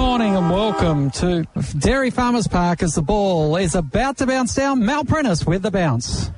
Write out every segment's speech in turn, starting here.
morning and welcome to Dairy Farmers Park as the ball is about to bounce down. Mal Prentice with the bounce.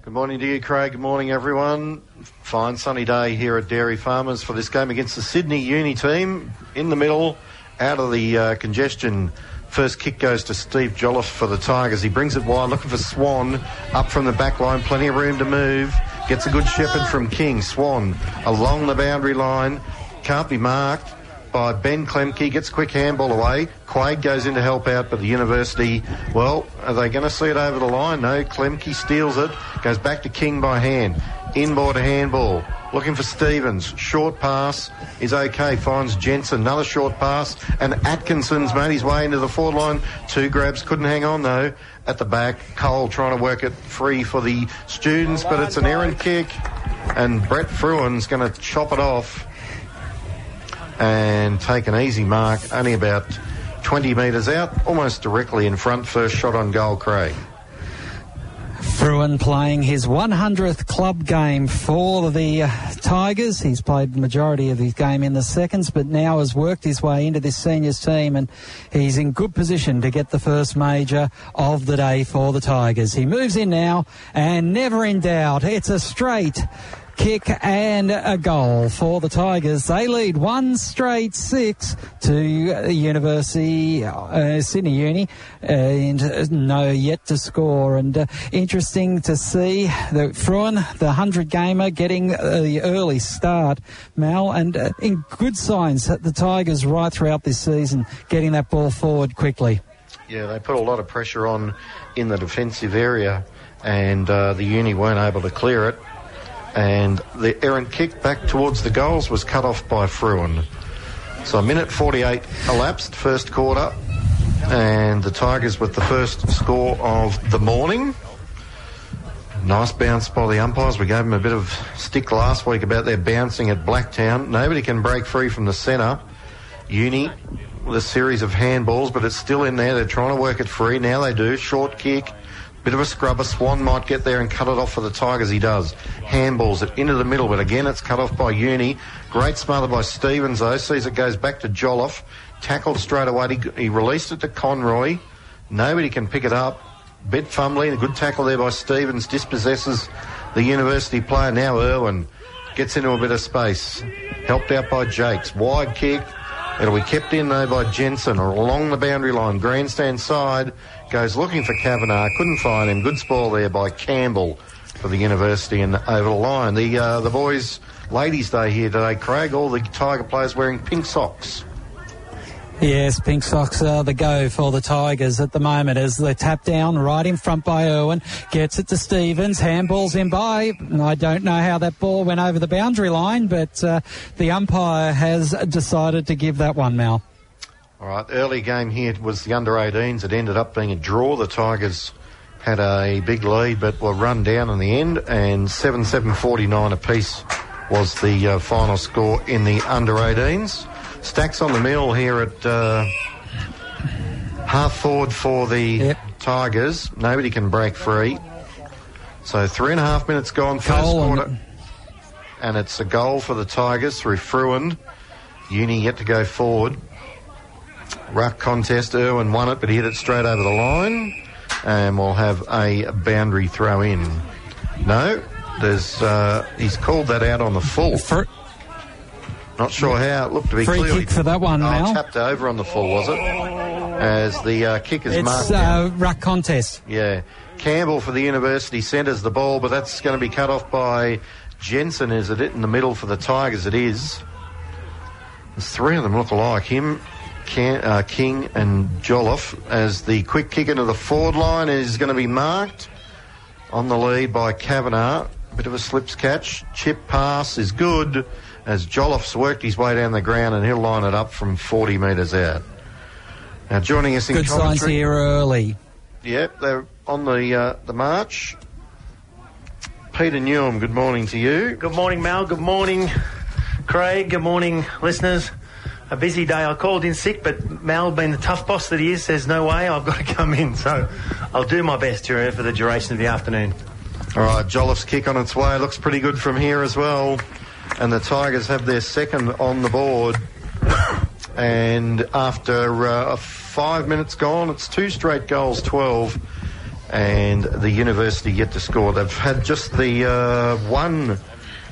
Good morning to you, Craig. Good morning, everyone. Fine sunny day here at Dairy Farmers for this game against the Sydney Uni team. In the middle, out of the uh, congestion. First kick goes to Steve Jolliffe for the Tigers. He brings it wide, looking for Swan up from the back line. Plenty of room to move. Gets a good shepherd from King. Swan along the boundary line. Can't be marked by Ben Klemke, gets quick handball away. Quaid goes in to help out, but the university, well, are they going to see it over the line? No, Klemke steals it, goes back to King by hand. Inboard handball. Looking for Stevens. Short pass is okay. Finds Jensen. Another short pass. And Atkinson's made his way into the forward line. Two grabs. Couldn't hang on though. At the back, Cole trying to work it free for the students, but it's an errant kick. And Brett Fruin's going to chop it off and take an easy mark, only about 20 metres out, almost directly in front. First shot on goal, Craig. Fruin playing his 100th club game for the Tigers. He's played the majority of his game in the seconds, but now has worked his way into this seniors team and he's in good position to get the first major of the day for the Tigers. He moves in now and never in doubt. It's a straight kick and a goal for the Tigers. They lead one straight six to the University, uh, Sydney Uni, and no yet to score. And uh, interesting to see that Fruin, the 100 gamer, getting the early start, Mal, and uh, in good signs that the Tigers right throughout this season getting that ball forward quickly. Yeah, they put a lot of pressure on in the defensive area, and uh, the Uni weren't able to clear it and the errant kick back towards the goals was cut off by Fruin. So a minute 48 elapsed, first quarter, and the Tigers with the first score of the morning. Nice bounce by the umpires. We gave them a bit of stick last week about their bouncing at Blacktown. Nobody can break free from the centre. Uni with a series of handballs, but it's still in there. They're trying to work it free. Now they do. Short kick. Bit of a scrubber. Swan might get there and cut it off for the Tigers. He does. Handballs it into the middle, but again it's cut off by Uni. Great smother by Stevens though. Sees it goes back to Jolliffe. Tackled straight away. He, he released it to Conroy. Nobody can pick it up. Bit fumbling. A good tackle there by Stevens. Dispossesses the university player. Now Irwin gets into a bit of space. Helped out by Jakes. Wide kick. It'll be kept in though by Jensen along the boundary line. Grandstand side goes looking for Kavanagh. Couldn't find him. Good spoil there by Campbell for the university and over the line. The uh, the boys' ladies' day here today. Craig, all the Tiger players wearing pink socks. Yes, pink socks are the go for the Tigers at the moment as they tap down right in front by Irwin. Gets it to Stevens. Handballs in by. I don't know how that ball went over the boundary line, but uh, the umpire has decided to give that one, Mal. All right, early game here was the under 18s. It ended up being a draw. The Tigers had a big lead, but were run down in the end, and 7 7 49 apiece was the uh, final score in the under 18s. Stacks on the mill here at uh, half forward for the yep. Tigers. Nobody can break free. So three and a half minutes gone, first goal quarter. And, and it's a goal for the Tigers through Fruin. Uni yet to go forward. Ruck contest, Irwin won it, but he hit it straight over the line. And we'll have a boundary throw in. No, there's uh, he's called that out on the full. For, not sure how it looked to be Free clearly. kick for that one, oh, tapped over on the full, was it? As the uh, kick is it's, marked. It's uh, ruck contest. Yeah. Campbell for the University centres the ball, but that's going to be cut off by Jensen. Is it in the middle for the Tigers? It is. There's three of them look alike. him. Can, uh, King and Jolliffe as the quick kick into the forward line is going to be marked on the lead by Kavanagh. Bit of a slips catch. Chip pass is good as Jolliffe's worked his way down the ground and he'll line it up from 40 metres out. Now joining us in Good commentary. signs here early. Yep, they're on the uh, the march. Peter Newham, good morning to you. Good morning, Mal. Good morning, Craig. Good morning, listeners. A busy day. I called in sick, but Mal, being the tough boss that he is, says no way. I've got to come in, so I'll do my best here for the duration of the afternoon. All right, Jolliffe's kick on its way. Looks pretty good from here as well and the Tigers have their second on the board. And after uh, five minutes gone, it's two straight goals, 12. And the university yet to score. They've had just the uh, one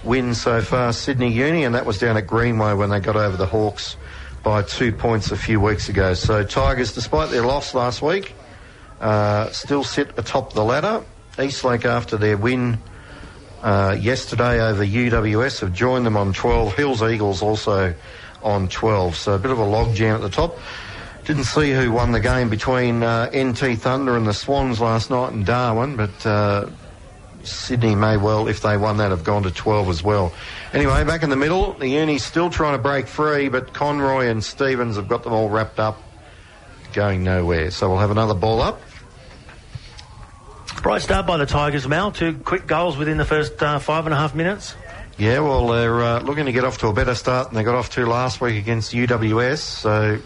win so far, Sydney Uni, and that was down at Greenway when they got over the Hawks by two points a few weeks ago. So Tigers, despite their loss last week, uh, still sit atop the ladder. Eastlake, after their win uh, yesterday over UWS, have joined them on 12. Hills Eagles also on 12. So a bit of a logjam at the top. Didn't see who won the game between uh, NT Thunder and the Swans last night in Darwin, but uh, Sydney may well, if they won that, have gone to 12 as well. Anyway, back in the middle, the Uni's still trying to break free, but Conroy and Stevens have got them all wrapped up, going nowhere. So we'll have another ball up. Bright start by the Tigers, Mal. Two quick goals within the first uh, five and a half minutes. Yeah, well, they're uh, looking to get off to a better start than they got off to last week against UWS. So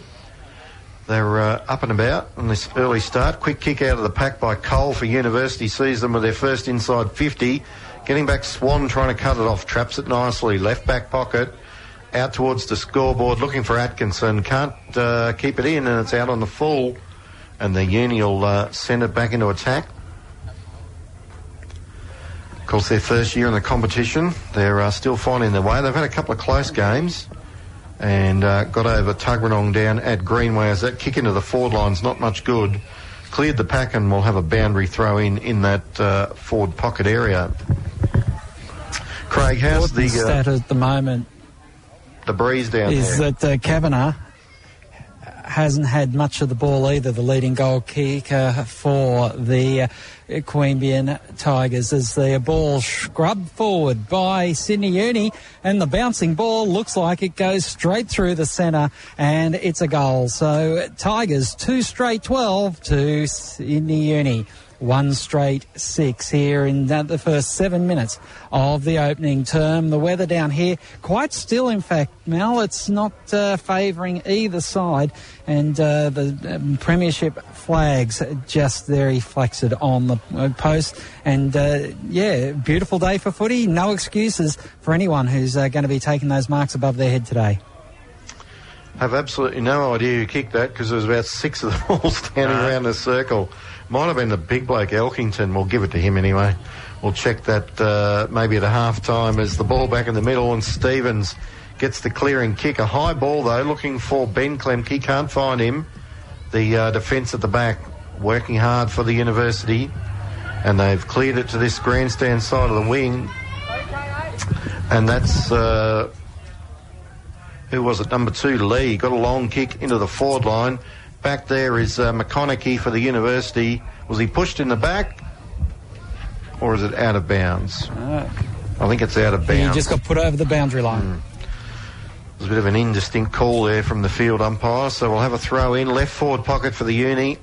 they're uh, up and about on this early start. Quick kick out of the pack by Cole for University sees them with their first inside 50. Getting back Swan trying to cut it off, traps it nicely. Left back pocket out towards the scoreboard looking for Atkinson. Can't uh, keep it in and it's out on the full. And the Uni will uh, send it back into attack. Of course, their first year in the competition. They're uh, still finding their way. They've had a couple of close games and uh, got over Tuggeranong down at Greenway as that kick into the forward line's not much good. Cleared the pack and will have a boundary throw in in that uh, forward pocket area. Craig, how's the, the stat uh, at the moment the breeze down is there? that uh, Kavanagh hasn't had much of the ball either, the leading goal kicker for the uh, Queanbeyan Tigers as the ball scrubbed forward by Sydney Uni and the bouncing ball looks like it goes straight through the centre and it's a goal. So Tigers two straight 12 to Sydney Uni one straight six here in the first seven minutes of the opening term. The weather down here quite still, in fact, Mel. It's not uh, favouring either side, and uh, the um, premiership flags just very flexed on the uh, post. And uh, yeah, beautiful day for footy. No excuses for anyone who's uh, going to be taking those marks above their head today I have absolutely no idea who kicked that because there was about six of them all standing No. around the circle. Might have been the big bloke Elkington. We'll give it to him anyway. We'll check that uh, maybe at a half time as the ball back in the middle and Stevens gets the clearing kick. A high ball though, looking for Ben Klemke. Can't find him. The uh, defence at the back working hard for the university and they've cleared it to this grandstand side of the wing. And that's uh, who was it? Number two, Lee. Got a long kick into the forward line. Back there is uh, McConaughey for the university. Was he pushed in the back? Or is it out of bounds? I think it's out of bounds. he just got put over the boundary line There's a bit of an indistinct call there from the field umpire, so we'll have a throw in. Left forward pocket for the uni.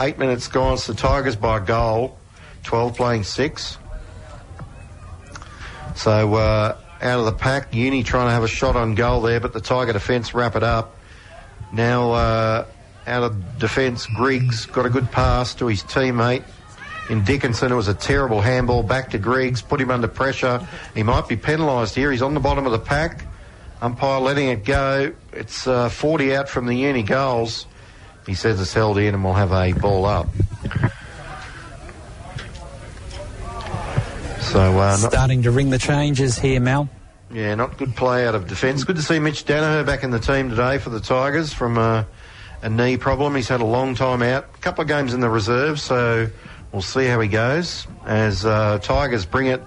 Eight minutes gone. so the Tigers by goal. 12 playing six. So uh, out of the pack, uni trying to have a shot on goal there, but the Tiger defence wrap it up. Now uh, out of defence, Griggs got a good pass to his teammate. In Dickinson, it was a terrible handball back to Griggs, put him under pressure. He might be penalised here. He's on the bottom of the pack. Umpire letting it go. It's uh, 40 out from the uni goals. He says it's held in and we'll have a ball up. So, uh, not, starting to ring the changes here Mel yeah, not good play out of defence. Good to see Mitch Danaher back in the team today for the Tigers from uh, a knee problem. He's had a long time out. A couple of games in the reserve, so we'll see how he goes as uh, Tigers bring it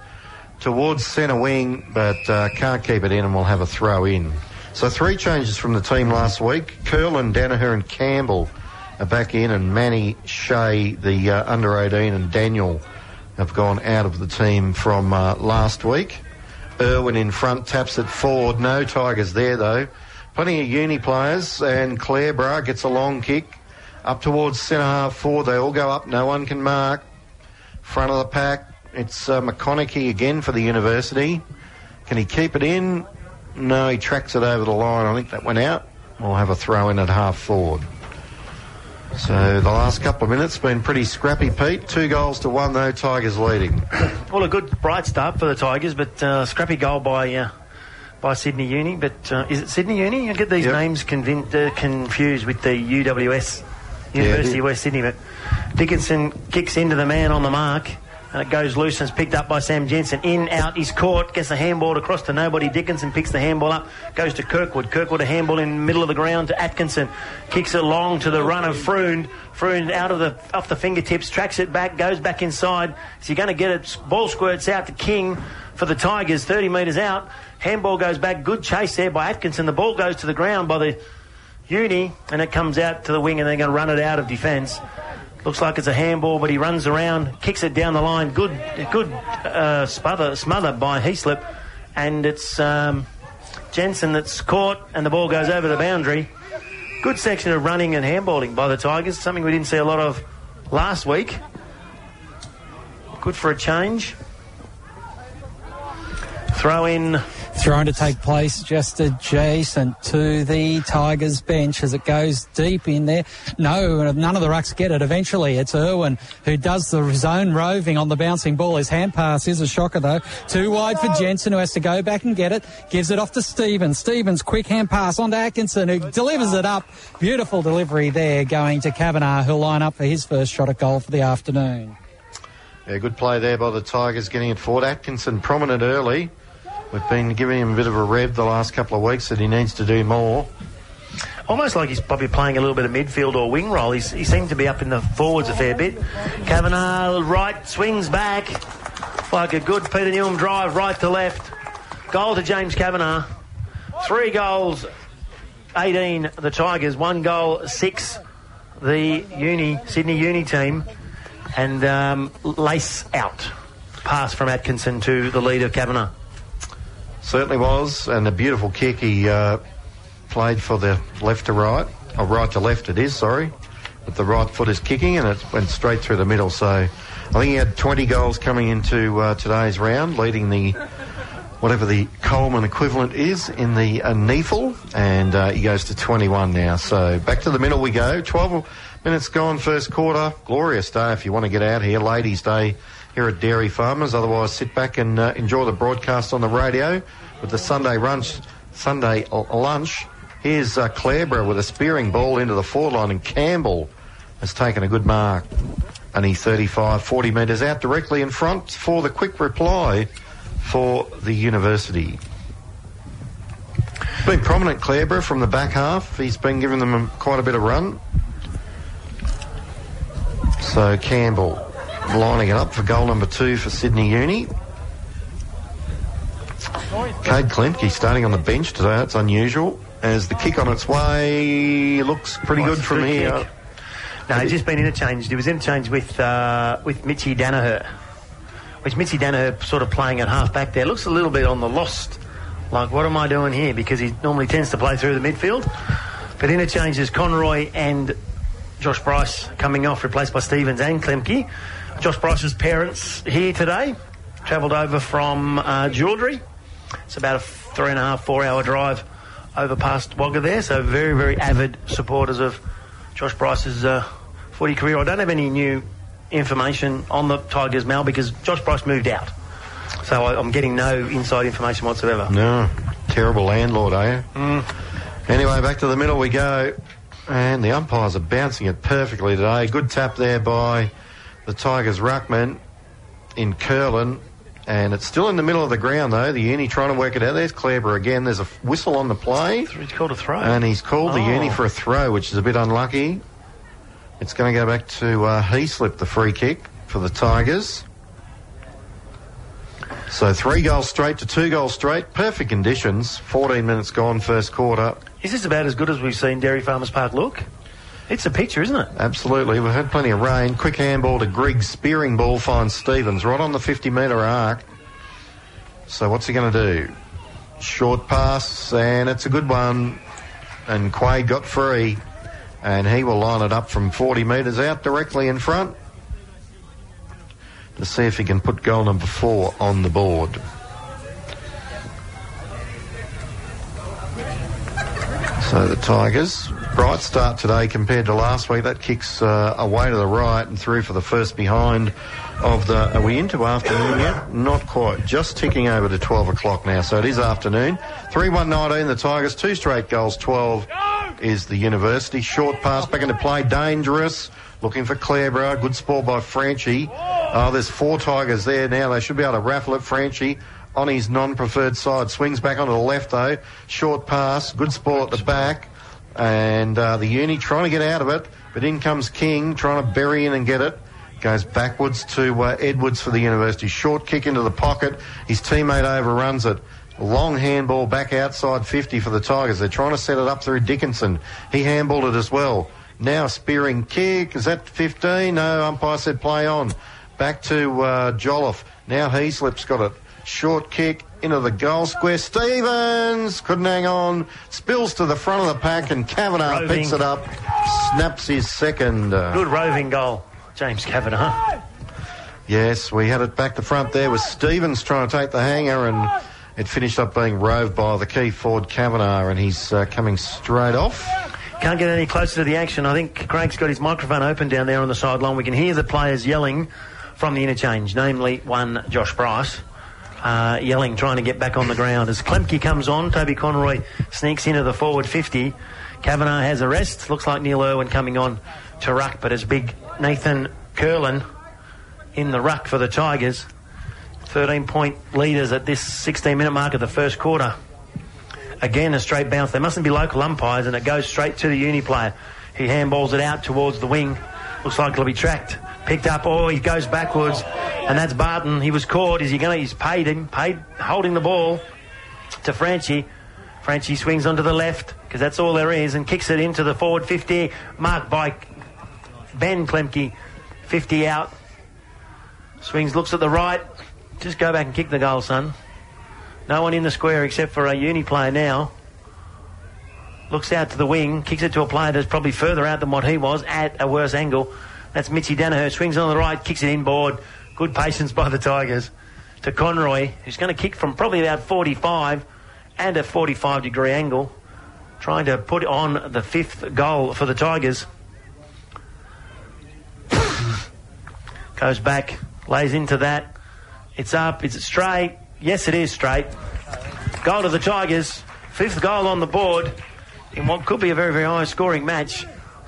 towards centre wing, but uh, can't keep it in, and we'll have a throw in. So three changes from the team last week. Curlin, Danaher, and Campbell are back in, and Manny, Shea, the uh, under 18, and Daniel have gone out of the team from uh, last week. Irwin in front taps it forward. No Tigers there though. Plenty of uni players, and Clareborough gets a long kick up towards centre half forward. They all go up. No one can mark. Front of the pack. It's uh, McConaughey again for the university. Can he keep it in? No, he tracks it over the line. I think that went out. We'll have a throw in at half forward. So the last couple of minutes been pretty scrappy, Pete. Two goals to one though. Tigers leading. Well, a good bright start for the Tigers, but uh, scrappy goal by uh, by Sydney Uni, but uh, is it Sydney Uni? I get these Yep. names convin- uh, confused with the UWS, University the- of West Sydney. But Dickinson kicks into the man on the mark, and it goes loose and it's picked up by Sam Jensen. In, out, he's caught, gets the handball across to nobody. Dickinson picks the handball up, goes to Kirkwood. Kirkwood a handball in the middle of the ground to Atkinson, kicks it long to the run of Fruin. Fruin out of the off the fingertips, tracks it back, goes back inside. Is he going to get it? Ball squirts out to King for the Tigers, 30 metres out. Handball goes back, good chase there by Atkinson. The ball goes to the ground by the Uni, and it comes out to the wing, and they're going to run it out of defence. Looks like it's a handball, but he runs around, kicks it down the line. Good, good uh, smother, smother by Heaslip, and it's um, Jensen that's caught, and the ball goes over the boundary. Good section of running and handballing by the Tigers, something we didn't see a lot of last week. Good for a change. Throw in Thrown to take place just adjacent to the Tigers bench as it goes deep in there. No, none of the rucks get it. Eventually, it's Irwin who does the zone roving on the bouncing ball. His hand pass is a shocker though. Too wide for Jensen who has to go back and get it. Gives it off to Stevens. Stevens quick hand pass on to Atkinson who delivers it up. Beautiful delivery there going to Kavanagh who'll line up for his first shot at goal for the afternoon. Yeah, good play there by the Tigers getting it forward. Atkinson prominent early. We've been giving him a bit of a rev the last couple of weeks that he needs to do more. almost like he's probably playing a little bit of midfield or wing role. He's, he seems to be up in the forwards a fair bit. Kavanagh right swings back like a good Peter Newham drive right to left. Goal to James Kavanagh. Three goals, 18 the Tigers. One goal, six the Uni Sydney Uni team. And um, lace out. Pass from Atkinson to the lead of Kavanagh. Certainly was, and a beautiful kick. He uh, played for the left to right, or right to left it is, sorry. But the right foot is kicking, and it went straight through the middle. So I think he had 20 goals coming into uh, today's round, leading the whatever the Coleman equivalent is in the uh, and uh, he goes to 21 now. So back to the middle we go. 12 minutes gone, first quarter. Glorious day if you want to get out here. Ladies' Day here at Dairy Farmers. Otherwise, sit back and uh, enjoy the broadcast on the radio with the Sunday lunch. Sunday lunch. Here's uh, with a spearing ball into the forward line, and Campbell has taken a good mark. Only 35, 40 metres out directly in front for the quick reply for the university. Been prominent Clareborough from the back half. He's been giving them quite a bit of run. So Campbell lining it up for goal number two for Sydney Uni. Cade Klemke starting on the bench today. That's unusual. As the kick on its way looks pretty Oh, good from here. kick. No, he's just been interchanged. He was interchanged with uh, with Mitchy Danaher. Which Mitchy Danaher sort of playing at half back there. Looks a little bit on the lost. Like, what am I doing here? Because he normally tends to play through the midfield. But interchanges Conroy and Josh Bryce coming off, replaced by Stevens and Klemke. Josh Bryce's parents here today. Travelled over from uh, Jerilderie. It's about a three and a half, four hour drive over past Wagga there. So very, very avid supporters of Josh Bryce's uh, footy career. I don't have any new information on the Tigers, Mal, because Josh Bryce moved out. So I, I'm getting no inside information whatsoever. No, terrible landlord, are you? Anyway, back to the middle we go. And the umpires are bouncing it perfectly today. Good tap there by the Tigers ruckman in Curlin. And it's still in the middle of the ground, though. The uni trying to work it out. There's Clareborough again. There's a whistle on the play. He's called a throw. And he's called the Oh. uni for a throw, which is a bit unlucky. It's going to go back to uh, Heaslip, the free kick for the Tigers. So three goals straight to two goals straight. Perfect conditions. 14 minutes gone, first quarter. Is this about as good as we've seen Dairy Farmers Park look? It's a picture, isn't it? Absolutely. We've had plenty of rain. Quick handball to Griggs. Spearing ball finds Stevens right on the 50 metre arc. So what's he going to do? Short pass, and it's a good one. And Quaid got free. And he will line it up from 40 metres out directly in front to see if he can put goal number four on the board. So the Tigers, bright start today compared to last week. That kicks uh, away to the right and through for the first behind of the. Are we into afternoon yet? Not quite. Just ticking over to 12 o'clock now. So it is afternoon. 3 1 19, the Tigers. Two straight goals, 12 is the University. Short pass back into play. Dangerous. Looking for Clareborough. Good sport by Franchi. Oh, there's four Tigers there now. They should be able to raffle it. Franchi on his non-preferred side. Swings back onto the left though. Short pass. Good sport at the back. And uh, the uni trying to get out of it. But in comes King trying to bury in and get it. Goes backwards to uh, Edwards for the University. Short kick into the pocket. His teammate overruns it. Long handball back outside 50 for the Tigers. They're trying to set it up through Dickinson. He handballed it as well. Now spearing kick. Is that 15? No, umpire said play on. Back to uh, Jolliffe. Now Heaslip's got it. Short kick into the goal square. Stevens couldn't hang on. Spills to the front of the pack and Kavanagh Roving. picks it up. Snaps his second. Uh, Good roving goal, James Kavanagh. Yes, we had it back to front there with Stevens trying to take the hanger and it finished up being roved by the key forward Kavanagh and he's uh, coming straight off. Can't get any closer to the action. I think Craig's got his microphone open down there on the sideline. We can hear the players yelling from the interchange, namely one Josh Bryce. Uh, yelling, trying to get back on the ground. As Klemke comes on, Toby Conroy sneaks into the forward 50. Kavanagh has a rest. Looks like Neil Irwin coming on to ruck, but as big Nathan Curlin in the ruck for the Tigers. 13 point leaders at this 16 minute mark of the first quarter. Again, a straight bounce. They mustn't be local umpires, and it goes straight to the uni player. He handballs it out towards the wing. Looks like it'll be tracked. Picked up. Oh, he goes backwards, and that's Barton. He was caught. Is he going to? He's paid him. Paid holding the ball to Franchi. Franchi swings onto the left because that's all there is, and kicks it into the forward 50, marked by Ben Klemke. 50 out. Swings, looks at the right. Just go back and kick the goal, son. No one in the square except for a uni player now. Looks out to the wing, kicks it to a player that's probably further out than what he was at a worse angle. That's Mitchy Danaher. Swings on the right, kicks it inboard. Good patience by the Tigers. To Conroy, who's going to kick from probably about 45 and a 45 degree angle. Trying to put on the fifth goal for the Tigers. Goes back, lays into that. It's up. Is it straight? Yes, it is straight. Goal to the Tigers. Fifth goal on the board in what could be a very, very high scoring match.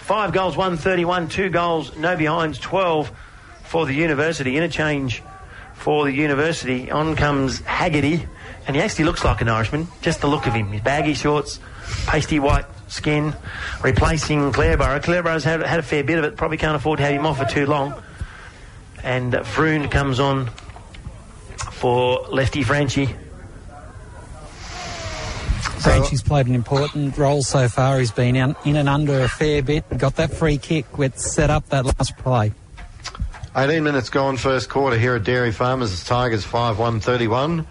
Five goals, 131, two goals, no behinds, 12 for the University. Interchange for the University. On comes Haggerty, and he actually looks like an Irishman. Just the look of him. His baggy shorts, pasty white skin, replacing Clareborough. Clareborough's had, had a fair bit of it, probably can't afford to have him off for too long. And Fruin comes on for lefty Franchi. Franchi's played an important role so far. He's been in, in and under a fair bit. Got that free kick, which set up that last play. 18 minutes gone first quarter here at Dairy Farmers. It's Tigers 5-1-31.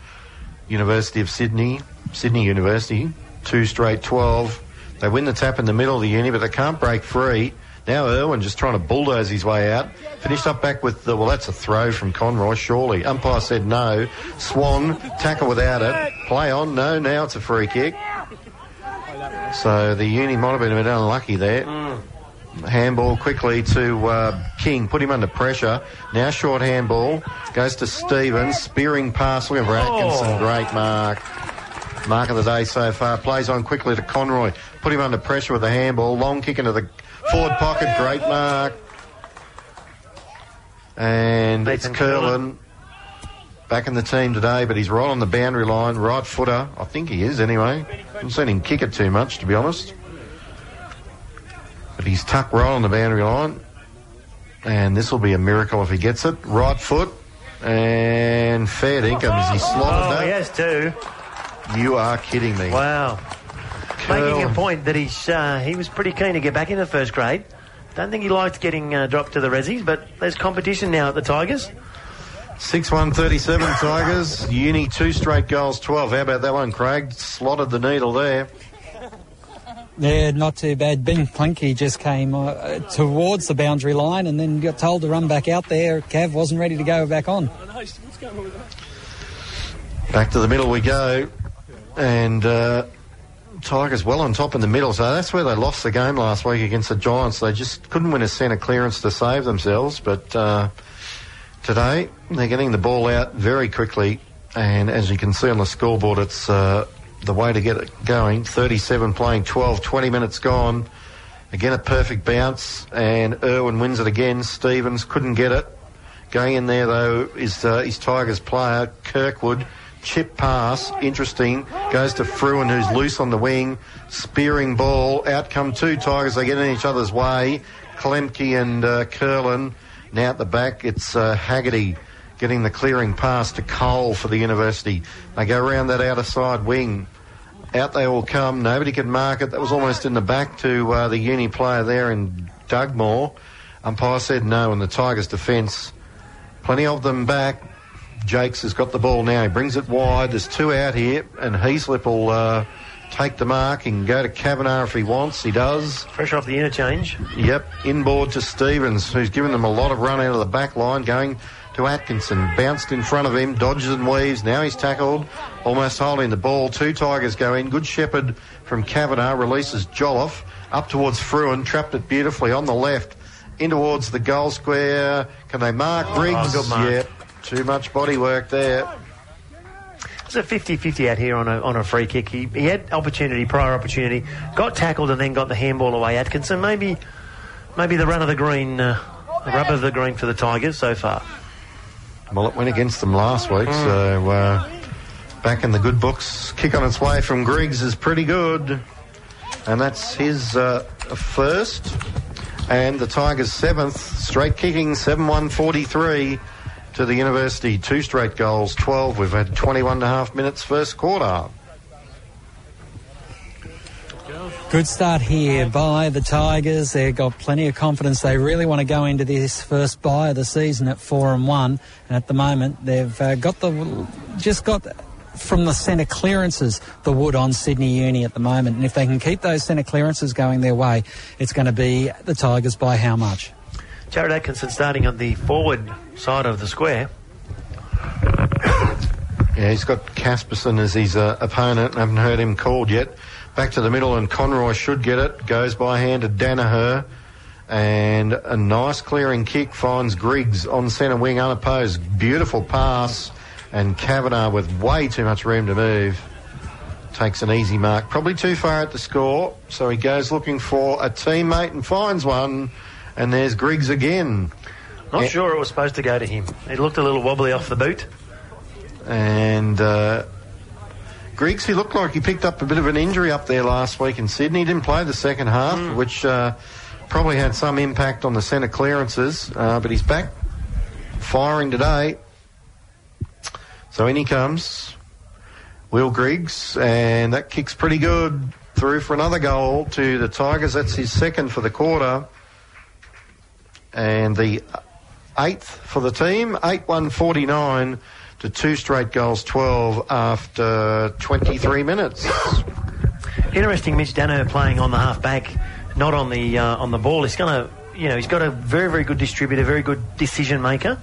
University of Sydney, Sydney University, two straight 12. They win the tap in the middle of the uni, but they can't break free. Now Irwin just trying to bulldoze his way out. Finished up back with the, well, that's a throw from Conroy, surely. Umpire said no. Swan, tackle without it. Play on, no, now it's a free kick. So the uni might have been a bit unlucky there. Handball quickly to uh, King, put him under pressure. Now short handball goes to Stevens, spearing pass, looking for Atkinson. Oh. Great mark. Mark of the day so far. Plays on quickly to Conroy, put him under pressure with the handball. Long kick into the forward pocket, great mark. And Nathan it's Curlin back in the team today, but he's right on the boundary line, right footer. I think he is anyway. I haven't seen him kick it too much, to be honest. But he's tucked right on the boundary line. And this will be a miracle if he gets it. Right foot. And fair dinkum. Is he oh, slotted Oh, that? he has two. You are kidding me. Wow. Making a point that he's uh, he was pretty keen to get back in the first grade. Don't think he liked getting uh, dropped to the Rezzies, but there's competition now at the Tigers. 6 1 37 Tigers. Uni, two straight goals, 12. How about that one, Craig? Slotted the needle there. Yeah, not too bad. Ben Klemke just came uh, towards the boundary line and then got told to run back out there. Cav wasn't ready to go back on. Back to the middle we go. And uh, Tigers well on top in the middle, so that's where they lost the game last week against the Giants. They just couldn't win a centre clearance to save themselves, but uh, today they're getting the ball out very quickly, and as you can see on the scoreboard, it's uh, the way to get it going. 37 playing 12, 20 minutes gone. Again, a perfect bounce, and Irwin wins it again. Stevens couldn't get it. Going in there, though, is uh, his Tigers player, Kirkwood. Chip pass, interesting. Goes to Fruin, who's loose on the wing. Spearing ball. Out come two Tigers. They get in each other's way. Klemke and uh, Curlin. Now at the back, it's uh, Haggerty getting the clearing pass to Cole for the university. They go around that outer side wing. Out they all come. Nobody can mark it. That was almost in the back to uh, the uni player there in Dugmore. Umpire said no, and the Tigers' defence. Plenty of them back. Jakes has got the ball now. He brings it wide. There's two out here, and Heaslip will uh, take the mark. He can go to Kavanagh if he wants. He does. Fresh off the interchange. Yep, inboard to Stevens, who's given them a lot of run out of the back line, going to Atkinson. Bounced in front of him, dodges and weaves. Now he's tackled, almost holding the ball. Two Tigers go in. Good Shepherd from Kavanagh releases Jolliffe up towards Fruin, trapped it beautifully on the left. In towards the goal square. Can they mark Griggs? Oh, good mark. Yep. Too much body work there. It's a 50-50 out here on a, on a free kick. He, he had opportunity, prior opportunity, got tackled and then got the handball away. Atkinson, maybe maybe the run of the green, uh, the rub of the green for the Tigers so far. Well, it went against them last week, so uh, back in the good books. Kick on its way from Griggs is pretty good. And that's his uh, first. And the Tigers' seventh. Straight kicking, 7 1 43 to the University. Two straight goals, 12. We've had 21 and a half minutes first quarter. Good start here by the Tigers. They've got plenty of confidence. They really want to go into this first bye of the season at four and one. And at the moment, they've uh, got the just got from the centre clearances the wood on Sydney Uni at the moment. And if they can keep those centre clearances going their way, it's going to be the Tigers by how much? Jared Atkinson starting on the forward side of the square. Yeah, he's got Casperson as his uh, opponent. I haven't heard him called yet. Back to the middle, and Conroy should get it. Goes by hand to Danaher. And a nice clearing kick finds Griggs on centre wing unopposed. Beautiful pass. And Kavanagh with way too much room to move. Takes an easy mark. Probably too far at the score. So he goes looking for a teammate and finds one. And there's Griggs again. Not Yeah. sure it was supposed to go to him. It looked a little wobbly off the boot. And uh, Griggs, he looked like he picked up a bit of an injury up there last week in Sydney. He didn't play the second half, which uh, probably had some impact on the centre clearances. Uh, but he's back firing today. So in he comes. Will Griggs, and that kick's pretty good. Through for another goal to the Tigers. That's his second for the quarter. And the eighth for the team, 8 1 49 to two straight goals, 12 after 23 minutes. Interesting, Mitch Danaher playing on the half back, not on the uh, on the ball. He's going to, you know, he's got a very very good distributor, very good decision maker.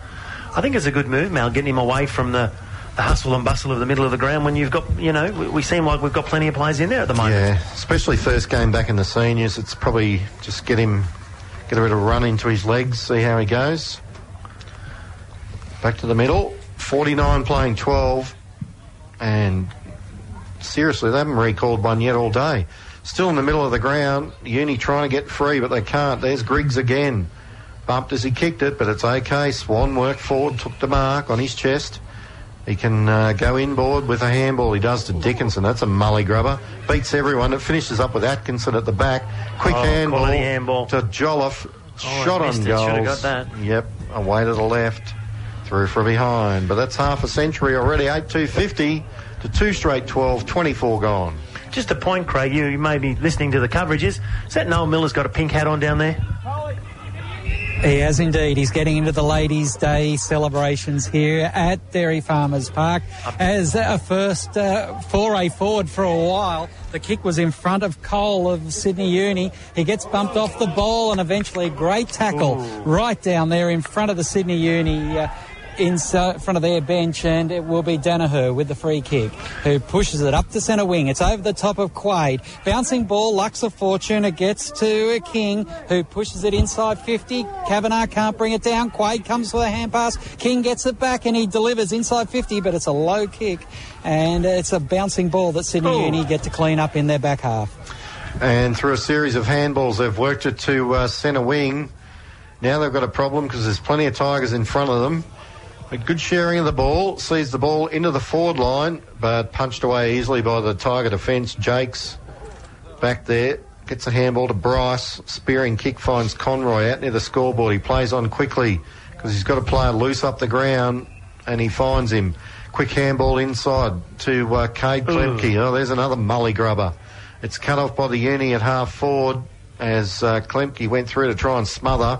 I think it's a good move, Mal, getting him away from the, the hustle and bustle of the middle of the ground when you've got, you know, we, we seem like we've got plenty of players in there at the moment. Yeah, especially first game back in the seniors. It's probably just get him, get a bit of run into his legs, see how he goes. Back to the middle, 49 playing 12, and seriously, they haven't recalled one yet all day. Still in the middle of the ground, Uni trying to get free, but they can't. There's Griggs again. Bumped as he kicked it, but it's okay. Swan worked forward, took the mark on his chest. He can uh, go inboard with a handball. He does to Dickinson. That's a mully grubber. Beats everyone. It finishes up with Atkinson at the back. Quick Oh, handball, handball. to Jolliffe. Oh, Shot I on missed goal. Should've got that. Yep, away to the left. Through from behind. But that's half a century already. 8 2 50 to two straight 12, 24 gone. Just a point, Craig. You, you may be listening to the coverages. Is that Noel Miller's got a pink hat on down there? He has indeed. He's getting into the Ladies' Day celebrations here at Dairy Farmers Park as a first uh, foray forward for a while. The kick was in front of Cole of Sydney Uni. He gets bumped off the ball and eventually a great tackle right down there in front of the Sydney Uni. Uh, in front of their bench, and it will be Danaher with the free kick, who pushes it up the centre wing. It's over the top of Quaid. Bouncing ball, Lux of Fortune. It gets to King, who pushes it inside 50. Kavanagh can't bring it down. Quaid comes for the hand pass. King gets it back, and he delivers inside 50, but it's a low kick, and it's a bouncing ball that Sydney oh. Uni get to clean up in their back half. And through a series of handballs, they've worked it to uh, centre wing. Now they've got a problem because there's plenty of Tigers in front of them. A good sharing of the ball, sees the ball into the forward line, but punched away easily by the Tiger defence. Jakes back there, gets a handball to Bryce. Spearing kick finds Conroy out near the scoreboard. He plays on quickly because he's got a player loose up the ground and he finds him. Quick handball inside to uh, Cade Klemke. Oh, there's another mully grubber. It's cut off by the uni at half forward as uh, Klemke went through to try and smother.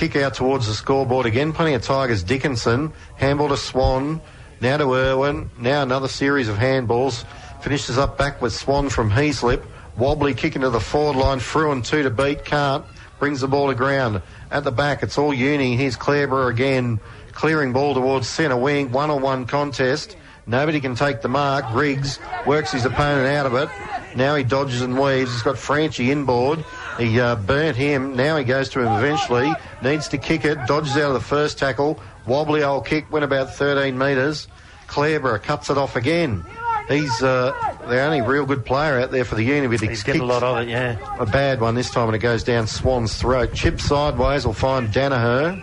Kick out towards the scoreboard again. Plenty of Tigers. Dickinson. Handball to Swan. Now to Irwin. Now another series of handballs. Finishes up back with Swan from Heaslip. Wobbly kick into the forward line. Through and two to beat. Can't. Brings the ball to ground. At the back, it's all uni. Here's Clareborough again. Clearing ball towards centre wing. One on one contest. Nobody can take the mark. Griggs works his opponent out of it. Now he dodges and weaves. He's got Franchi inboard. He uh, burnt him. Now he goes to him eventually. Needs to kick it. Dodges out of the first tackle. Wobbly old kick. Went about 13 metres. Clareborough cuts it off again. He's uh, the only real good player out there for the uni. He's getting a lot of it, yeah. A bad one this time, and it goes down Swan's throat. Chip sideways will find Danaher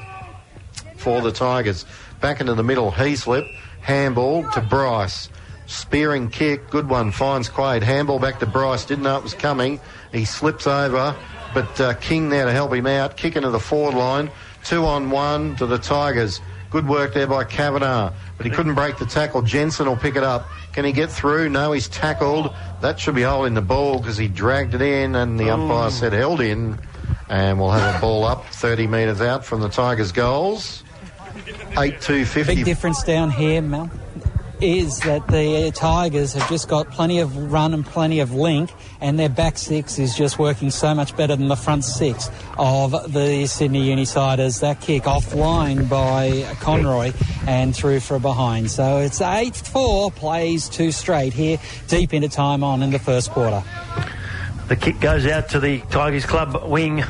for the Tigers. Back into the middle, Heaslip. Handball to Bryce. Spearing kick, good one, finds Quaid. Handball back to Bryce, didn't know it was coming. He slips over, but uh, King there to help him out. Kick into the forward line. Two on one to the Tigers. Good work there by Kavanagh, but he couldn't break the tackle. Jensen will pick it up. Can he get through? No, he's tackled. That should be holding the ball because he dragged it in, and the umpire said held in. And we'll have a ball up 30 metres out from the Tigers' goals. 8 2 50. Big difference down here, Mel is that the Tigers have just got plenty of run and plenty of link, and their back six is just working so much better than the front six of the Sydney Unisiders. That kick offline by Conroy and through for a behind. So it's 8 4, plays two straight here, deep into time on in the first quarter. The kick goes out to the Tigers Club wing,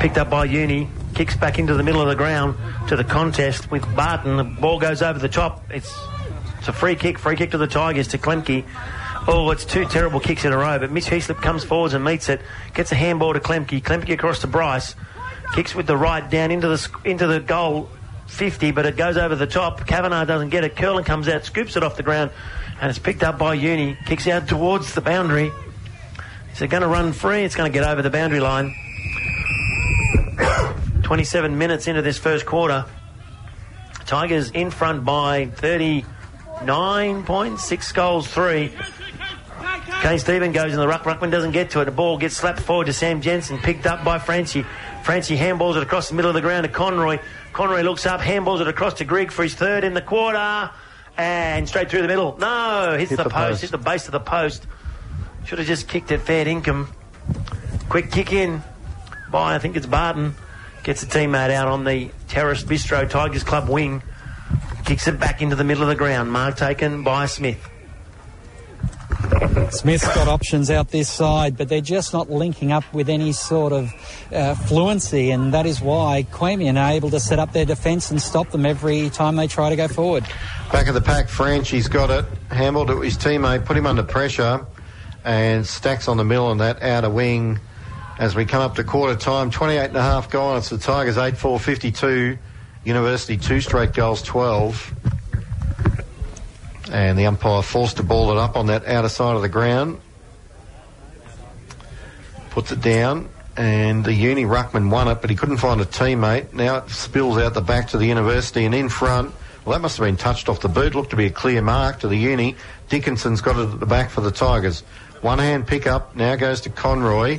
picked up by Uni kicks back into the middle of the ground to the contest with Barton. The ball goes over the top. It's it's a free kick, free kick to the Tigers to Klemke. Oh, it's two terrible kicks in a row, but Mitch Heaslip comes forwards and meets it, gets a handball to Klemke. Klemke across to Bryce, kicks with the right down into the into the goal 50, but it goes over the top. Kavanagh doesn't get it. Curlin comes out, scoops it off the ground, and it's picked up by Uni. Kicks out towards the boundary. Is it going to run free? It's going to get over the boundary line. 27 minutes into this first quarter. Tigers in front by 30. Nine points, six goals, three. Kane Stephen goes in the ruck. Ruckman doesn't get to it. The ball gets slapped forward to Sam Jensen, picked up by Franchi. Franchi handballs it across the middle of the ground to Conroy. Conroy looks up, handballs it across to Grigg for his third in the quarter, and straight through the middle. No, hits hit the, the post, post, hit the base of the post. Should have just kicked it fair income. Quick kick in by, I think it's Barton. Gets a teammate out on the Terrace Bistro Tigers Club wing. Kicks it back into the middle of the ground. Mark taken by Smith. Smith's got options out this side, but they're just not linking up with any sort of uh, fluency, and that is why Queanbeyan are able to set up their defence and stop them every time they try to go forward. Back of the pack, French, he's got it. Hambled to his teammate, put him under pressure, and stacks on the middle on that outer wing as we come up to quarter time. 28 and a half gone. It's the Tigers 8 4 52. University two straight goals, 12. And the umpire forced to ball it up on that outer side of the ground. Puts it down, and the uni ruckman won it, but he couldn't find a teammate. Now it spills out the back to the university and in front. Well, that must have been touched off the boot. Looked to be a clear mark to the uni. Dickinson's got it at the back for the Tigers. One hand pick up now goes to Conroy.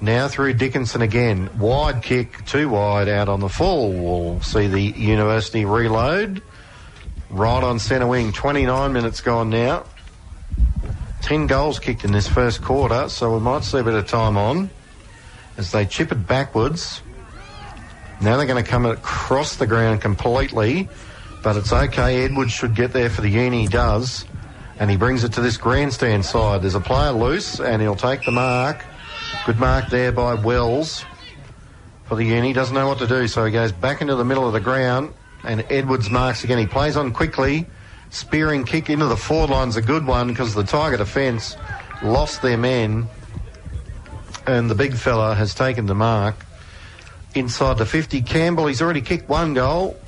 Now through Dickinson again. Wide kick, too wide out on the full. We'll see the University reload. Right on centre wing. 29 minutes gone now. 10 goals kicked in this first quarter, so we might see a bit of time on as they chip it backwards. Now they're going to come across the ground completely, but it's okay. Edwards should get there for the uni. He does, and he brings it to this grandstand side. There's a player loose, and he'll take the mark. Good mark there by Wells for the uni. Doesn't know what to do, so he goes back into the middle of the ground, and Edwards marks again. He plays on quickly. Spearing kick into the forward line's a good one because the Tiger defence lost their men, and the big fella has taken the mark inside the 50. Campbell, he's already kicked one goal,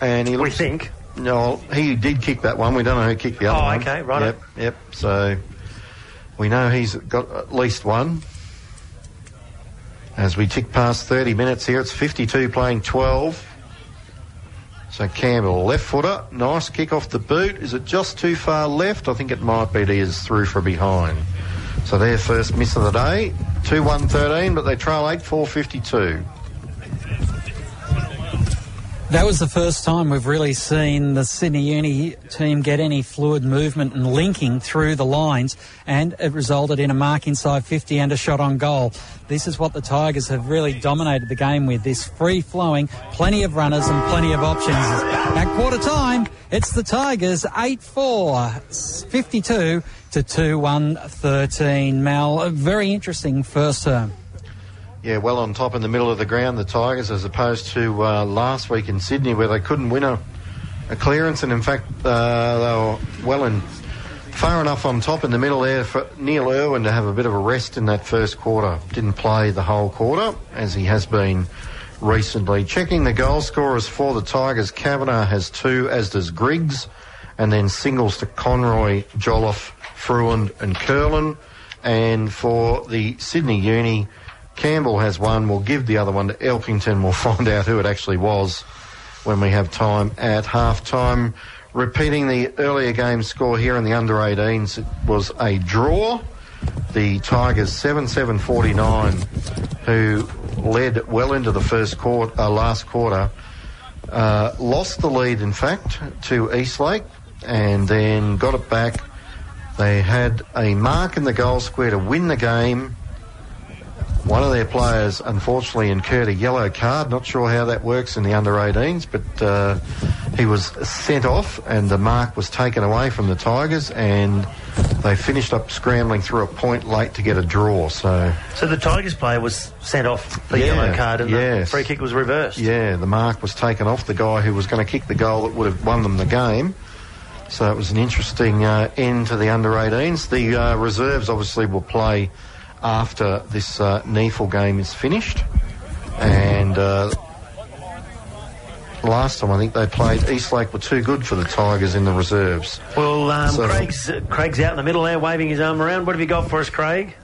and he We think. No, he did kick that one. We don't know who kicked the other Oh, one. okay, right. Yep, yep. So we know he's got at least one. As we tick past 30 minutes here, it's 52 playing 12. So Campbell, left footer, nice kick off the boot. Is it just too far left? I think it might be. He is through for behind. So their first miss of the day, 2 1 13, but they trail 8 4 52. That was the first time we've really seen the Sydney Uni team get any fluid movement and linking through the lines, and it resulted in a mark inside 50 and a shot on goal. This is what the Tigers have really dominated the game with this free flowing, plenty of runners and plenty of options. At quarter time, it's the Tigers 8 4, 52 to 2 1 13. Mal, a very interesting first term. Yeah, well on top in the middle of the ground, the Tigers, as opposed to uh, last week in Sydney where they couldn't win a, a clearance. And in fact, uh, they were well and far enough on top in the middle there for Neil Irwin to have a bit of a rest in that first quarter. Didn't play the whole quarter, as he has been recently. Checking the goal scorers for the Tigers, Kavanagh has two, as does Griggs. And then singles to Conroy, Jolliffe, Fruin and Curlin. And for the Sydney Uni, Campbell has one. We'll give the other one to Elkington. We'll find out who it actually was when we have time at half time. Repeating the earlier game score here in the under 18s, it was a draw. The Tigers 7 7 49, who led well into the first quarter, uh, last quarter, uh, lost the lead, in fact, to Eastlake and then got it back. They had a mark in the goal square to win the game. One of their players, unfortunately, incurred a yellow card. Not sure how that works in the under 18s, but uh, he was sent off and the mark was taken away from the Tigers and they finished up scrambling through a point late to get a draw. So, So the Tigers player was sent off the Yeah, yellow card and the free kick was reversed. yeah, the mark was taken off the guy who was going to kick the goal that would have won them the game. So it was an interesting uh, end to the under 18s. The uh, reserves obviously will play after this uh, game is finished. And uh, last time I think they played, Eastlake were too good for the Tigers in the reserves. Well, um, So- Craig's, uh, Craig's out in the middle there waving his arm around. What have you got for us, Craig?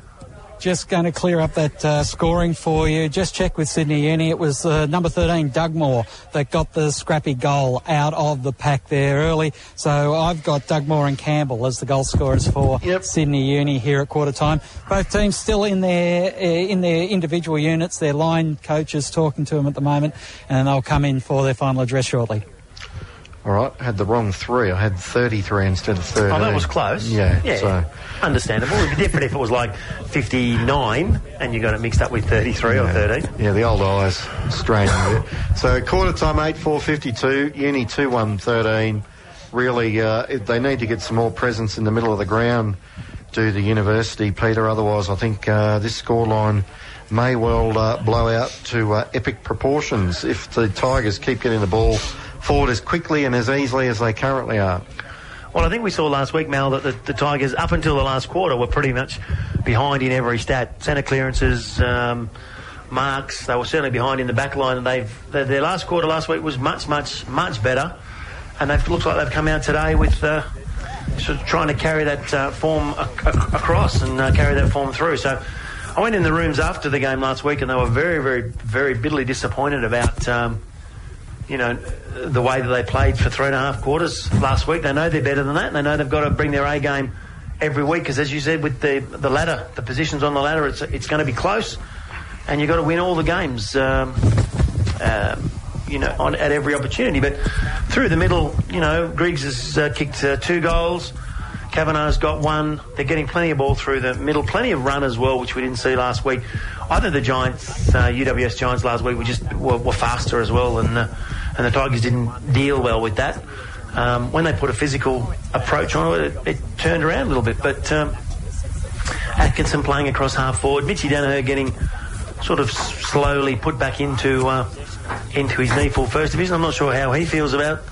Just going to clear up that uh, scoring for you. Just check with Sydney Uni. It was uh, number 13, Dugmore, that got the scrappy goal out of the pack there early. So I've got Dugmore and Campbell as the goal scorers for Yep. Sydney Uni here at quarter time. Both teams still in their uh, in their individual units. Their line coaches talking to them at the moment, and they'll come in for their final address shortly. All right, had the wrong three. I had 33 instead of 13. Oh, that was close. Yeah, Yeah. so... Understandable. It'd be different if it was like 59 and you got it mixed up with 33 or 13. Yeah, the old eyes straining a bit. So quarter time eight four fifty two, Uni two one thirteen. Really, uh, it- they need to get some more presence in the middle of the ground. Do the university, Peter. Otherwise, I think uh, this scoreline may well uh, blow out to uh, epic proportions if the Tigers keep getting the ball forward as quickly and as easily as they currently are. Well, I think we saw last week, Mal, that the, the Tigers, up until the last quarter, were pretty much behind in every stat. Centre clearances, um, marks, they were certainly behind in the back line. And they've, their, their last quarter last week was much, much, much better. And it looks like they've come out today with uh, sort of trying to carry that uh, form a- a- across and uh, carry that form through. So I went in the rooms after the game last week and they were very, very, very bitterly disappointed about. Um, you know, the way that they played for three and a half quarters last week. They know they're better than that. And they know they've got to bring their A game every week because, as you said, with the the ladder, the positions on the ladder, it's it's going to be close, and you've got to win all the games. Um, um, you know, on, at every opportunity. But through the middle, you know, Griggs has uh, kicked uh, two goals. Kavanagh's got one. They're getting plenty of ball through the middle, plenty of run as well, which we didn't see last week. I think the Giants, uh, UWS Giants last week, were just were, were faster as well, and and the Tigers didn't deal well with that. Um, when they put a physical approach on it, it, it turned around a little bit. But um, Atkinson playing across half forward, Mitchy Danaher getting sort of slowly put back into uh, into his knee full first division. I'm not sure how he feels about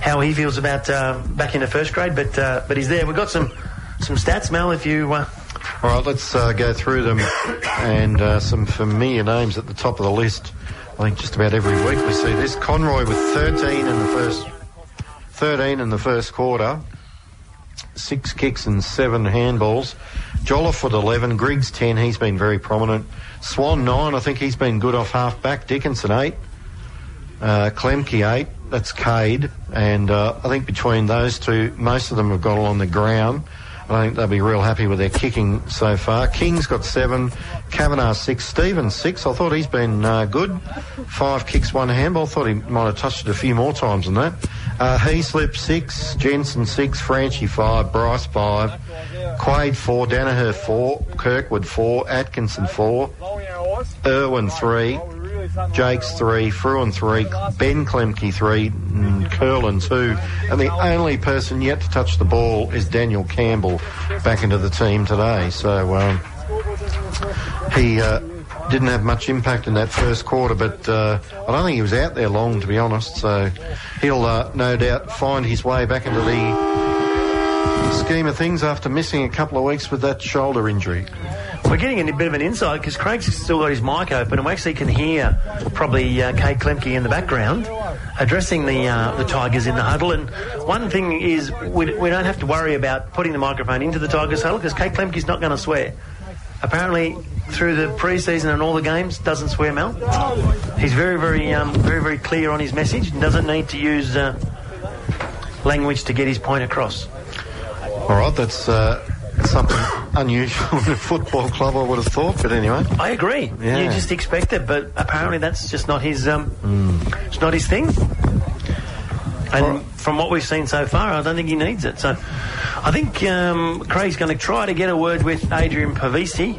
how he feels about uh, back into first grade, but uh, but he's there. We've got some some stats, Mel. If you uh, all right, let's uh, go through them and uh, some familiar names at the top of the list. I think just about every week we see this. Conroy with 13 in the first 13 in the first quarter, six kicks and seven handballs. Jolliffe with 11, Griggs 10, he's been very prominent. Swan 9, I think he's been good off half back. Dickinson 8, uh, Klemke 8, that's Cade, and uh, I think between those two, most of them have got along the ground. I think they'll be real happy with their kicking so far. King's got seven, Kavanagh six, Stevens six. I thought he's been uh, good. Five kicks, one handball. Thought he might have touched it a few more times than that. Uh, Heaslip six, Jensen six, Franchi five, Bryce five, Quade four, Danaher four, Kirkwood four, Atkinson four, Irwin three, Jakes three, Fruin three, Ben Klemke three, and Curlin two. And the only person yet to touch the ball is Daniel Campbell back into the team today. So um, he uh, didn't have much impact in that first quarter, but uh, I don't think he was out there long, to be honest. So he'll uh, no doubt find his way back into the scheme of things after missing a couple of weeks with that shoulder injury. We're getting a bit of an insight because Craig's still got his mic open, and we actually can hear probably uh, Kate Klemke in the background addressing the uh, the Tigers in the huddle. And one thing is, we, we don't have to worry about putting the microphone into the Tigers huddle because Kate Klemke's not going to swear. Apparently, through the pre-season and all the games, doesn't swear Mel. He's very, very, um, very, very clear on his message and doesn't need to use uh, language to get his point across. All right, that's uh, something unusual in a football club, I would have thought. But anyway, I agree. Yeah. You just expect it, but apparently that's just not his. Um, It's not his thing. And Alright. from what we've seen so far, I don't think he needs it. So, I think um, Craig's going to try to get a word with Adrian Pavisi.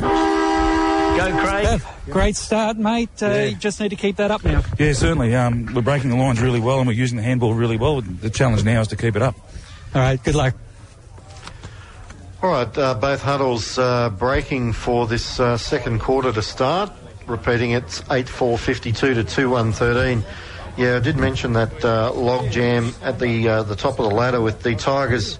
Go, Craig. Bev, great start, mate. Uh, Yeah. You just need to keep that up now. Yeah, certainly. Um, we're breaking the lines really well and we're using the handball really well. The challenge now is to keep it up. All right, good luck. All right, uh, both huddles uh, breaking for this uh, second quarter to start. Repeating, it's 8 4 52 to 2 1 13. Yeah, I did mention that uh, log jam at the uh, the top of the ladder with the Tigers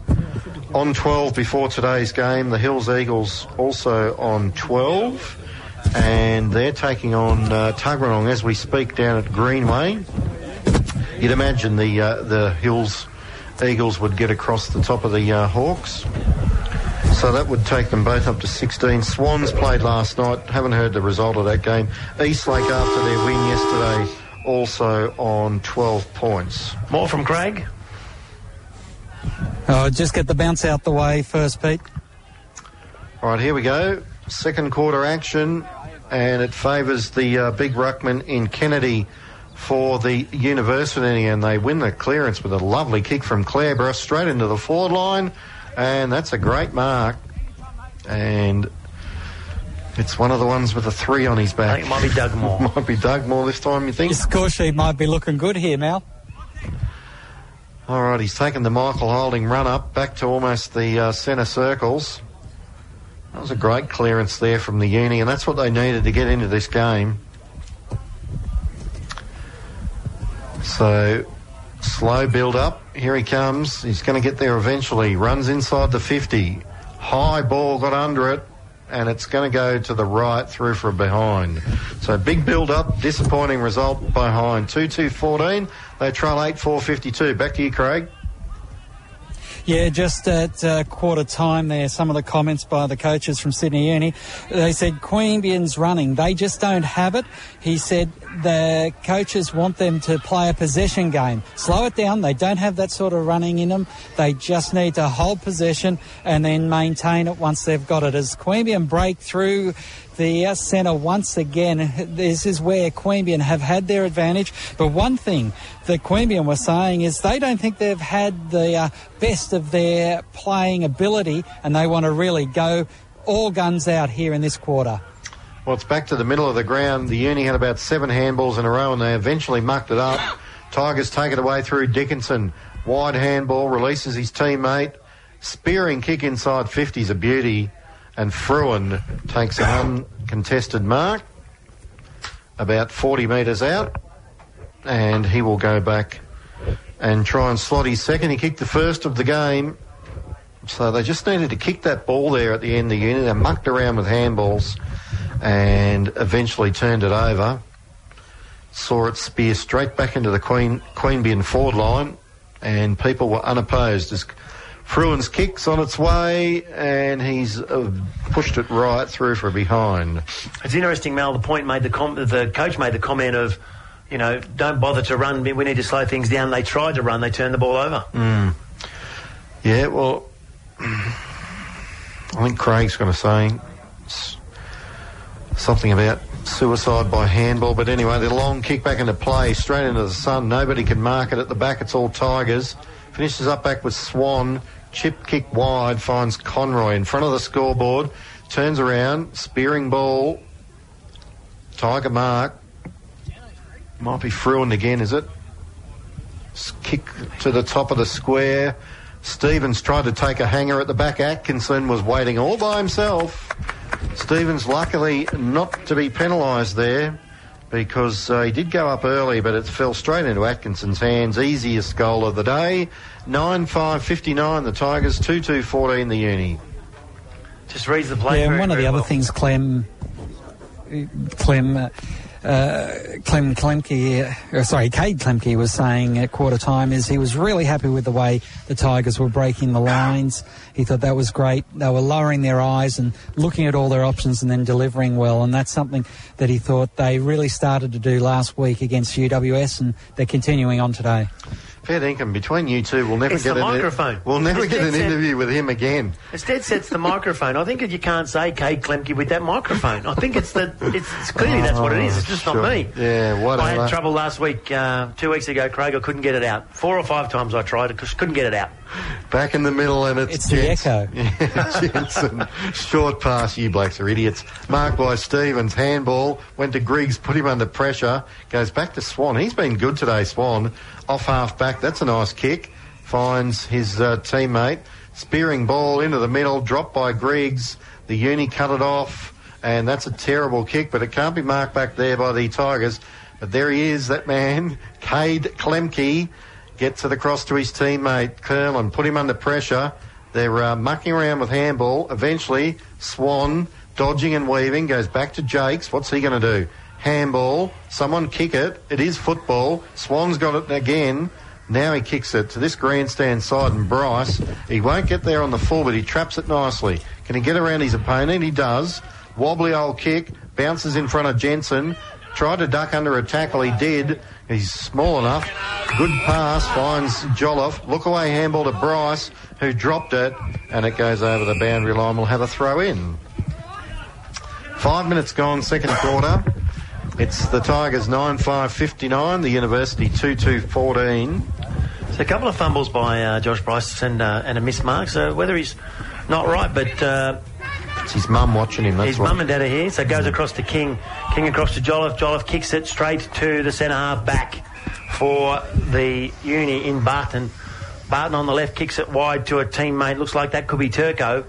on 12 before today's game. The Hills Eagles also on 12, and they're taking on uh, Tuggeranong as we speak down at Greenway. You'd imagine the uh, the Hills Eagles would get across the top of the uh, Hawks. So that would take them both up to 16. Swans played last night. Haven't heard the result of that game. Eastlake after their win yesterday also on 12 points. More from Craig. Oh, just get the bounce out the way first, Pete. All right, here we go. Second quarter action, and it favours the uh, big ruckman in Kennedy for the university, and they win the clearance with a lovely kick from Clareborough straight into the forward line, and that's a great mark. And it's one of the ones with a three on his back. I back. think it might be Doug Moore. Might be Dugmore this time, you think? Your score sheet might be looking good here, Mal. All right, he's taken the Michael Holding run up back to almost the uh, centre circles. That was a great clearance there from the uni, and that's what they needed to get into this game. So, slow build up. Here he comes. He's going to get there eventually. Runs inside the 50. High ball got under it, and it's going to go to the right through for a behind. So, big build up. Disappointing result behind. 2 2 14. They trail 8 4 52. Back to you, Craig. Yeah, just at uh, quarter time there, some of the comments by the coaches from Sydney Uni, they said Queanbeyan's running. They just don't have it. He said the coaches want them to play a possession game. Slow it down. They don't have that sort of running in them. They just need to hold possession and then maintain it once they've got it. As Queanbeyan break through the centre once again. This is where Queanbeyan have had their advantage. But one thing that Queanbeyan were saying is they don't think they've had the uh, best of their playing ability and they want to really go all guns out here in this quarter. Well, it's back to the middle of the ground. The Uni had about seven handballs in a row and they eventually mucked it up. Tigers take it away through Dickinson. Wide handball, releases his teammate. Spearing kick inside 50's a beauty. And Fruin takes an uncontested mark about 40 metres out. And he will go back and try and slot his second. He kicked the first of the game. So they just needed to kick that ball there at the end of the unit. They mucked around with handballs and eventually turned it over. Saw it spear straight back into the Queen Queanbeyan forward line, and people were unopposed as Fruin's kicks on its way, and he's uh, pushed it right through for behind. It's interesting, Mel. The point made the com- the coach made the comment of, you know, don't bother to run. We need to slow things down. They tried to run. They turned the ball over. Mm. Yeah, well, I think Craig's going to say something about suicide by handball. But anyway, the long kick back into play, straight into the sun. Nobody can mark it at the back. It's all Tigers. Finishes up back with Swan. Chip kick wide, finds Conroy in front of the scoreboard. Turns around, spearing ball. Tiger mark. Might be Fruin again, is it? Kick to the top of the square. Stevens tried to take a hanger at the back. Atkinson was waiting all by himself. Stevens luckily not to be penalised there because uh, he did go up early, but it fell straight into Atkinson's hands. Easiest goal of the day. 9 5 59, the Tigers, 2 2 14, the Uni. Just reads the play. Yeah, very, one of the well. other things Clem, Clem, uh, uh, Clem Klemke, uh, sorry, Cade Klemke was saying at quarter time is he was really happy with the way the Tigers were breaking the lines. He thought that was great. They were lowering their eyes and looking at all their options and then delivering well. And that's something that he thought they really started to do last week against UWS and they're continuing on today. Fair dinkum, between you two, we'll never It's get the an microphone. We'll never It's get an set. interview with him again. Instead, sets the microphone. I think you can't say Kate Klemke with that microphone. I think it's the. It's, it's clearly that's what it is. It's just Oh, Sure. not me. Yeah, what I whatever. had trouble last week, uh, two weeks ago, Craig. I couldn't get it out. Four or five times I tried it, just couldn't get it out. Back in the middle, and it's It's the echo. Jensen. Short pass, you blokes are idiots. Marked by Stevens, handball, went to Griggs, put him under pressure, goes back to Swan. He's been good today, Swan. Off half back, that's a nice kick. Finds his uh, teammate. Spearing ball into the middle, dropped by Griggs. The uni cut it off, and that's a terrible kick, but it can't be marked back there by the Tigers. But there he is, that man, Cade Klemke gets it across to his teammate Curlin, put him under pressure. They're uh, mucking around with handball. Eventually, Swan, dodging and weaving, goes back to Jakes. What's he going to do? Handball. Someone kick it. It is football. Swan's got it again. Now he kicks it to this grandstand side and Bryce. He won't get there on the full, but he traps it nicely. Can he get around his opponent? He does. Wobbly old kick. Bounces in front of Jensen. Tried to duck under a tackle. He did. He's small enough. Good pass. Finds Jolliffe. Look away handball to Bryce, who dropped it, and it goes over the boundary line. We'll have a throw in. Five minutes gone, second quarter. It's the Tigers 9 5 59, the University 2 2 14. So a couple of fumbles by uh, Josh Bryce and uh, and a missed mark. So whether he's not right, but uh, It's his mum watching him. That's his what. mum and dad are here. So it goes across to King. King across to Jolliffe. Jolliffe kicks it straight to the centre half back for the uni in Barton. Barton on the left kicks it wide to a teammate. Looks like that could be Turco.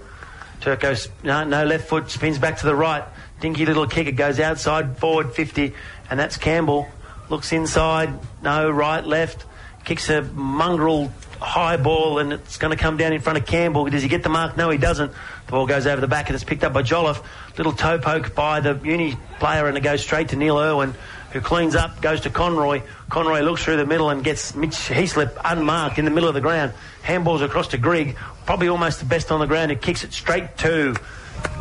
Turco's no, no left foot spins back to the right. Dinky little kick. It goes outside forward 50, and that's Campbell. Looks inside. No right left. Kicks a mongrel high ball, and it's going to come down in front of Campbell. Does he get the mark? No, he doesn't. The ball goes over the back, and it's picked up by Jolliffe. Little toe poke by the uni player, and it goes straight to Neil Irwin, who cleans up, goes to Conroy. Conroy looks through the middle and gets Mitch Heaslip unmarked in the middle of the ground. Handballs across to Grigg, probably almost the best on the ground, who kicks it straight to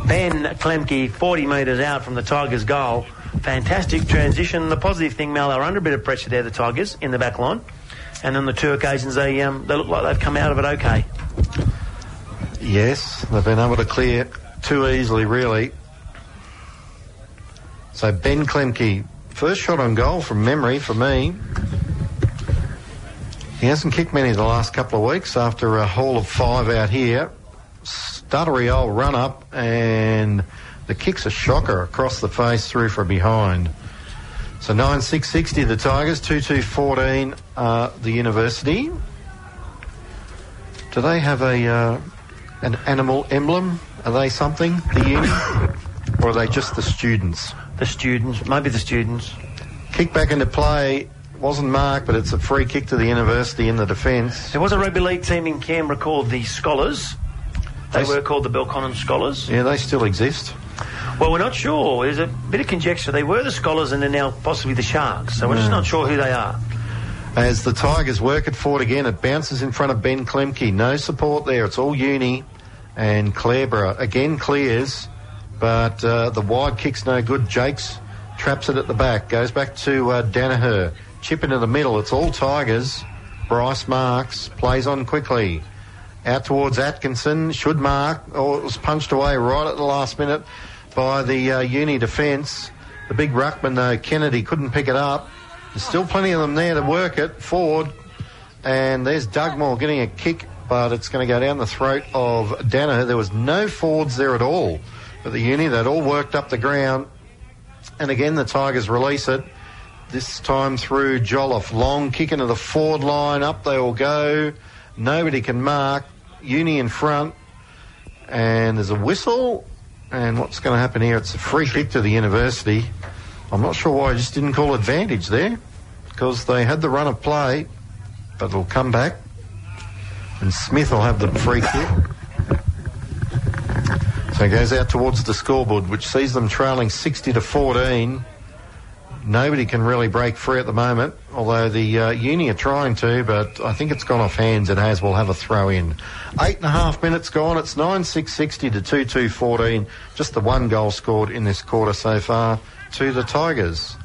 Ben Klemke, 40 metres out from the Tigers' goal. Fantastic transition. The positive thing, Mal, they're under a bit of pressure there, the Tigers, in the back line. And on the two occasions, they, um, they look like they've come out of it okay. Yes, they've been able to clear too easily, really. So Ben Klemke, first shot on goal from memory for me. He hasn't kicked many the last couple of weeks after a haul of five out here. stuttery old run up, and the kick's a shocker across the face through from behind. So 9 6 60 the Tigers, 2 2 14 uh, the University. Do they have a uh, an animal emblem? Are they something, the uni? or are they just the students? The students, maybe the students. Kick back into play wasn't marked, but it's a free kick to the university in the defence. There was a rugby league team in Canberra called the Scholars. They They were called the Belconnen Scholars. Yeah, they still exist. Well, we're not sure. There's a bit of conjecture. They were the Scholars and they're now possibly the Sharks. So we're just not sure who they are. As the Tigers work it forward again, it bounces in front of Ben Klemke. No support there. It's all uni. And Clareborough again clears, but uh, the wide kick's no good. Jakes traps it at the back. Goes back to uh, Danaher. Chip into the middle. It's all Tigers. Bryce marks. Plays on quickly. Out towards Atkinson. Should mark. Oh, it was punched away right at the last minute by the uh, uni defence. The big ruckman, though, Kennedy, couldn't pick it up. There's still plenty of them there to work it forward. And there's Dugmore getting a kick, but it's going to go down the throat of Danaher. There was no Fords there at all at the uni. They'd all worked up the ground. And again, the Tigers release it. This time through Jolliffe. Long kick into the forward line. Up they all go. Nobody can mark. Uni in front. And there's a whistle. And what's going to happen here? It's a free kick to the university. I'm not sure why I just didn't call advantage there. Because they had the run of play. But it'll come back. And Smith will have the free kick. So goes out towards the scoreboard, which sees them trailing 60 to 14. Nobody can really break free at the moment, although the uh, uni are trying to, but I think it's gone off hands. It has. We'll have a throw in. Eight and a half minutes gone. It's 9 6 60 to 2 2 14. Just the one goal scored in this quarter so far to the Tigers.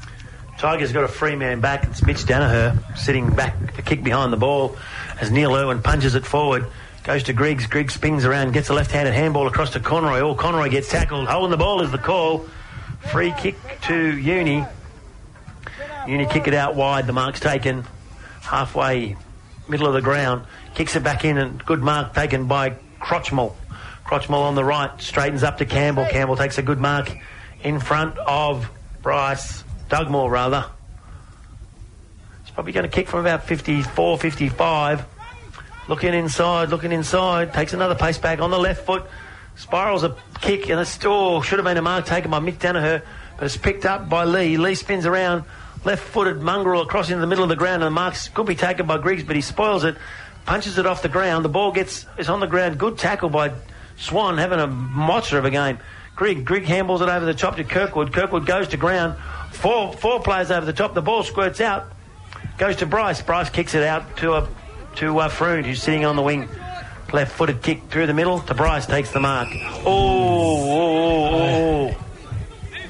Tigers got a free man back. It's Mitch Danaher sitting back kick behind the ball as Neil Irwin punches it forward. Goes to Griggs. Griggs spins around, gets a left-handed handball across to Conroy. All Conroy gets tackled. Holding the ball is the call. Free kick to Uni. Uni kick it out wide. The mark's taken halfway, middle of the ground. Kicks it back in and good mark taken by Crotchmall. Crotchmall on the right straightens up to Campbell. Campbell takes a good mark in front of Bryce. Dugmore, rather. Probably going to kick from about 54, 55. Looking inside, looking inside. Takes another pace back on the left foot. Spirals a kick, and it's oh, should have been a mark taken by Mick Danaher, but it's picked up by Lee. Lee spins around, left-footed mongrel across into the middle of the ground, and the mark could be taken by Griggs, but he spoils it, punches it off the ground. The ball gets is on the ground. Good tackle by Swan, having a monster of a game. Grigg, Grigg handballs it over the top to Kirkwood. Kirkwood goes to ground. Four, four players over the top. The ball squirts out. Goes to Bryce. Bryce kicks it out to a to uh, Fruin, who's sitting on the wing. Left-footed kick through the middle to Bryce. Takes the mark. Oh, oh, oh, oh.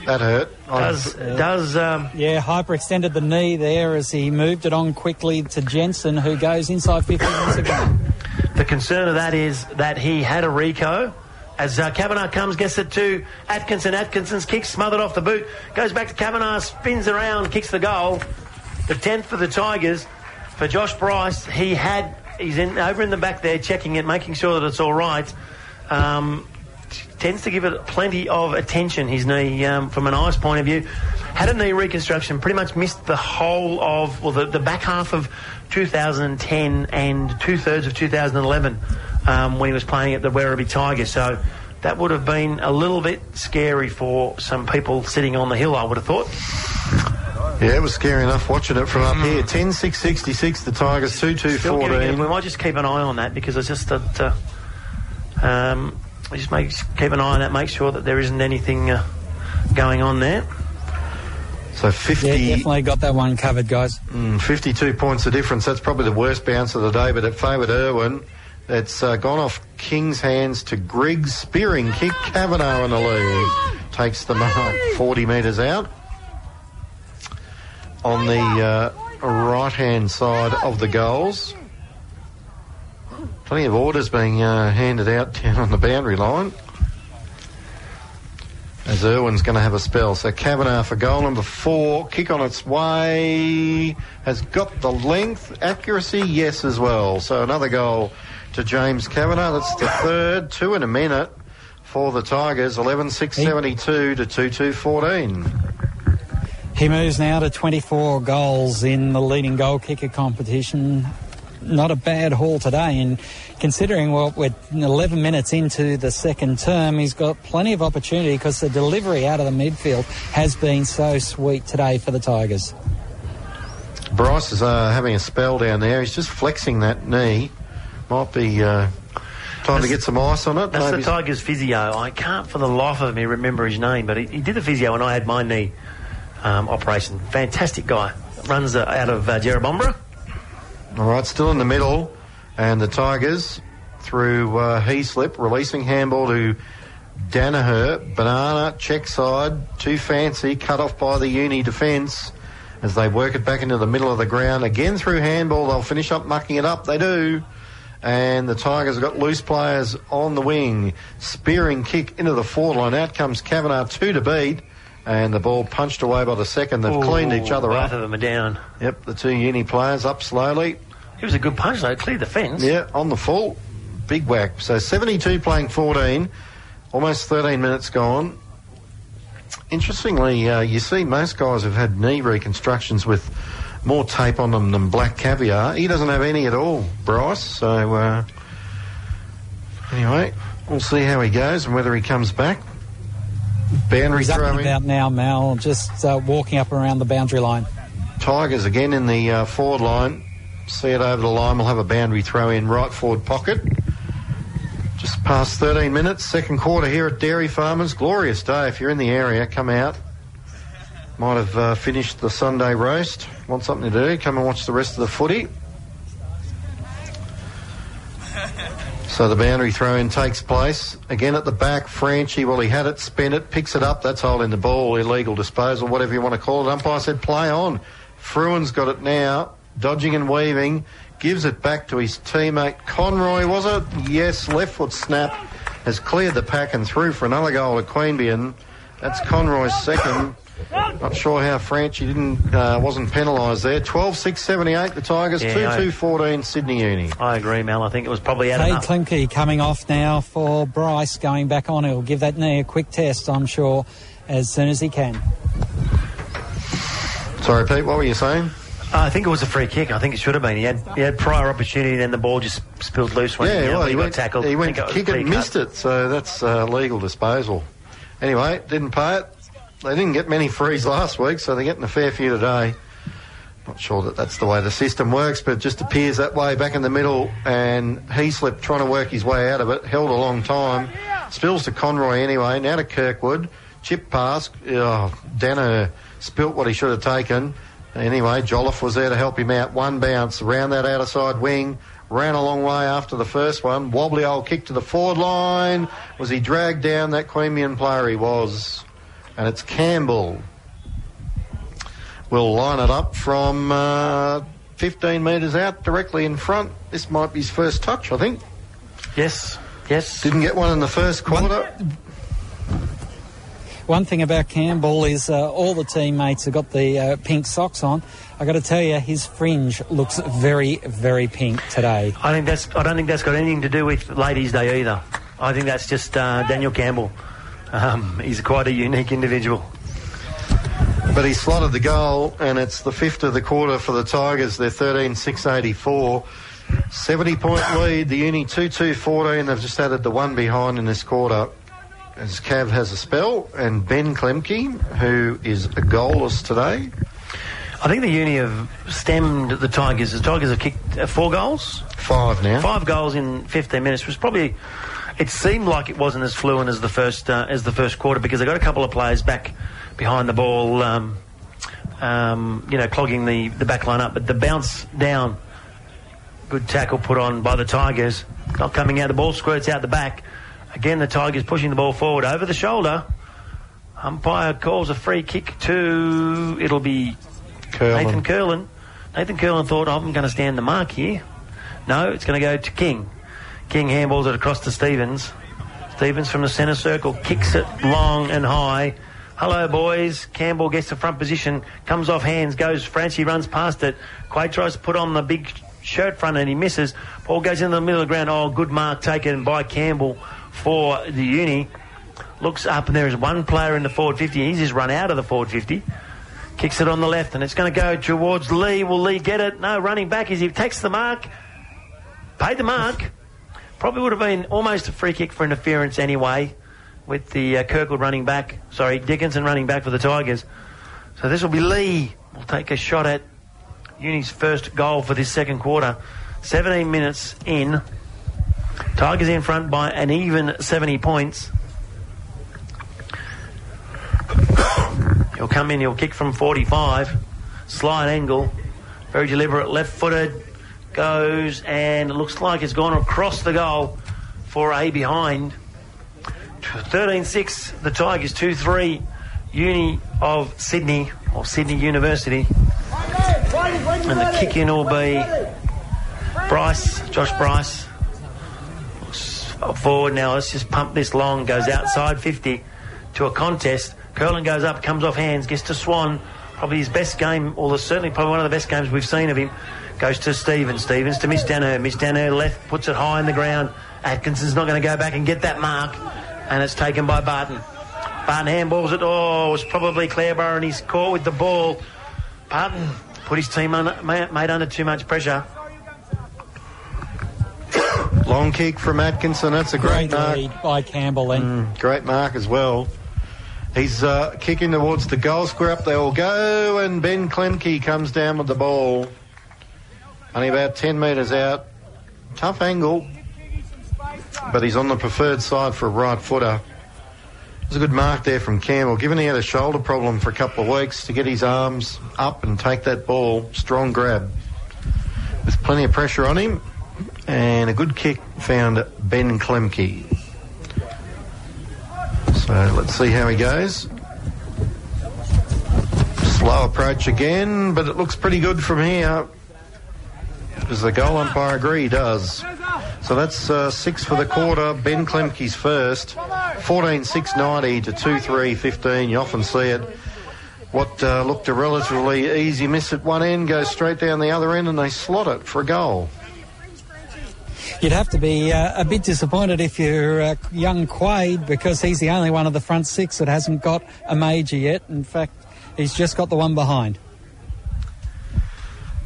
That hurt. does does um, Yeah, hyperextended the knee there as he moved it on quickly to Jensen, who goes inside 50 minutes ago. The concern of that is that he had a reco. As uh, Kavanagh comes, gets it to Atkinson. Atkinson's kick smothered off the boot. Goes back to Kavanagh, spins around, kicks the goal. The 10th for the Tigers. For Josh Bryce, he had, he's in over in the back there checking it, making sure that it's all right. Um, tends to give it plenty of attention, his knee, um, from an eyes point of view. Had a knee reconstruction, pretty much missed the whole of, well, the, the back half of 2010 and two thirds of 2011 um, when he was playing at the Werribee Tigers. So that would have been a little bit scary for some people sitting on the hill, I would have thought. Yeah, it was scary enough watching it from up here. 10 6 66, the Tigers 2 2 Mm. Still giving it- 14. we might just keep an eye on that because it's just that. Uh, um, we just make keep an eye on that, make sure that there isn't anything uh, going on there. So 50, Yeah, definitely got that one covered, guys. mm, 52 points of difference. That's probably the worst bounce of the day, but it favoured Irwin. It's uh, gone off King's hands to Griggs. Spearing kick. Kavanagh in the lead. Takes the mark 40 metres out. On the uh, right hand side of the goals. Plenty of orders being uh, handed out down on the boundary line. As Irwin's going to have a spell. So Kavanagh for goal number four. Kick on its way. Has got the length. Accuracy, yes, as well. So another goal to James Kavanagh. That's the third, two in a minute for the Tigers. 11 6 72 to 2 2 14. He moves now to 24 goals in the leading goal kicker competition. Not a bad haul today, and considering what we're 11 minutes into the second term, he's got plenty of opportunity because the delivery out of the midfield has been so sweet today for the Tigers. Bryce is uh, having a spell down there. He's just flexing that knee. Might be uh, time to get some ice on it. That's Maybe the Tigers physio. I can't for the life of me remember his name, but he, he did the physio when I had my knee um, operation. Fantastic guy. Runs uh, out of uh, Jerrabomberra. All right, still in the middle, and the Tigers through uh, Heaslip releasing handball to Danaher. Banana check side, too fancy, cut off by the Uni defence as they work it back into the middle of the ground again through handball. They'll finish up mucking it up. They do. And the Tigers have got loose players on the wing. Spearing kick into the forward line. Out comes Kavanagh, two to beat. And the ball punched away by the second. They've Ooh, cleaned each other both up. of them are down. Yep, the two uni players up slowly. It was a good punch though. Cleared the fence. Yeah, on the full. Big whack. So 72 playing 14. Almost 13 minutes gone. Interestingly, uh, you see most guys have had knee reconstructions with more tape on them than black caviar. He doesn't have any at all, Bryce. So, uh, anyway, we'll see how he goes and whether he comes back. Boundary He's up and about now, Mal, just uh, walking up around the boundary line. Tigers again in the uh, forward line. See it over the line. We'll have a boundary throw in right forward pocket. Just past 13 minutes, second quarter here at Dairy Farmers. Glorious day. If you're in the area, come out. Might have uh, finished the Sunday roast. Want something to do? Come and watch the rest of the footy. So the boundary throw in takes place. Again at the back, Franchi, well, he had it, spent it, picks it up. That's holding the ball, illegal disposal, whatever you want to call it. Umpire said play on. Fruin's got it now, dodging and weaving, gives it back to his teammate Conroy, was it? Yes, left foot snap has cleared the pack and through for another goal at Queanbeyan. That's Conroy's second. Not sure how Franchi didn't uh, wasn't penalised there. 12-6-78 the Tigers, Yeah, 2-2-14 Sydney Uni. I agree, Mel. I think it was probably out Cade enough. Klemke coming off now for Bryce, going back on. He'll give that knee a quick test, I'm sure, as soon as he can. Sorry, Pete, what were you saying? I think it was a free kick. I think it should have been. He had he had prior opportunity, and then the ball just spilled loose when Yeah, you well, he, he got went, tackled. he went to kick it and missed cut. it, so that's uh, legal disposal. Anyway, didn't pay it. They didn't get many frees last week, so they're getting a fair few today. Not sure that that's the way the system works, but it just appears that way back in the middle. And he slipped trying to work his way out of it, held a long time. Spills to Conroy anyway, now to Kirkwood. Chip pass. Oh, Danner spilt what he should have taken. Anyway, Jolliffe was there to help him out. One bounce around that outer side wing. Ran a long way after the first one. Wobbly old kick to the forward line. Was he dragged down? That Queanbeyan player he was. And it's Campbell. We'll line it up from uh, 15 metres out directly in front. This might be his first touch, I think. Yes, yes. Didn't get one in the first quarter. One thing about Campbell is uh, all the teammates have got the uh, pink socks on. I got to tell you, his fringe looks very, very pink today. I think that's. I don't think that's got anything to do with Ladies' Day either. I think that's just uh, Daniel Campbell. Um, he's quite a unique individual. But he slotted the goal, and it's the fifth of the quarter for the Tigers. They're 13 6 84. 70 point lead. The Uni 2 2 14. They've just added the one behind in this quarter. As Cav has a spell, and Ben Klemke, who is a goalless today. I think the Uni have stemmed the Tigers. The Tigers have kicked uh, four goals, Five now. five goals in 15 minutes. Was probably. It seemed like it wasn't as fluent as the first uh, as the first quarter because they got a couple of players back behind the ball, um, um, you know, clogging the the back line up. But the bounce down, good tackle put on by the Tigers. Not coming out. The ball squirts out the back. Again, the Tigers pushing the ball forward over the shoulder. Umpire calls a free kick to. It'll be Curlin. Nathan Curlin. Nathan Curlin thought, I'm going to stand the mark here. No, it's going to go to King. King handballs it across to Stevens. Stevens from the centre circle kicks it long and high. Hello, boys. Campbell gets the front position, comes off hands, goes Franchi, runs past it. Quade tries to put on the big shirt front and he misses. Ball goes into the middle of the ground. Oh, good mark taken by Campbell for the uni. Looks up and there is one player in the forward 50. He's just run out of the forward 50. Kicks it on the left and it's going to go towards Lee. Will Lee get it? No, running back as he takes the mark. Paid the mark. Probably would have been almost a free kick for interference anyway with the uh, Kirkwood running back. Sorry, Dickinson running back for the Tigers. So this will be Lee. We'll take a shot at Uni's first goal for this second quarter. 17 minutes in. Tigers in front by an even 70 points. he'll come in, he'll kick from 45. Slight angle. Very deliberate, left footed. Goes and it looks like it's gone across the goal for a behind. 13 6, the Tigers 2 3, Uni of Sydney, or Sydney University. And the kick in will be Bryce, Josh Bryce. Forward now, let's just pump this long, goes outside 50 to a contest. Curlin goes up, comes off hands, gets to Swan. Probably his best game, or certainly probably one of the best games we've seen of him. Goes to Stevens. Stevens to Miss Danaher. Miss Danaher left, puts it high in the ground. Atkinson's not going to go back and get that mark. And it's taken by Barton. Barton handballs it. Oh, it was probably Clareborough and he's caught with the ball. Barton put his team under, made under too much pressure. Long kick from Atkinson. That's a great, Great mark. lead by Campbell then. Mm, great mark as well. He's uh, kicking towards the goal square. Up they all go, and Ben Klemke comes down with the ball. Only about 10 metres out. Tough angle, but he's on the preferred side for a right footer. There's a good mark there from Campbell, given he had a shoulder problem for a couple of weeks to get his arms up and take that ball. Strong grab. With plenty of pressure on him, and a good kick found Ben Klemke. So let's see how he goes. Slow approach again, but it looks pretty good from here. Does the goal umpire agree? Does. So that's uh, six for the quarter. Ben Klemke's first. 14 6 90 to 2 3 15. You often see it. What uh, looked a relatively easy miss at one end goes straight down the other end and they slot it for a goal. You'd have to be uh, a bit disappointed if you're uh, young Quade because he's the only one of the front six that hasn't got a major yet. In fact, he's just got the one behind.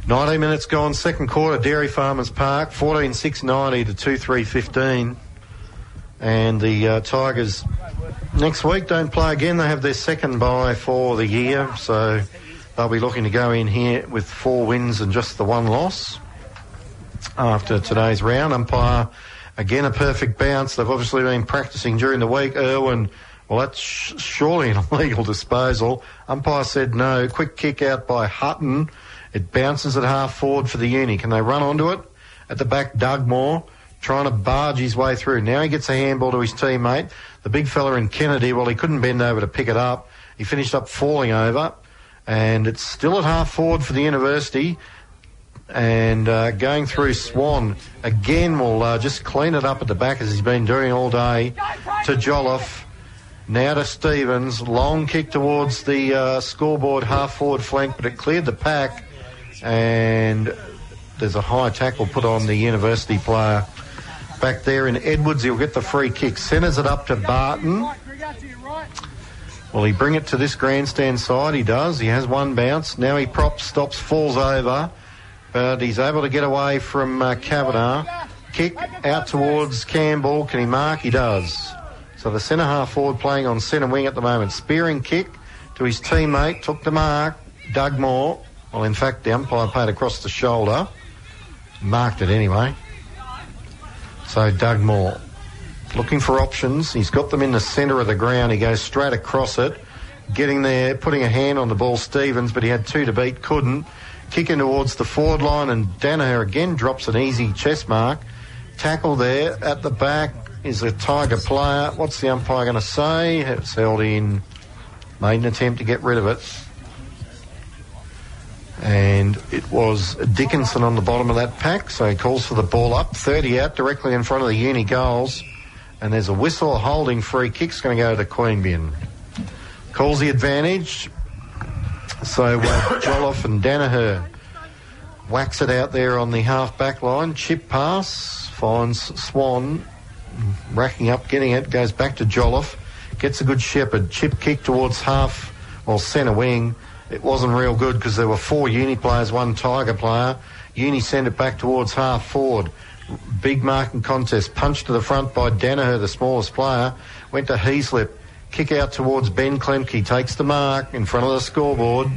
19 minutes gone, second quarter, Dairy Farmers Park, 14 6 90 to 2 3 15. And the uh, Tigers next week don't play again. They have their second bye for the year, so they'll be looking to go in here with four wins and just the one loss after today's round. Umpire, again, a perfect bounce. They've obviously been practicing during the week. Irwin, well, that's surely an illegal disposal. Umpire said no. Quick kick out by Hutton. It bounces at half forward for the uni. Can they run onto it? At the back, Dugmore trying to barge his way through. Now he gets a handball to his teammate. The big fella in Kennedy, well, he couldn't bend over to pick it up. He finished up falling over. And it's still at half forward for the university. And uh, going through Swan again will uh, just clean it up at the back as he's been doing all day to Jolliffe. Now to Stevens. Long kick towards the uh, scoreboard half forward flank, but it cleared the pack. And there's a high tackle put on the university player back there in Edwards. He'll get the free kick. Centres it up to Barton. Will he bring it to this grandstand side? He does. He has one bounce. Now he props, stops, falls over. But he's able to get away from uh, Kavanagh. Kick out towards Campbell. Can he mark? He does. So the centre half forward playing on centre wing at the moment. Spearing kick to his teammate. Took the mark. Dugmore. Well, in fact, the umpire played across the shoulder. Marked it anyway. So Dugmore looking for options. He's got them in the centre of the ground. He goes straight across it, getting there, putting a hand on the ball, Stevens, but he had two to beat, couldn't. Kicking towards the forward line, and Danaher again drops an easy chest mark. Tackle there at the back is a Tiger player. What's the umpire going to say? It's held in. Made an attempt to get rid of it. And it was Dickinson on the bottom of that pack, so he calls for the ball up. 30 out, directly in front of the uni goals. And there's a whistle holding free kick's going to go to Queanbeyan. Calls the advantage. So uh, Jolliffe and Danaher whacks it out there on the half back line. Chip pass finds Swan racking up, getting it, goes back to Jolliffe, gets a good shepherd. Chip kick towards half or centre wing. It wasn't real good because there were four uni players, one Tiger player. Uni sent it back towards half forward. Big marking contest. Punched to the front by Danaher, the smallest player. Went to Heaslip. Kick out towards Ben Klemke. Takes the mark in front of the scoreboard.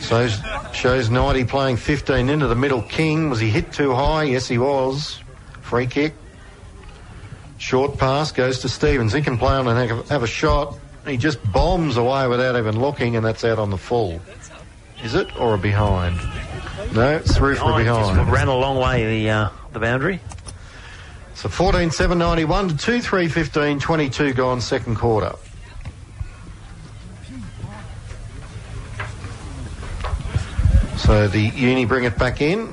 So shows 90 playing 15 into the middle. King, was he hit too high? Yes, he was. Free kick. Short pass goes to Stevens. He can play on and have a shot. He just bombs away without even looking, and that's out on the full. Is it or a behind? No, it's through for a behind. Just ran a long way the uh, the boundary. So 14 7 91 to 2 3 15 22 gone second quarter. So the uni bring it back in.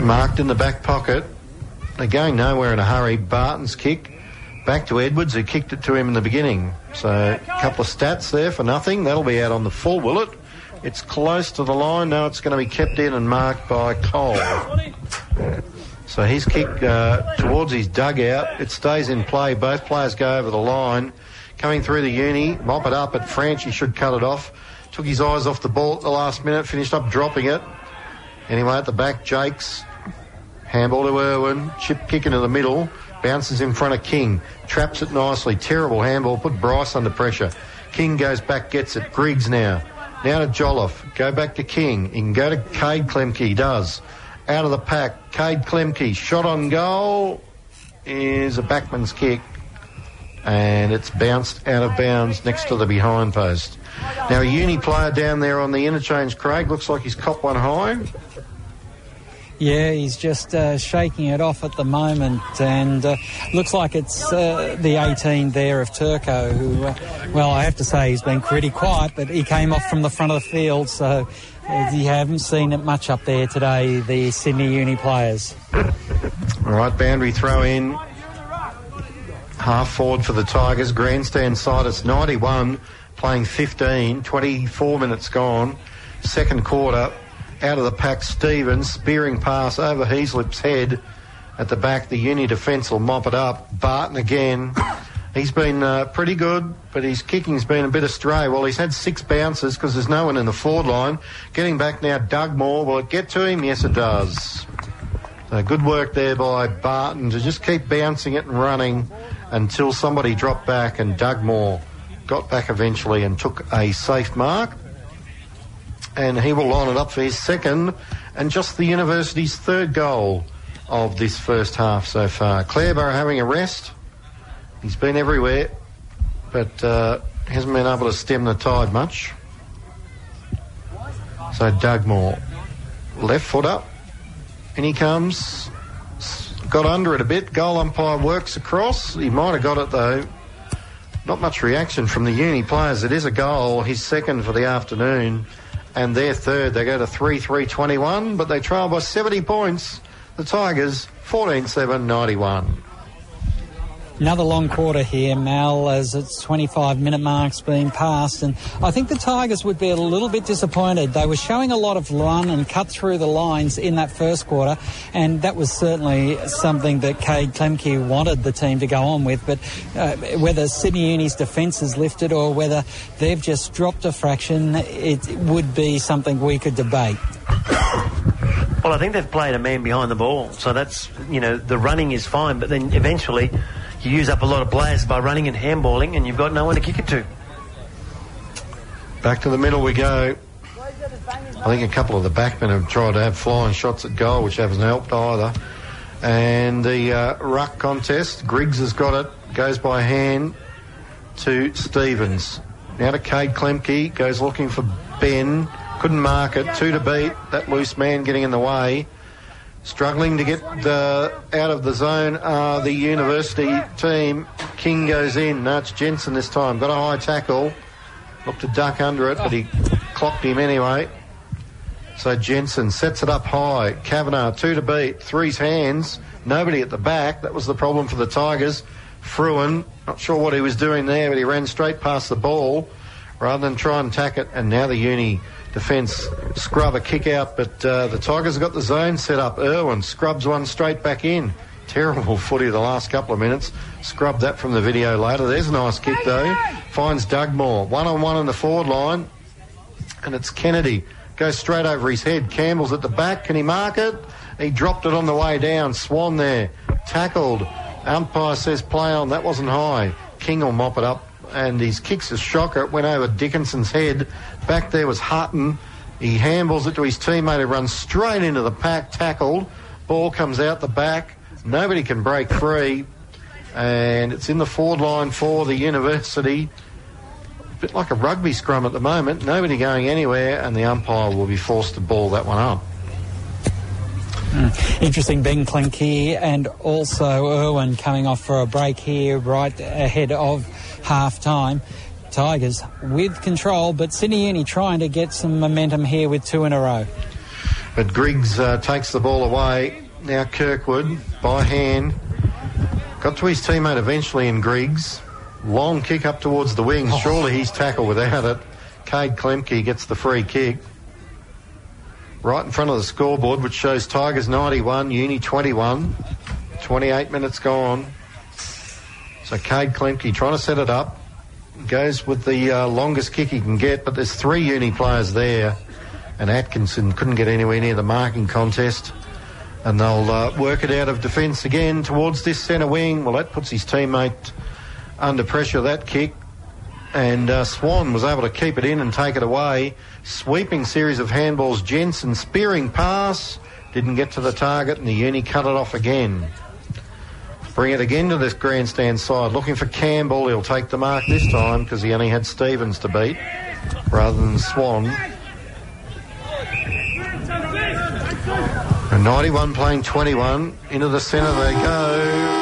Marked in the back pocket. They're going nowhere in a hurry. Barton's kick. Back to Edwards, who kicked it to him in the beginning. So a couple of stats there for nothing. That'll be out on the full, will it? It's close to the line. Now it's going to be kept in and marked by Cole. So his kick uh, towards his dugout. It stays in play. Both players go over the line. Coming through the uni, mop it up, but Franchi should cut it off. Took his eyes off the ball at the last minute, finished up dropping it. Anyway, at the back, Jakes. Handball to Irwin. Chip kick into the middle. Bounces in front of King. Traps it nicely. Terrible handball. Put Bryce under pressure. King goes back, gets it. Griggs now. Now to Jolliffe. Go back to King. He can go to Cade Klemke. Does. Out of the pack. Cade Klemke. Shot on goal is a backman's kick. And it's bounced out of bounds next to the behind post. Now a uni player down there on the interchange, Craig, looks like he's caught one high. Yeah, he's just uh, shaking it off at the moment, and uh, looks like it's uh, the 18 there of Turco, who, uh, well, I have to say he's been pretty quiet, but he came off from the front of the field, so you haven't seen it much up there today, the Sydney Uni players. All right, boundary throw in. Half forward for the Tigers. Grandstand side, it's 91, playing 15, 24 minutes gone. Second quarter, out of the pack, Stevens, spearing pass over Heaslip's head at the back. The uni defence will mop it up. Barton again. He's been uh, pretty good, but his kicking's been a bit astray. Well, he's had six bounces because there's no one in the forward line. Getting back now, Dugmore. Will it get to him? Yes, it does. So good work there by Barton to just keep bouncing it and running until somebody dropped back and Dugmore got back eventually and took a safe mark and he will line it up for his second and just the university's third goal of this first half so far. Clareborough having a rest. He's been everywhere, but uh, hasn't been able to stem the tide much. So Dugmore, left foot up, and he comes. Got under it a bit. Goal umpire works across. He might have got it though. Not much reaction from the uni players. It is a goal. His second for the afternoon and they're third. They go to 3 3 21, but they trail by 70 points. The Tigers 14 7 91. Another long quarter here, Mal, as it's 25 minute marks being passed. And I think the Tigers would be a little bit disappointed. They were showing a lot of run and cut through the lines in that first quarter. And that was certainly something that Cade Klemke wanted the team to go on with. But uh, whether Sydney Uni's defence is lifted or whether they've just dropped a fraction, it would be something we could debate. Well, I think they've played a man behind the ball. So that's, you know, the running is fine. But then eventually you use up a lot of players by running and handballing, and you've got no one to kick it to. Back to the middle we go. I think a couple of the backmen have tried to have flying shots at goal, which hasn't helped either. And the uh, ruck contest, Griggs has got it, goes by hand to Stevens. Now to Cade Klemke, goes looking for Ben, couldn't mark it, two to beat, that loose man getting in the way. Struggling to get uh, out of the zone uh, the university team. King goes in. It's Jensen this time. Got a high tackle. Looked to duck under it, but he clocked him anyway. So Jensen sets it up high. Kavanagh, two to beat. Three's hands. Nobody at the back. That was the problem for the Tigers. Fruin, not sure what he was doing there, but he ran straight past the ball. rather than try and tack it. And now the uni defence scrub a kick out, but uh, the Tigers got the zone set up. Irwin scrubs one straight back in. Terrible footy the last couple of minutes. Scrub that from the video later. There's a nice kick though. Finds Dugmore. One on one in the forward line. And it's Kennedy. Goes straight over his head. Campbell's at the back. Can he mark it? He dropped it on the way down. Swan there. Tackled. Umpire says play on. That wasn't high. King will mop it up. And his kicks a shocker. It went over Dickinson's head. Back there was Hutton. He handles it to his teammate who runs straight into the pack. Tackled. Ball comes out the back. Nobody can break free. And it's in the forward line for the university. A bit like a rugby scrum at the moment. Nobody going anywhere, and the umpire will be forced to ball that one up. Mm. Interesting, Ben Klemke and also Irwin coming off for a break here right ahead of half time. Tigers with control, but Sydney Uni trying to get some momentum here with two in a row. But Griggs uh, takes the ball away. Now Kirkwood by hand. Got to his teammate eventually in Griggs. Long kick up towards the wings. Oh. Surely he's tackled without it. Cade Klemke gets the free kick. Right in front of the scoreboard, which shows Tigers 91, Uni 21. 28 minutes gone. So Cade Klemke trying to set it up. Goes with the uh, longest kick he can get, but there's three Uni players there. And Atkinson couldn't get anywhere near the marking contest and they'll uh, work it out of defence again towards this centre wing. Well, that puts his teammate under pressure, that kick. And uh, Swan was able to keep it in and take it away. Sweeping series of handballs. Jensen spearing pass. Didn't get to the target, and the uni cut it off again. Bring it again to this grandstand side. Looking for Campbell. He'll take the mark this time because he only had Stevens to beat rather than Swan. And 91 playing 21. Into the centre they go.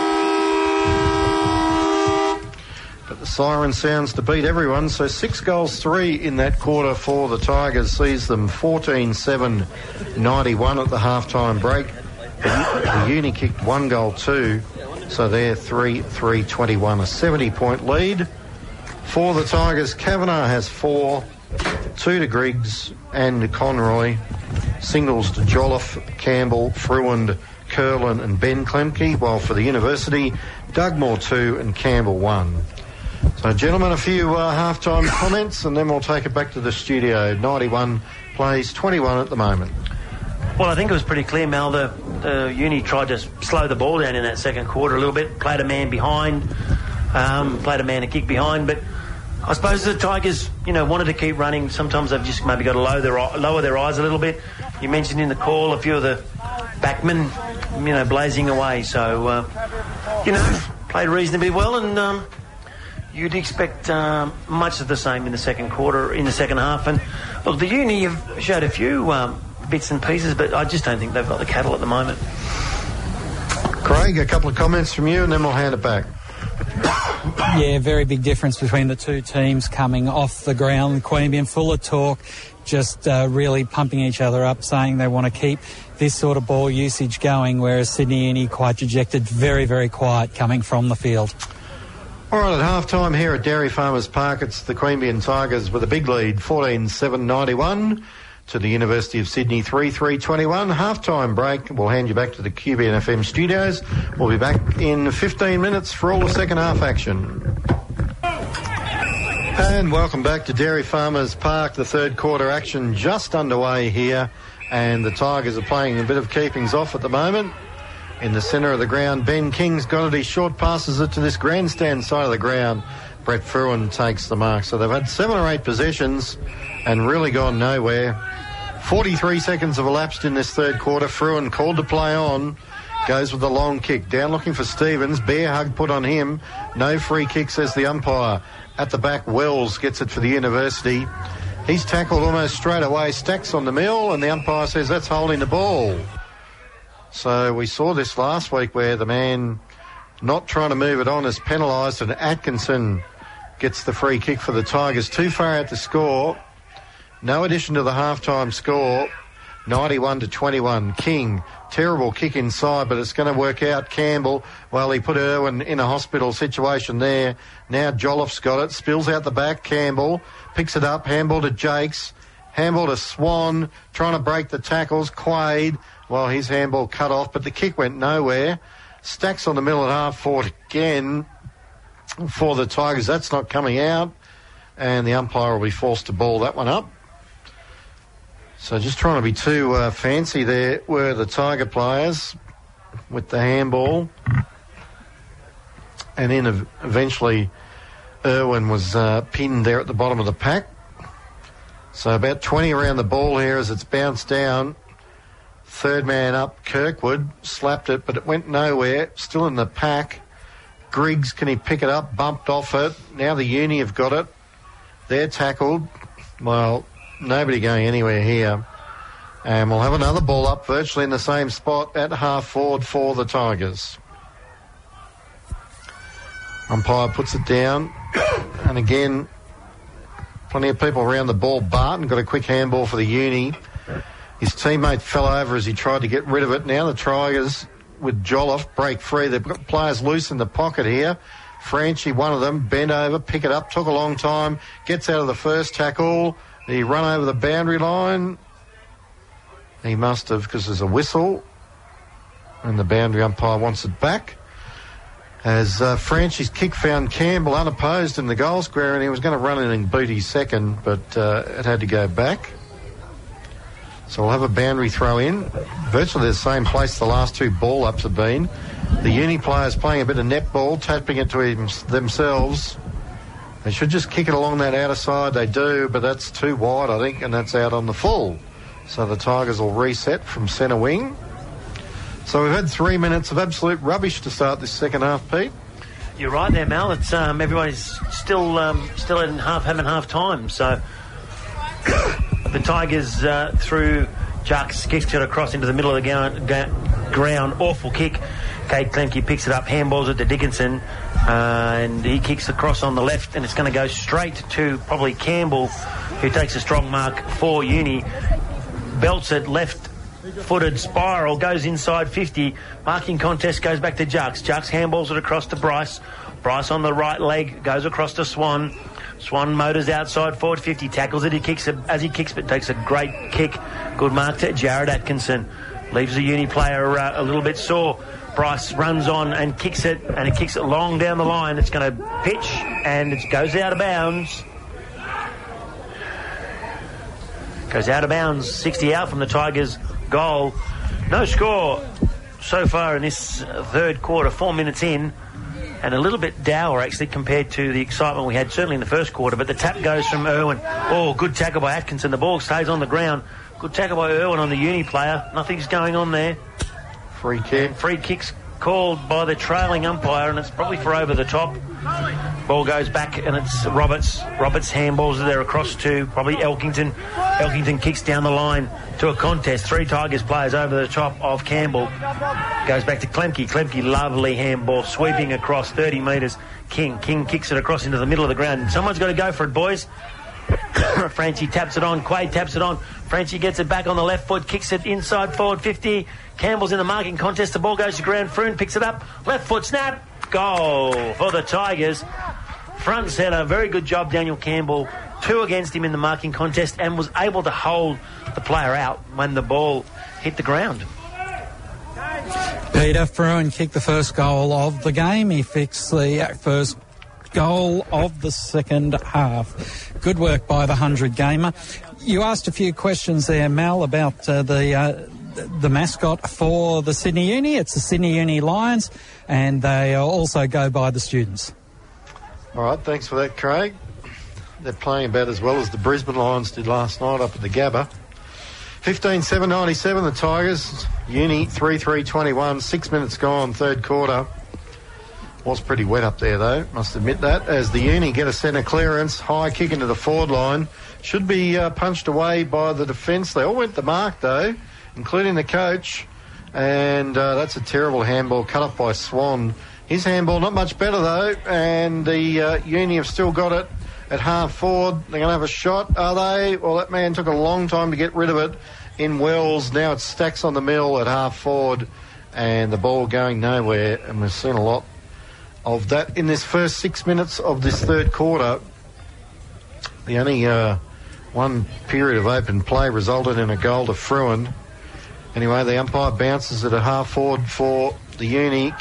But the siren sounds to beat everyone. So six goals, three in that quarter for the Tigers sees them 14 7 91 at the half-time break. The, the Uni kicked one goal, two. So they're 3 3 21. A 70 point lead for the Tigers. Kavanagh has four, two to Griggs and Conroy. Singles to Jolliffe, Campbell, Fruin, Curlin and Ben Klemke, while for the University, Dugmore two and Campbell one. So, gentlemen, a few uh, half-time comments, and then we'll take it back to the studio. 91 plays 21 at the moment. Well, I think it was pretty clear, Mal. The, the Uni tried to slow the ball down in that second quarter a little bit, played a man behind, um, played a man a kick behind, but I suppose the Tigers, you know, wanted to keep running. Sometimes they've just maybe got to lower their, lower their eyes a little bit. You mentioned in the call a few of the backmen, you know, blazing away. So, uh, you know, played reasonably well, and um, you'd expect um, much of the same in the second quarter, in the second half. And look, the uni have showed a few um, bits and pieces, but I just don't think they've got the cattle at the moment. Craig, a couple of comments from you, and then we'll hand it back. Yeah, very big difference between the two teams coming off the ground. Queanbeyan full of talk, just uh, really pumping each other up, saying they want to keep this sort of ball usage going, whereas Sydney Uni quite dejected, very, very quiet coming from the field. All right, at half time here at Dairy Farmers Park, it's the Queanbeyan Tigers with a big lead, 14 7 91 to the University of Sydney 3321. Half-time break. We'll hand you back to the QBN FM studios. We'll be back in 15 minutes for all the second half action. And welcome back to Dairy Farmers Park. The third quarter action just underway here. And the Tigers are playing a bit of keepings off at the moment. In the centre of the ground, Ben King's got it. He short passes it to this grandstand side of the ground. Brett Fruin takes the mark. So they've had seven or eight possessions and really gone nowhere. 43 seconds have elapsed in this third quarter. Fruin called to play on. Goes with the long kick. Down looking for Stevens. Bear hug put on him. No free kick, says the umpire. At the back, Wells gets it for the university. He's tackled almost straight away. Stacks on the mill, and the umpire says that's holding the ball. So we saw this last week where the man not trying to move it on is penalised, and Atkinson gets the free kick for the Tigers. Too far out to score. No addition to the halftime score. 91 to 21. King, terrible kick inside, but it's going to work out. Campbell, well, he put Irwin in a hospital situation there. Now Jolliffe's got it, spills out the back. Campbell picks it up, handball to Jakes, handball to Swan, trying to break the tackles. Quade, well, his handball cut off, but the kick went nowhere. Stacks on the middle at half forward again for the Tigers. That's not coming out, and the umpire will be forced to ball that one up. So just trying to be too uh, fancy there were the Tiger players with the handball. And then ev- eventually Irwin was uh, pinned there at the bottom of the pack. So about 20 around the ball here as it's bounced down. Third man up, Kirkwood slapped it, but it went nowhere. Still in the pack. Griggs, can he pick it up? Bumped off it. Now the Uni have got it. They're tackled. Well, nobody going anywhere here. And we'll have another ball up virtually in the same spot at half forward for the Tigers. Umpire puts it down. And again, plenty of people around the ball. Barton got a quick handball for the Uni. His teammate fell over as he tried to get rid of it. Now the Tigers with Jolliffe break free. They've got players loose in the pocket here. Franchi, one of them, bent over, pick it up, took a long time, gets out of the first tackle. He run over the boundary line. He must have, because there's a whistle, and the boundary umpire wants it back. As uh, Franchi's kick found Campbell unopposed in the goal square, and he was going to run in and beat his second, but uh, it had to go back. So we'll have a boundary throw in. Virtually the same place the last two ball ups have been. The uni players playing a bit of netball, tapping it to themselves. They should just kick it along that outer side. They do, but that's too wide, I think, and that's out on the full. So the Tigers will reset from centre wing. So we've had three minutes of absolute rubbish to start this second half, Pete. You're right there, Mal. It's um, everybody's still um, still in half having half time. So the Tigers uh, through Jacks kicks it across into the middle of the ground. Awful kick. Cade Klemke picks it up, handballs it to Dickinson, uh, and he kicks across on the left, and it's going to go straight to probably Campbell, who takes a strong mark for Uni. Belts it left footed spiral goes inside 50 marking contest goes back to Jux. Jux handballs it across to Bryce. Bryce on the right leg goes across to Swan. Swan motors outside forward 50 tackles it he kicks it as he kicks but takes a great kick. Good mark to Jared Atkinson. Leaves the uni player uh, a little bit sore Bryce runs on and kicks it and it kicks it long down the line it's going to pitch and it goes out of bounds goes out of bounds 60 out from the Tigers goal. No score so far in this third quarter, four minutes in, and a little bit dour actually compared to the excitement we had certainly in the first quarter. But the tap goes from Irwin. Oh, good tackle by Atkinson. The ball stays on the ground. Good tackle by Irwin on the uni player. Nothing's going on there. Free kick. Free kicks called by the trailing umpire, and it's probably for over the top. Ball goes back, and it's Roberts. Roberts handballs there across to probably Elkington. Elkington kicks down the line to a contest. Three Tigers players over the top of Campbell. Goes back to Klemke. Klemke, lovely handball, sweeping across 30 metres. King. King kicks it across into the middle of the ground. Someone's got to go for it, boys. Franchi taps it on. Quade taps it on. Franchi gets it back on the left foot, kicks it inside forward 50. Campbell's in the marking contest. The ball goes to ground. Fruin picks it up. Left foot snap. Goal for the Tigers. Front centre. Very good job, Daniel Campbell. Two against him in the marking contest and was able to hold the player out when the ball hit the ground. Peter Fruin kicked the first goal of the game. He fixed the first goal of the second half. Good work by the 100 gamer. You asked a few questions there, Mal, about uh, the. Uh, the mascot for the Sydney Uni. It's the Sydney Uni Lions, and they also go by the students. All right, thanks for that, Craig. They're playing about as well as the Brisbane Lions did last night up at the Gabba. 15 7 97, the Tigers. Uni 3 3 21, six minutes gone, third quarter. Was pretty wet up there though, must admit that. As the Uni get a centre clearance, high kick into the forward line. Should be uh, punched away by the defence. They all went the mark though including the coach. And uh, that's a terrible handball cut off by Swan. His handball not much better though, and the uh, Uni have still got it at half forward. They're going to have a shot, are they? Well, that man took a long time to get rid of it. in Wells. Now it stacks on the mill at half forward, and the ball going nowhere. And we've seen a lot of that in this first six minutes of this third quarter. The only uh, one period of open play resulted in a goal to Fruin. Anyway, the umpire bounces it a half forward for the Uni.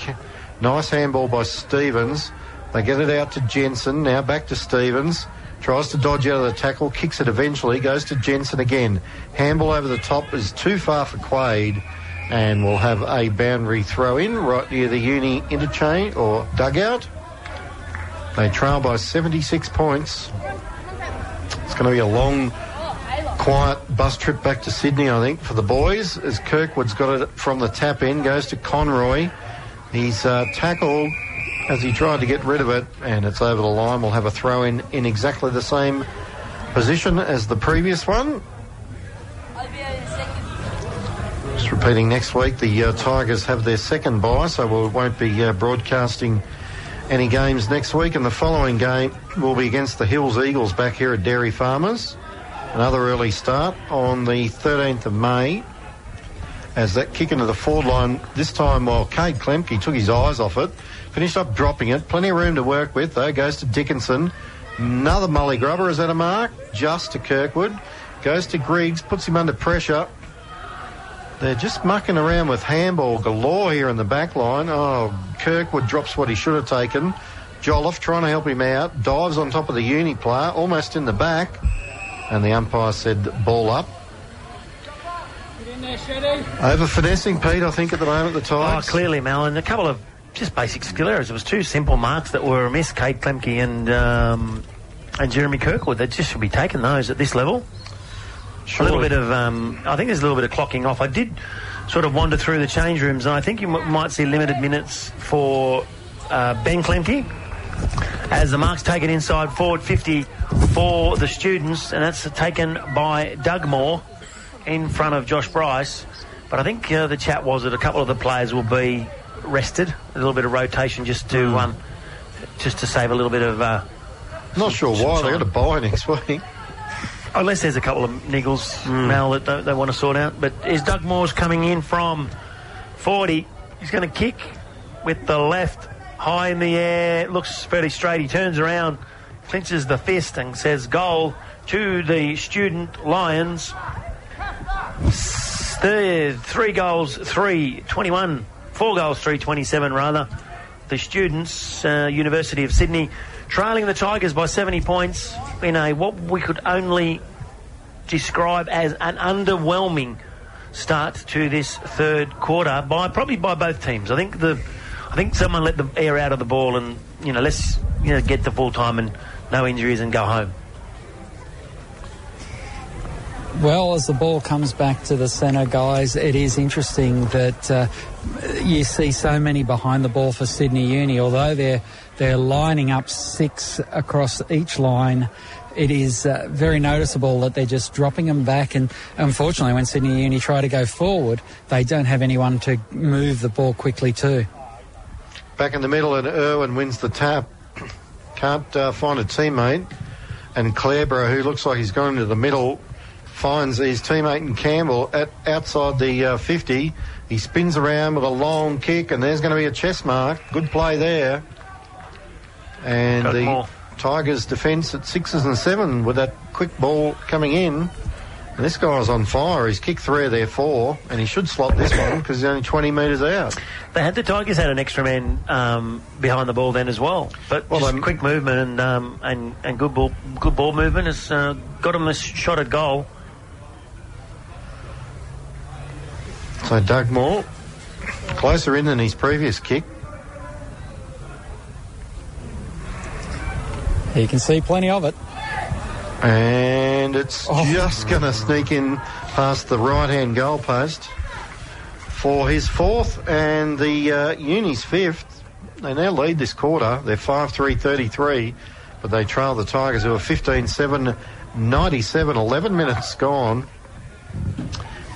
Nice handball by Stevens. They get it out to Jensen. Now back to Stevens. Tries to dodge out of the tackle, kicks it eventually, goes to Jensen again. Handball over the top is too far for Quade and we'll have a boundary throw in right near the uni interchange or dugout. They trail by 76 points. It's going to be a long, quiet bus trip back to Sydney, I think, for the boys as Kirkwood's got it from the tap in, goes to Conroy. He's uh, tackled as he tried to get rid of it, and it's over the line. We'll have a throw in in exactly the same position as the previous one. Just repeating next week, the uh, Tigers have their second bye, so we won't be uh, broadcasting any games next week. And the following game will be against the Hills Eagles back here at Dairy Farmers. Another early start on the 13th of May. As that kick into the forward line, this time while Cade Klemke took his eyes off it, finished up dropping it. Plenty of room to work with, though. Goes to Dickinson. Another Molly Grubber. Is that a mark? Just to Kirkwood. Goes to Griggs, puts him under pressure. They're just mucking around with handball galore here in the back line. Oh, Kirkwood drops what he should have taken. Jolliffe trying to help him out. Dives on top of the uni player, almost in the back. And the umpire said ball up. Over finessing, Pete, I think, at the moment, the Tigers. Oh, clearly, Mal. And a couple of just basic skill errors. It was two simple marks that were amiss, Cade Klemke and, um, and Jeremy Kirkwood. They just should be taking those at this level. A little bit of, um, I think there's a little bit of clocking off. I did sort of wander through the change rooms, and I think you m- might see limited minutes for uh, Ben Klemke as the mark's taken inside forward 50 for the students, and that's taken by Dugmore in front of Josh Bryce. But I think uh, the chat was that a couple of the players will be rested, a little bit of rotation just to um, just to save a little bit of. Uh, Not sure why. They've time. got a bye next week. Unless there's a couple of niggles, Mel, that they, they want to sort out. But is Dugmore's coming in from 40? He's going to kick with the left high in the air. Looks fairly straight. He turns around, clinches the fist, and says goal to the student Lions. Three goals, three, 21. Four goals, three, 27 rather. The students, uh, University of Sydney, trailing the Tigers by 70 points in a what we could only describe as an underwhelming start to this third quarter by probably by both teams. I think the I think someone let the air out of the ball and you know let's you know get to full time and no injuries and go home. Well, as the ball comes back to the centre, guys, it is interesting that uh, you see so many behind the ball for Sydney Uni. Although they're they're lining up six across each line, it is uh, very noticeable that they're just dropping them back. And unfortunately, when Sydney Uni try to go forward, they don't have anyone to move the ball quickly to. Back in the middle, and Irwin wins the tap. Can't uh, find a teammate. And Clareborough, who looks like he's gone into the middle, finds his teammate in Campbell at outside the uh, 50. He spins around with a long kick, and there's going to be a chest mark. Good play there. And Got the more. Tigers' defence at sixes and seven with that quick ball coming in. And this guy's on fire. He's kicked three of their four, and he should slot this one because he's only 20 metres out. They had the Tigers had an extra man um, behind the ball then as well, but Well, just quick movement and um, and and good ball good ball movement has uh, got him a shot at goal. So Dugmore, closer in than his previous kick. You can see plenty of it. And it's Oh. just going to sneak in past the right hand goal post for his fourth and the uh, Uni's fifth. They now lead this quarter. They're 5 3 33, but they trail the Tigers who are 15 7 97, 11 minutes gone.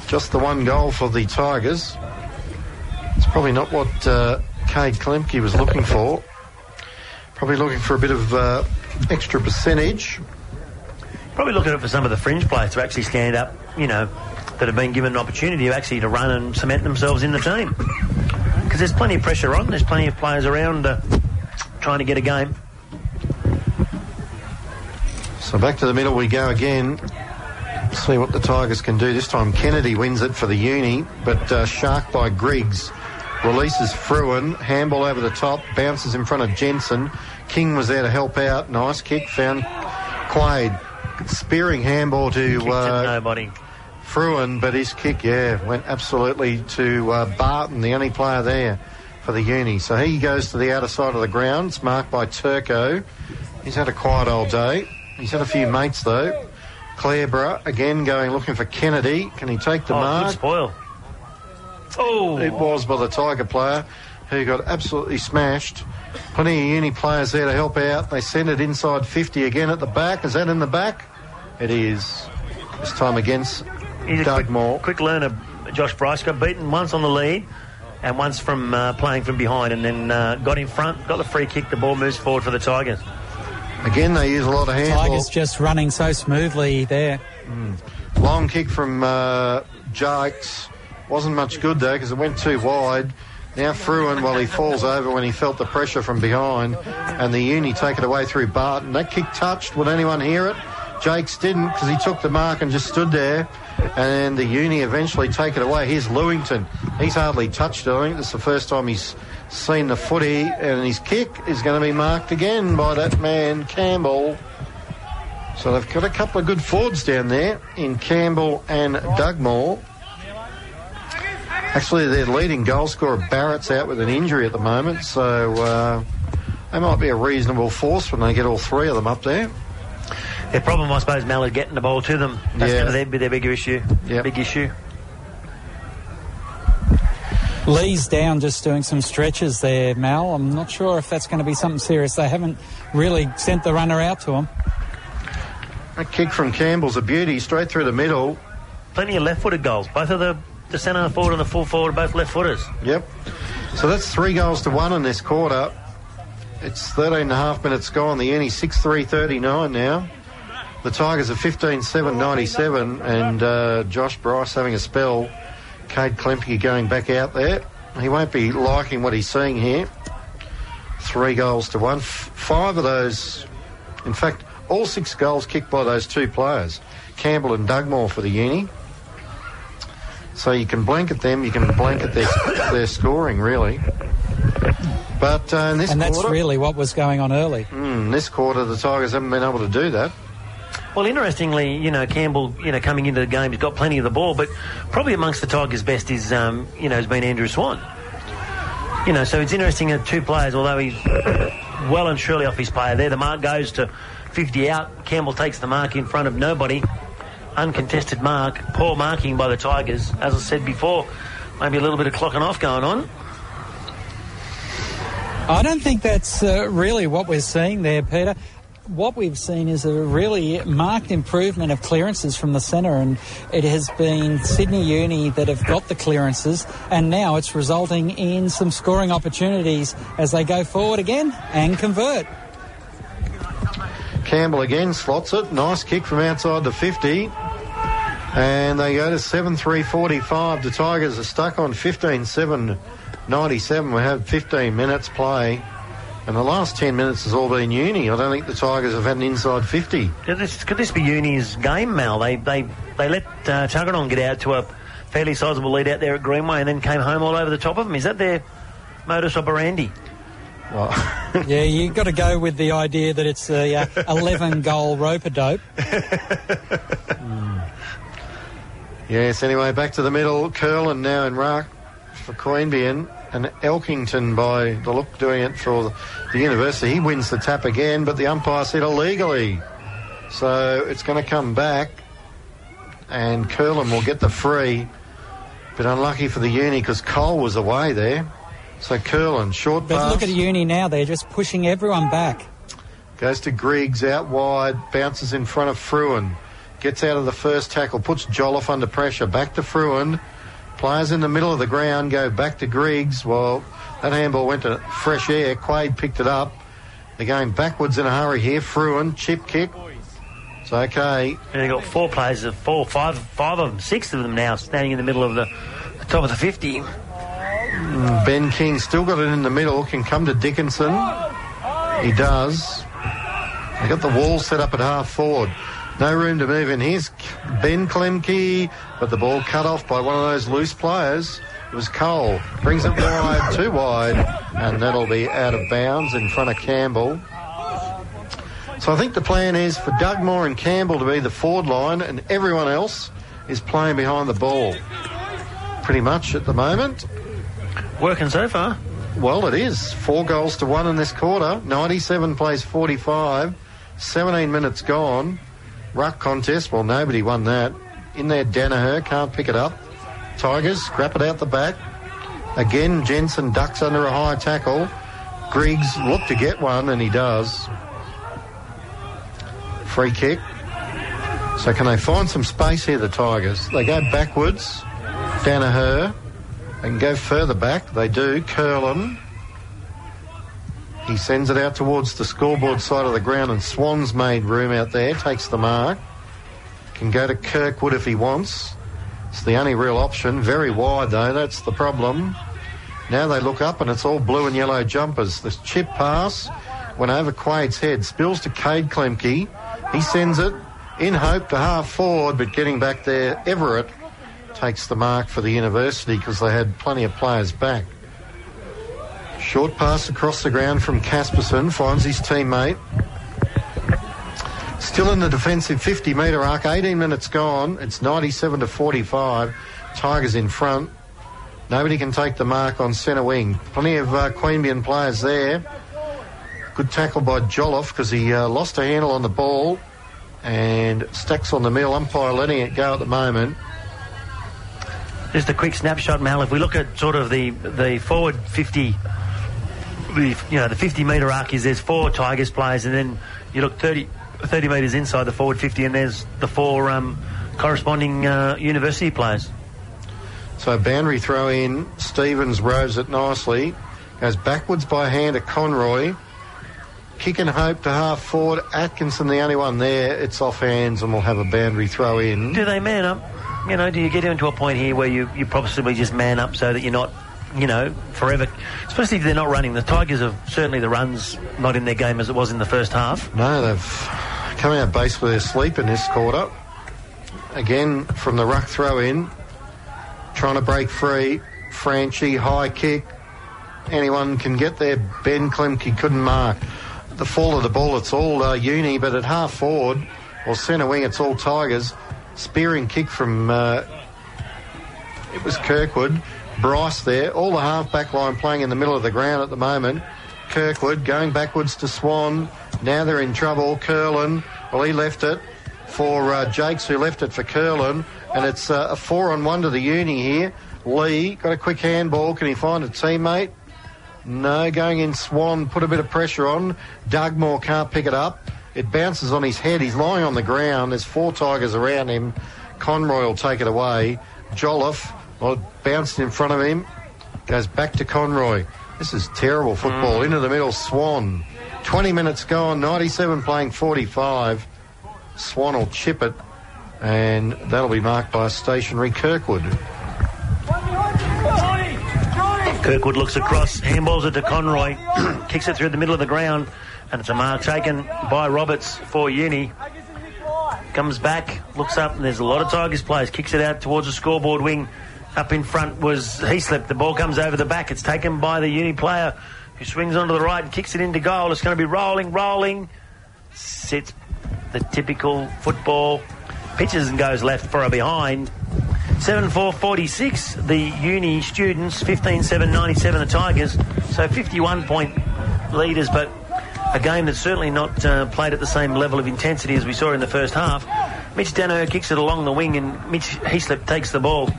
Just the one goal for the Tigers. It's probably not what uh, Cade Klemke was looking for. Probably looking for a bit of uh, extra percentage. Probably looking for some of the fringe players to actually stand up, you know, that have been given an opportunity to actually to run and cement themselves in the team. Because there's plenty of pressure on. There's plenty of players around uh, trying to get a game. So back to the middle we go again. See what the Tigers can do. This time Kennedy wins it for the uni, but uh, shark by Griggs. Releases Fruin, handball over the top, bounces in front of Jensen. King was there to help out. Nice kick, found Quaid. Spearing handball to uh, nobody. Fruin, but his kick, yeah, went absolutely to uh, Barton, the only player there for the uni. So he goes to the outer side of the ground. It's marked by Turco. He's had a quiet old day. He's had a few mates though. Clareborough again going looking for Kennedy. Can he take the Oh, mark? good spoil. Oh, It was by the Tiger player who got absolutely smashed. Plenty of uni players there to help out. They send it inside 50 again at the back. Is that in the back? It is. This time against he's a Doug quick, Moore. quick learner. Josh Bryce got beaten once on the lead and once from uh, playing from behind and then uh, got in front, got the free kick. The ball moves forward for the Tigers. Again, they use a lot of handball. Tigers just running so smoothly there. Long kick from uh, Jakes. Wasn't much good though because it went too wide. Now Fruin, while he falls over when he felt the pressure from behind, and the uni take it away through Barton. That kick touched. Would anyone hear it? Jakes didn't because he took the mark and just stood there. And the uni eventually take it away. Here's Lewington. He's hardly touched it. I think this is the first time he's seen the footy, and his kick is going to be marked again by that man Campbell. So they've got a couple of good forwards down there in Campbell and Dugmore. Actually, their leading goal scorer Barrett's out with an injury at the moment, so uh, they might be a reasonable force when they get all three of them up there. Their problem, I suppose, Mal, is getting the ball to them. That's Yeah. going to be their bigger issue. Yep. Big issue. Lee's down just doing some stretches there, Mal. I'm not sure if that's going to be something serious. They haven't really sent the runner out to him. A kick from Campbell's a beauty, straight through the middle. Plenty of left-footed goals. Both of the the centre forward and the full forward are both left-footers. Yep. So that's three goals to one in this quarter. It's 13 and a half minutes gone. The Uni 6 3 39 now. The Tigers are 15 7 97, and uh, Josh Bryce having a spell. Cade Klemke going back out there. He won't be liking what he's seeing here. Three goals to one. F- five of those, in fact, all six goals kicked by those two players, Campbell and Dugmore for the Uni. So you can blanket them, you can blanket their, their scoring, really. But uh, in this And that's quarter, really what was going on early. mm, this quarter, the Tigers haven't been able to do that. Well, interestingly, you know, Campbell, you know, coming into the game, he's got plenty of the ball, but probably amongst the Tigers' best is, um, you know, has been Andrew Swan. You know, so it's interesting that two players, although he's well and surely off his player there, the mark goes to 50 out. Campbell takes the mark in front of nobody. Uncontested mark. Poor marking by the Tigers. As I said before, maybe a little bit of clocking off going on. I don't think that's uh, really what we're seeing there, Peter. What we've seen is a really marked improvement of clearances from the centre, and it has been Sydney Uni that have got the clearances, and now it's resulting in some scoring opportunities as they go forward again and convert. Campbell again slots it. Nice kick from outside the 50. And they go to 7 3 45. The Tigers are stuck on 15 7 97. We have 15 minutes play. And the last 10 minutes has all been uni. I don't think the Tigers have had an inside 50. Could this, could this be Uni's game, Mal? They they they let uh, Tuggeranong get out to a fairly sizable lead out there at Greenway and then came home all over the top of them. Is that their modus operandi? Well, Yeah, you've got to go with the idea that it's a uh, 11 goal rope a dope. yes, anyway, back to the middle. Curlin now in ruck for Queanbeyan. And Elkington, by the look, doing it for the university. He wins the tap again, but the umpire said illegally. So it's going to come back, and Curlin will get the free. But unlucky for the uni because Cole was away there. So Curlin, short But pass. look at Uni now, they're just pushing everyone back. Goes to Griggs out wide, bounces in front of Fruin. Gets out of the first tackle, puts Jolliffe under pressure. Back to Fruin. Players in the middle of the ground go back to Griggs. Well, that handball went to fresh air. Quaid picked it up. They're going backwards in a hurry here. Fruin, chip kick. It's okay. And they've got four players, of four, five, five of them, six of them now standing in the middle of the, the top of the 50. Mm, ben King still got it in the middle, can come to Dickinson. He does. They got the wall set up at half forward. No room to move in. Here's Ben Klemke, but the ball cut off by one of those loose players. It was Cole. Brings it wide, too wide, and that'll be out of bounds in front of Campbell. So I think the plan is for Dugmore and Campbell to be the forward line, and everyone else is playing behind the ball. Pretty much at the moment. Working so far. Well, it is. Four goals to one in this quarter. 97 plays 45. 17 minutes gone. Ruck contest. Well, nobody won that. In there, Danaher can't pick it up. Tigers scrap it out the back. Again, Jensen ducks under a high tackle. Griggs looked to get one, and he does. Free kick. So can they find some space here, the Tigers? They go backwards. Danaher. They can go further back. They do. Curlin. He sends it out towards the scoreboard side of the ground, and Swan's made room out there. Takes the mark. Can go to Kirkwood if he wants. It's the only real option. Very wide though. That's the problem. Now they look up, and it's all blue and yellow jumpers. The chip pass went over Quade's head. Spills to Cade Klemke. He sends it in hope to half forward, but getting back there, Everett takes the mark for the university because they had plenty of players back. Short pass across the ground from Casperson finds his teammate. Still in the defensive 50 metre arc, 18 minutes gone. It's 97 to 45. Tigers in front. Nobody can take the mark on centre wing. Plenty of uh, Queanbeyan players there. Good tackle by Jolliffe because he uh, lost a handle on the ball and stacks on the mill. Umpire letting it go at the moment. Just a quick snapshot, Mal. If we look at sort of the the forward 50, the, you know, the 50 metre arc is there's four Tigers players, and then you look 30, 30 metres inside the forward 50, and there's the four um, corresponding uh, university players. So boundary throw in. Stevens rows it nicely. Goes backwards by hand to Conroy. Kick and hope to half forward. Atkinson, the only one there. It's off hands and we'll have a boundary throw in. Do they man up? You know, do you get into a point here where you, you possibly just man up so that you're not, you know, forever, especially if they're not running. The Tigers have certainly the runs not in their game as it was in the first half. No, they've come out basically asleep in this quarter. Again, from the ruck throw in, trying to break free. Franchi, high kick. Anyone can get there. Ben Klemke couldn't mark. The fall of the ball, it's all uh, uni, but at half forward or centre wing, it's all Tigers. Spearing kick from, uh, it was Kirkwood. Bryce there. All the half back line playing in the middle of the ground at the moment. Kirkwood going backwards to Swan. Now they're in trouble. Curlin, well, he left it for uh, Jakes, who left it for Curlin. And it's uh, a four on one to the uni here. Lee got a quick handball. Can he find a teammate? No, going in Swan, put a bit of pressure on. Dugmore can't pick it up. It bounces on his head. He's lying on the ground. There's four Tigers around him. Conroy will take it away. Jolliffe, well, it bounced in front of him. Goes back to Conroy. This is terrible football. Mm. Into the middle, Swan. 20 minutes gone, 97 playing 45. Swan will chip it, and that'll be marked by stationary Kirkwood. Kirkwood looks across, handballs it to Conroy, kicks it through the middle of the ground, and it's a mark taken by Roberts for Uni. Comes back, looks up, and there's a lot of Tigers players. Kicks it out towards the scoreboard wing. Up in front was he slipped. The ball comes over the back. It's taken by the Uni player who swings onto the right and kicks it into goal. It's going to be rolling, rolling. Sits the typical football. Pitches and goes left for a behind. 7 4 46, the uni students, 15 7 97, the Tigers. So 51 point leaders, but a game that's certainly not uh, played at the same level of intensity as we saw in the first half. Mitch Danaher kicks it along the wing, and Mitch Heaslip takes the ball,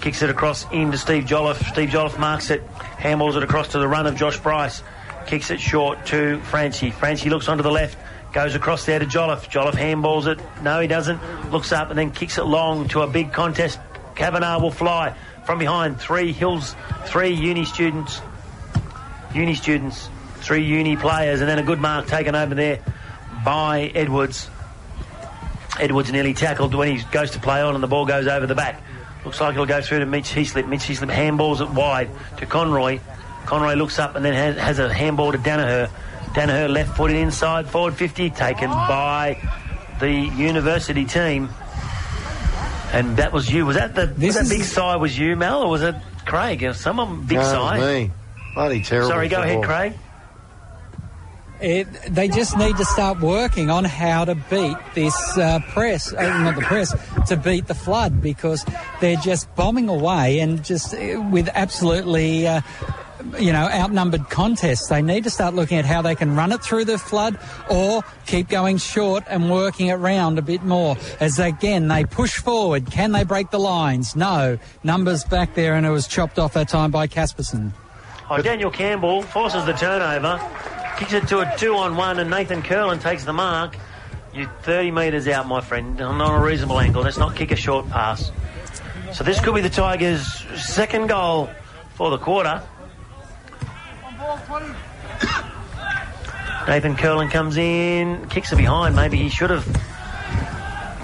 kicks it across into Steve Jolliffe. Steve Jolliffe marks it, handballs it across to the run of Josh Bryce, kicks it short to Franchi. Franchi looks onto the left. Goes across there to Jolliffe. Jolliffe handballs it. No, he doesn't. Looks up and then kicks it long to a big contest. Kavanagh will fly from behind. Three Hills, three uni students. Uni students, three uni players, and then a good mark taken over there by Edwards. Edwards nearly tackled when he goes to play on and the ball goes over the back. Looks like it'll go through to Mitch Heaslip. Mitch Heaslip handballs it wide to Conroy. Conroy looks up and then has, has a handball to Danaher. Danaher left footed inside, forward 50, taken by the university team. And that was you. Was that the This was that is- big side was you, Mel, or was it Craig? Someone big No, it was side. me. Bloody terrible. Sorry, go ahead. Craig. It, they just need to start working on how to beat this uh, press, uh, not the press, to beat the flood because they're just bombing away and just uh, with absolutely. Uh, you know, outnumbered contests. They need to start looking at how they can run it through the flood or keep going short and working it round a bit more. As again, they push forward. Can they break the lines? No. Numbers back there and it was chopped off that time by Casperson. Oh, Daniel Campbell forces the turnover, kicks it to a two on one, and Nathan Curlin takes the mark. You're 30 metres out, my friend, on a reasonable angle. Let's not kick a short pass. So this could be the Tigers' second goal for the quarter. Nathan Curlin comes in, kicks it behind. Maybe he should have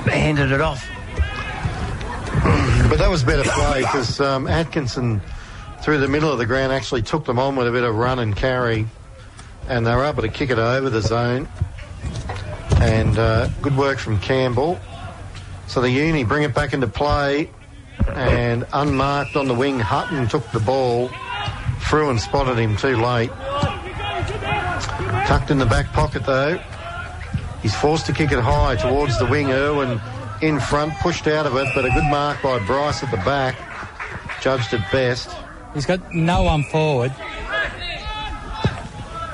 handed it off. But that was better play because um, Atkinson, through the middle of the ground, actually took them on with a bit of run and carry, and they were able to kick it over the zone. And uh, good work from Campbell. So the uni bring it back into play, and unmarked on the wing, Hutton took the ball through and spotted him too late. Tucked in the back pocket though. He's forced to kick it high towards the wing. Irwin in front, pushed out of it, but a good mark by Bryce at the back. Judged it best. He's got no one forward.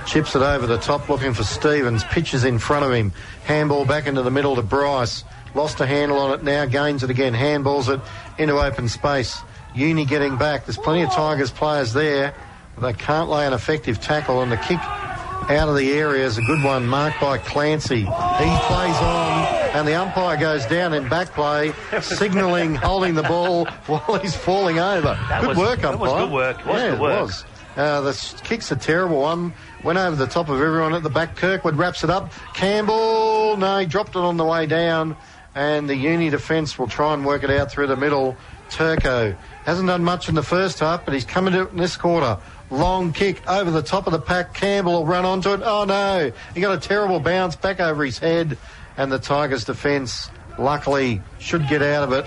Chips it over the top looking for Stevens. Pitches in front of him. Handball back into the middle to Bryce. Lost a handle on it now. Gains it again. Handballs it into open space. Uni getting back. There's plenty of Tigers players there. But they can't lay an effective tackle. And the kick out of the area is a good one marked by Clancy. He plays on and the umpire goes down in back play, signalling holding the ball while he's falling over. good was- work, that umpire. was good work. It was yeah, good work. It was. Uh, the kick's a terrible one. Went over the top of everyone at the back. Kirkwood wraps it up. Campbell, no, he dropped it on the way down. And the uni defence will try and work it out through the middle. Turco hasn't done much in the first half, but he's coming to it in this quarter. Long kick over the top of the pack. Campbell will run onto it. Oh no, he got a terrible bounce back over his head. And the Tigers defence, luckily, should get out of it.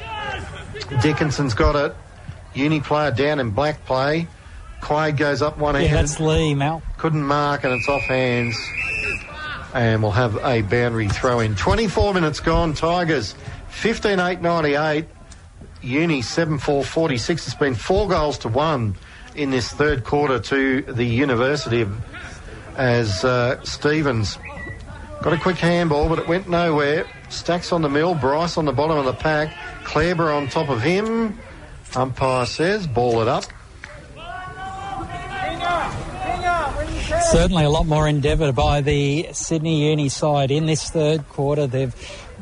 Dickinson's got it. Uni player down in black play. Quaid goes up one Yeah, hand. that's Lee, Mal. Couldn't mark and it's off hands. And we'll have a boundary throw in. 24 minutes gone. Tigers 15 8 98. Uni 7 4 46. It's been four goals to one in this third quarter to the University of, as uh, Stevens got a quick handball, but it went nowhere. Stacks on the mill. Bryce on the bottom of the pack. Kleber on top of him. Umpire says, ball it up. Certainly a lot more endeavour by the Sydney Uni side in this third quarter. They've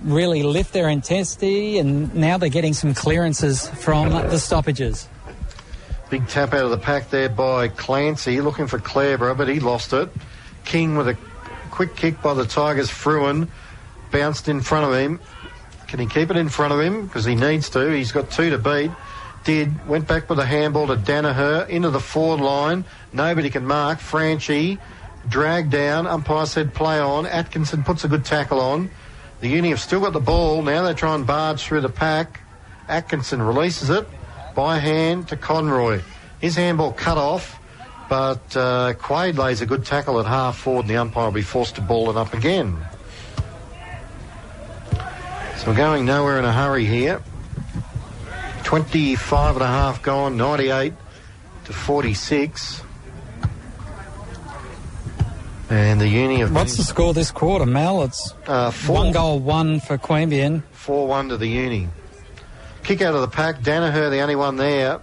really lift their intensity and now they're getting some clearances from the stoppages. Big tap out of the pack there by Clancy, looking for Clareborough, but he lost it. King with a quick kick by the Tigers. Fruin bounced in front of him. Can he keep it in front of him? Because he needs to. He's got two to beat. Did. Went back with a handball to Danaher into the forward line. Nobody can mark. Franchi dragged down. Umpire said play on. Atkinson puts a good tackle on. The Uni have still got the ball. Now they try and barge through the pack. Atkinson releases it by hand to Conroy. His handball cut off, but uh, Quaid lays a good tackle at half forward, and the umpire will be forced to ball it up again. So we're going nowhere in a hurry here. 25 and a half gone, 98 to 46. And the Uni of. What's the score this quarter, Mal? It's uh, four, one goal, one for Queanbeyan. 4 1 to the Uni. Kick out of the pack. Danaher, the only one there,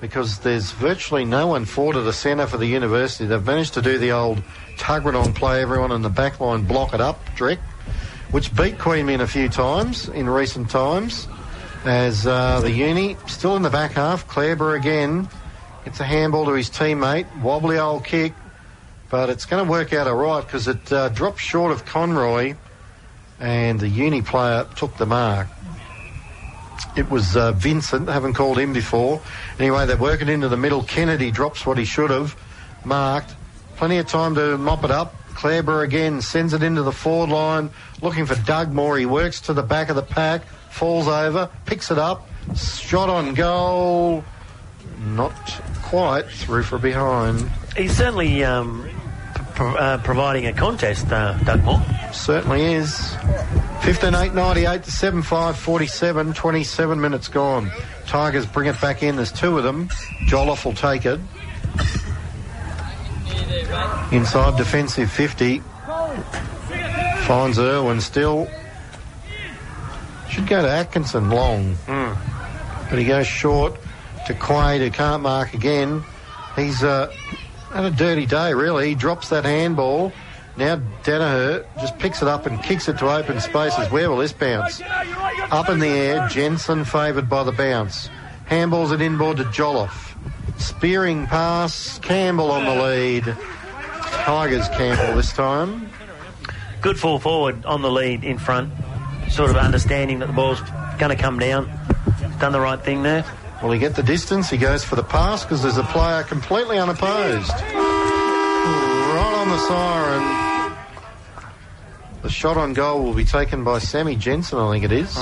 because there's virtually no one forward at the centre for the university. They've managed to do the old tug it on play, everyone in the back line block it up, direct, which beat Queanbeyan a few times in recent times. As uh, the Uni still in the back half, Clareborough again gets a handball to his teammate, wobbly old kick, but it's going to work out all right because it uh, drops short of Conroy and the uni player took the mark. It was uh, Vincent, haven't called him before. Anyway, they're working into the middle. Kennedy drops what he should have, marked. Plenty of time to mop it up. Clareborough again sends it into the forward line, looking for Dugmore. He works to the back of the pack, falls over, picks it up, shot on goal. Not quite through for behind. He's certainly um, pro- uh, providing a contest, uh, Dugmore. Certainly is. 15 8 98 to 7 5 47, 27 minutes gone. Tigers bring it back in. There's two of them. Jolliffe will take it. Inside defensive 50. Finds Irwin still. Should go to Atkinson long. But he goes short to Quaid, who can't mark again. He's uh, had a dirty day, really. He drops that handball. Now Danaher just picks it up and kicks it to open spaces. Where will this bounce? Up in the air, Jensen favoured by the bounce. Handballs it inboard to Jolliffe. Spearing pass, Campbell on the lead. Tigers Campbell this time. Good full forward on the lead in front, sort of understanding that the ball's going to come down. Done the right thing there. Will he get the distance? He goes for the pass because there's a player completely unopposed. Right on the siren. The shot on goal will be taken by Sammy Jensen, I think it is.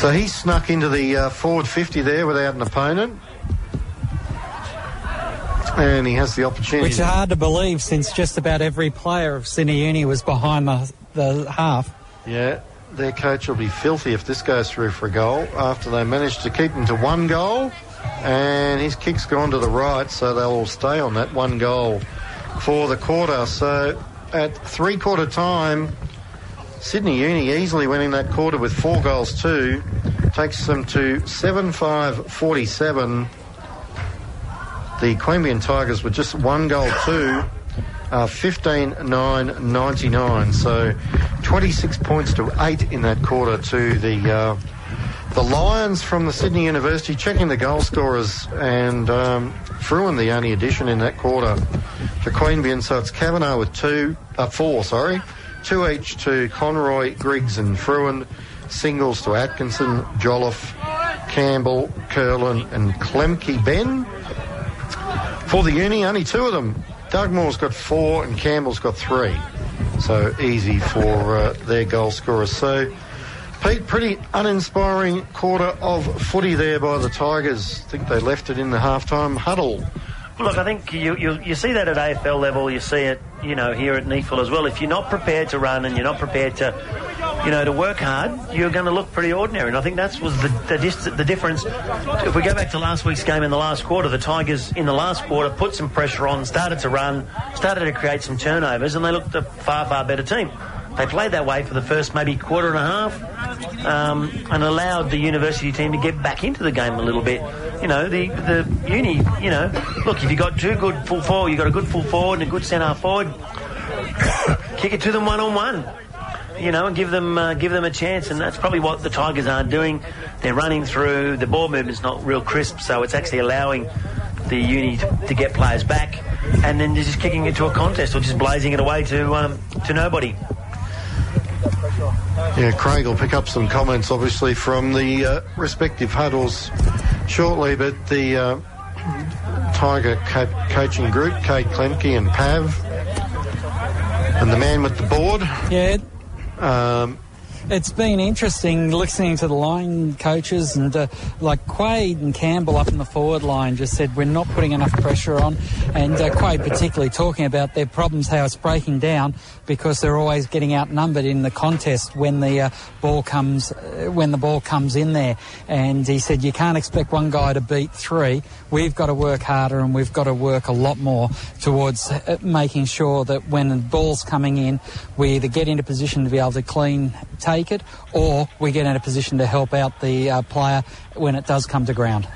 So he snuck into the uh, forward 50 there without an opponent. And he has the opportunity. Which is hard to believe since just about every player of Sydney Uni was behind the, the half. Yeah, their coach will be filthy if this goes through for a goal after they managed to keep him to one goal. And his kick's gone to the right, so they'll all stay on that one goal for the quarter. So at three quarter time, Sydney Uni easily winning that quarter with four goals too. Takes them to 7 5 47. The Queanbeyan Tigers were just one goal too. Uh, 15 9 99. So 26 points to 8 in that quarter to the uh, the Lions from the Sydney University. Checking the goal scorers and um, Fruin the only addition in that quarter for Queanbeyan. So it's Kavanagh with two, uh, four, sorry. Two each to Conroy, Griggs and Fruin. Singles to Atkinson, Jolliffe, Campbell, Curlin and Klemke Ben. For the uni, only two of them. Dugmore's got four and Campbell's got three. So easy for uh, their goal scorers. So, Pete, pretty uninspiring quarter of footy there by the Tigers. I think they left it in the halftime huddle. Look, I think you, you, you see that at AFL level. You see it, you know, here at NEAFL as well. If you're not prepared to run and you're not prepared to, you know, to work hard, you're going to look pretty ordinary. And I think that was the the, the difference. If we go back to last week's game in the last quarter, the Tigers in the last quarter put some pressure on, started to run, started to create some turnovers, and they looked a far far better team. They played that way for the first maybe quarter and a half, um, and allowed the university team to get back into the game a little bit. You know, the the uni. You know, look, if you've got two good full forward, you've got a good full forward and a good centre forward. kick it to them one on one. You know, and give them uh, give them a chance, and that's probably what the Tigers aren't doing. They're running through. The ball movement's not real crisp, so it's actually allowing the uni to, to get players back, and then they're just kicking it to a contest or just blazing it away to um, to nobody. Yeah, Craig will pick up some comments, obviously, from the uh, respective huddles shortly, but the uh, Tiger co- coaching group, Cade Klemke and Pav, and the man with the board. Yeah, Um, it's been interesting listening to the line coaches and uh, like Quaid and Campbell up in the forward line just said we're not putting enough pressure on, and uh, Quaid particularly talking about their problems how it's breaking down because they're always getting outnumbered in the contest when the uh, ball comes uh, when the ball comes in there, and he said you can't expect one guy to beat three. We've got to work harder and we've got to work a lot more towards uh, making sure that when the ball's coming in, we either get into position to be able to clean take it, or we get in a position to help out the uh, player when it does come to ground.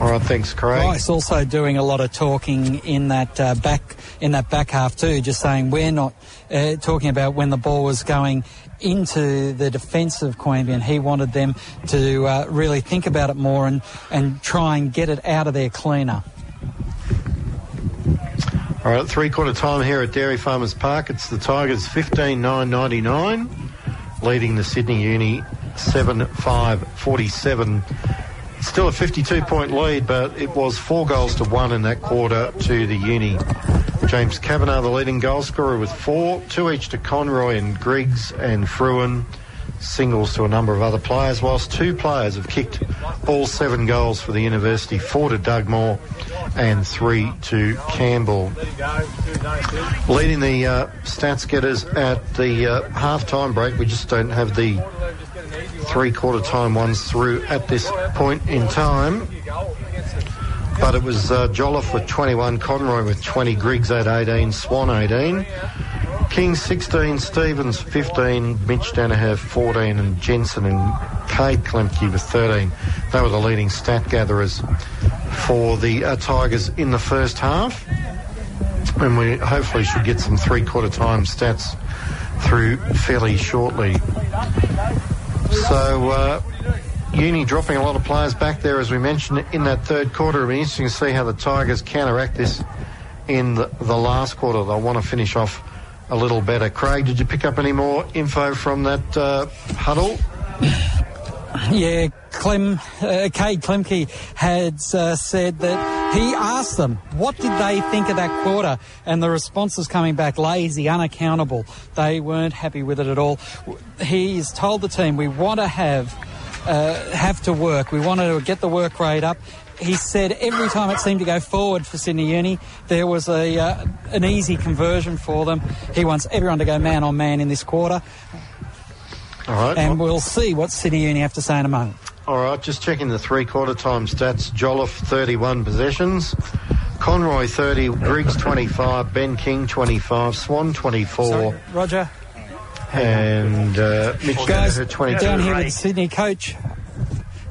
all right, thanks, Craig. Bryce also doing a lot of talking in that uh, back in that back half too, just saying we're not uh, talking about when the ball was going into the defence of Queanbeyan. He wanted them to uh, really think about it more and, and try and get it out of there cleaner. All right, three quarter time here at Dairy Farmers Park. It's the Tigers 15 9 99, leading the Sydney Uni 7 5 47. Still a 52 point lead, but it was four goals to one in that quarter to the Uni. James Kavanagh, the leading goal scorer, with four, two each to Conroy and Griggs and Fruin singles to a number of other players, whilst two players have kicked all seven goals for the university, four to Dugmore and three to Campbell. Leading the uh, stats getters at the uh, half-time break, we just don't have the three-quarter time ones through at this point in time. But it was uh, Jolliffe with 21, Conroy with 20, Griggs at 18, Swan 18. King 16, Stevens 15, Mitch Danaher 14, and Jensen and Cade Klemke with 13. They were the leading stat gatherers for the uh, Tigers in the first half. And we hopefully should get some three quarter time stats through fairly shortly. So, uh, Uni dropping a lot of players back there, as we mentioned, in that third quarter. It'll be interesting to see how the Tigers counteract this in the, the last quarter. They'll want to finish off a little better. Craig, did you pick up any more info from that uh, huddle? Yeah, Clem, uh, Klemke had uh, said that he asked them, what did they think of that quarter? And the response responses coming back lazy, unaccountable. They weren't happy with it at all. He's told the team, we want to have, uh, have to work. We wanted to get the work rate up. He said every time it seemed to go forward for Sydney Uni, there was a uh, an easy conversion for them. He wants everyone to go man on man in this quarter. All right. And we'll see what Sydney Uni have to say in a moment. All right, just checking the three quarter time stats. Jolliffe 31 possessions, Conroy 30, Griggs 25, Ben King 25, Swan 24, Sorry, Roger. And uh, Mitch Guys, down here with Sydney coach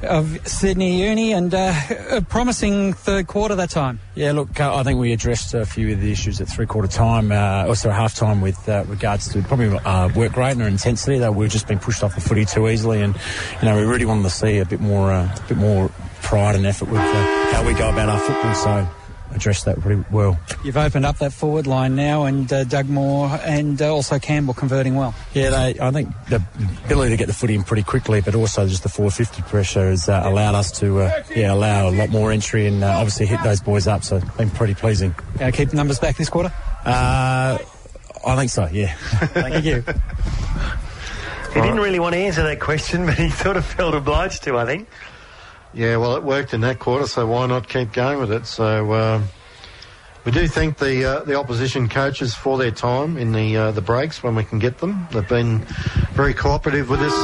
of Sydney Uni and uh, a promising third quarter that time. Yeah, look, uh, I think we addressed a few of the issues at three quarter time, uh, also half time with uh, regards to probably uh, work rate and intensity. That we've just being pushed off the footy too easily, and you know we really wanted to see a bit more, uh, a bit more pride and effort with uh, how we go about our football. So addressed that pretty well. You've opened up that forward line now, and uh, Dugmore and uh, also Campbell converting well. Yeah, they, I think the ability to get the footy in pretty quickly, but also just the 450 pressure has uh, allowed us to uh, yeah allow a lot more entry and uh, obviously hit those boys up. So it's been pretty pleasing. Going to keep the numbers back this quarter? Uh, I think so. Yeah. Thank you. He didn't really want to answer that question, but he sort of felt obliged to, I think. Yeah, well, it worked in that quarter, so why not keep going with it? So uh, we do thank the uh, the opposition coaches for their time in the uh, the breaks when we can get them. They've been very cooperative with us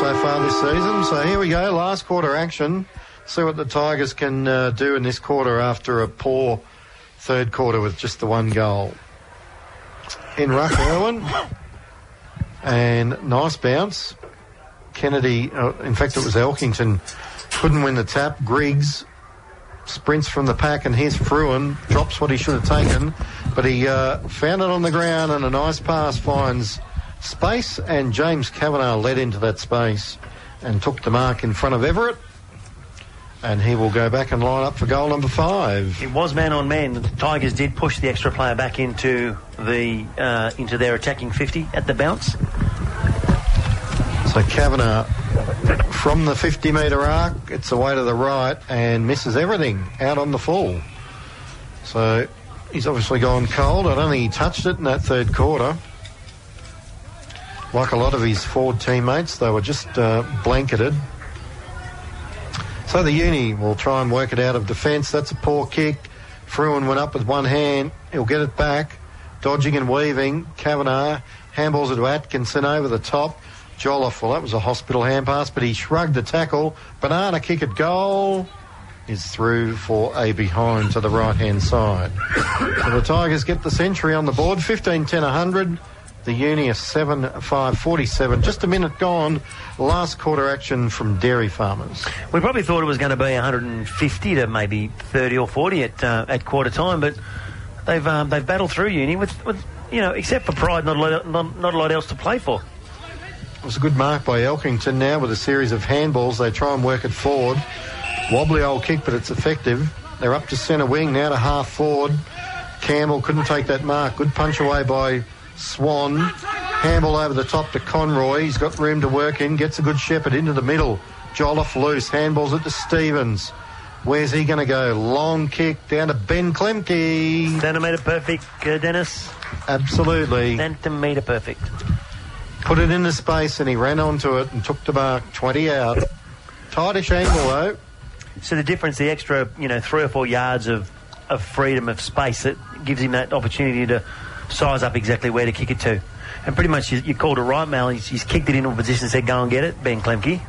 so far this season. So here we go, last quarter action. See what the Tigers can uh, do in this quarter after a poor third quarter with just the one goal. In ruck, Irwin, and nice bounce. Kennedy, uh, in fact, it was Elkington, couldn't win the tap. Griggs sprints from the pack, and here's Fruin, drops what he should have taken, but he uh, found it on the ground, and a nice pass finds space, and James Kavanagh led into that space and took the mark in front of Everett. And he will go back and line up for goal number five. It was man on man. The Tigers did push the extra player back into the uh, into their attacking 50 at the bounce. So Kavanagh from the 50 metre arc, it's away to the right and misses everything out on the full. So he's obviously gone cold. I don't think he touched it in that third quarter. Like a lot of his forward teammates, they were just uh, blanketed. So the uni will try and work it out of defence. That's a poor kick. Fruin went up with one hand. He'll get it back. Dodging and weaving. Kavanagh handballs it to Atkinson over the top. Jolliffe, well, that was a hospital hand pass, but he shrugged the tackle. Banana kick at goal is through for a behind to the right hand side. so the Tigers get the century on the board 15 10 100. The Uni is 7 5 47. Just a minute gone. Last quarter action from Dairy Farmers. We probably thought it was going to be 150 to maybe 30 or 40 at uh, at quarter time, but they've um, they've battled through Uni with, with you know except for pride, not a lot not, not a lot else to play for. It was a good mark by Elkington now with a series of handballs. They try and work it forward. Wobbly old kick, but it's effective. They're up to centre wing now to half forward. Campbell couldn't take that mark. Good punch away by Swan. Handball over the top to Conroy. He's got room to work in. Gets a good shepherd into the middle. Jolliffe loose. Handballs it to Stevens. Where's he going to go? Long kick down to Ben Klemke. Centimetre perfect, uh, Dennis. Absolutely. Centimetre perfect. Put it into space and he ran onto it and took the mark. 20 out. Tightish angle though. So the difference, the extra, you know, three or four yards of, of freedom of space that gives him that opportunity to size up exactly where to kick it to. And pretty much you, you called it right, Mal. He's, he's kicked it into a position and said, go and get it, Ben Klemke.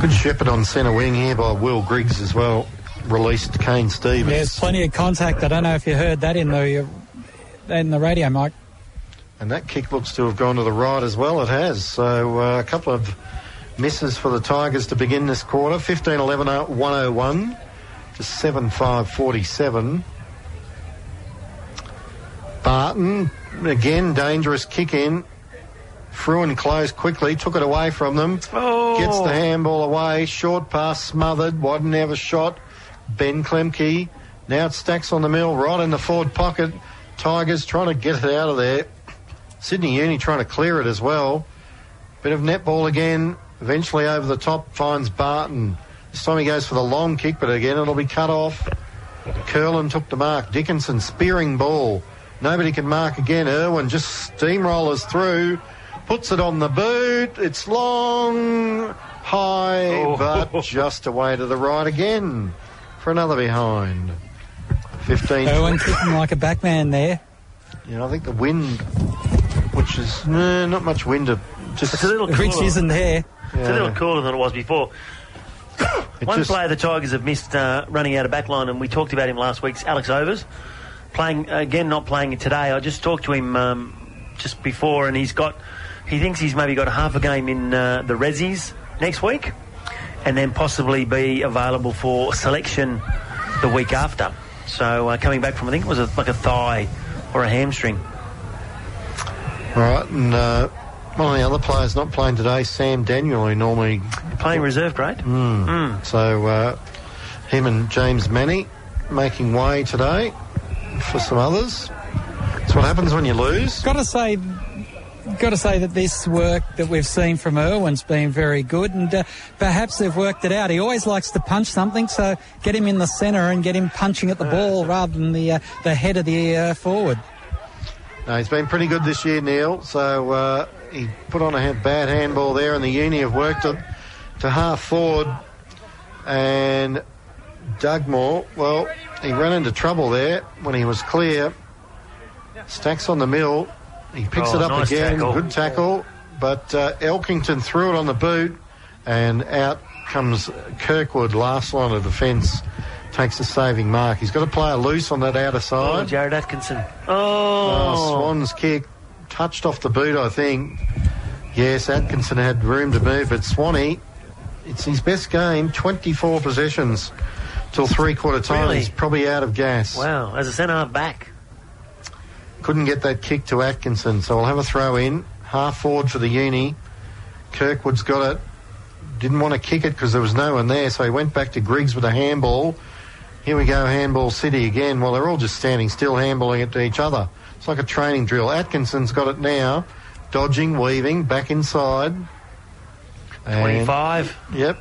Good shepherd on centre wing here by Will Griggs as well. Released Kane Stevens. There's plenty of contact. I don't know if you heard that in the in the radio, Mike. And that kick looks to have gone to the right as well. It has. So uh, a couple of misses for the Tigers to begin this quarter. 15 11 101 to 7 5 47. Barton, again, dangerous kick in. Fruin closed quickly, took it away from them. Oh. Gets the handball away. Short pass smothered. Wadden have a shot. Ben Klemke. Now it stacks on the mill, right in the forward pocket. Tigers trying to get it out of there. Sydney Uni trying to clear it as well. Bit of netball again. Eventually over the top finds Barton. This time he goes for the long kick, but again it'll be cut off. Curlin took the mark. Dickinson spearing ball. Nobody can mark again. Irwin just steamrollers through. Puts it on the boot. It's long, high, Oh. but just away to the right again for another behind. 15. Owen kicking like a backman there. Yeah, I think the wind, which is no, not much wind, to just It's a little Which cooler. isn't there. It's a little cooler than it was before. It One just- player the Tigers have missed uh, running out of backline, and we talked about him last week's Alex Overs. Playing again, not playing today. I just talked to him um, just before, and he's got. He thinks he's maybe got half a game in uh, the Rezzies next week, and then possibly be available for selection the week after. So uh, coming back from, I think it was a, like a thigh or a hamstring. Right, and uh, one of the other players not playing today, Sam Daniel, who normally Playing reserve grade. so uh, him and James Manny making way today for some others. That's what happens when you lose. Got to say, got to say that this work that we've seen from Irwin's been very good, and uh, perhaps they've worked it out. He always likes to punch something, so get him in the centre and get him punching at the ball rather than the uh, the head of the uh, forward. No, he's been pretty good this year, Neil. So uh, he put on a bad handball there, and the uni have worked it to half forward. And Dugmore, well, he ran into trouble there when he was clear. Stacks on the mill. He picks Oh, it up nice again. tackle. Good tackle. But uh, Elkington threw it on the boot, and out comes Kirkwood, last line of defence. Takes a saving mark. He's got to play a loose on that outer Oh, side. Jared Atkinson. Oh, Oh, Swan's kick touched off the boot, I think. Yes, Atkinson had room to move, but Swanee, it's his best game. 24 possessions till three quarter time. Really? He's probably out of gas. wow! As a centre half back. Couldn't get that kick to Atkinson, so we'll have a throw in. Half forward for the uni. Kirkwood's got it. Didn't want to kick it because there was no one there, so he went back to Griggs with a handball. Here we go, handball city again. Well, they're all just standing still, handballing it to each other. It's like a training drill. Atkinson's got it now, dodging, weaving, back inside. And- 25. Yep.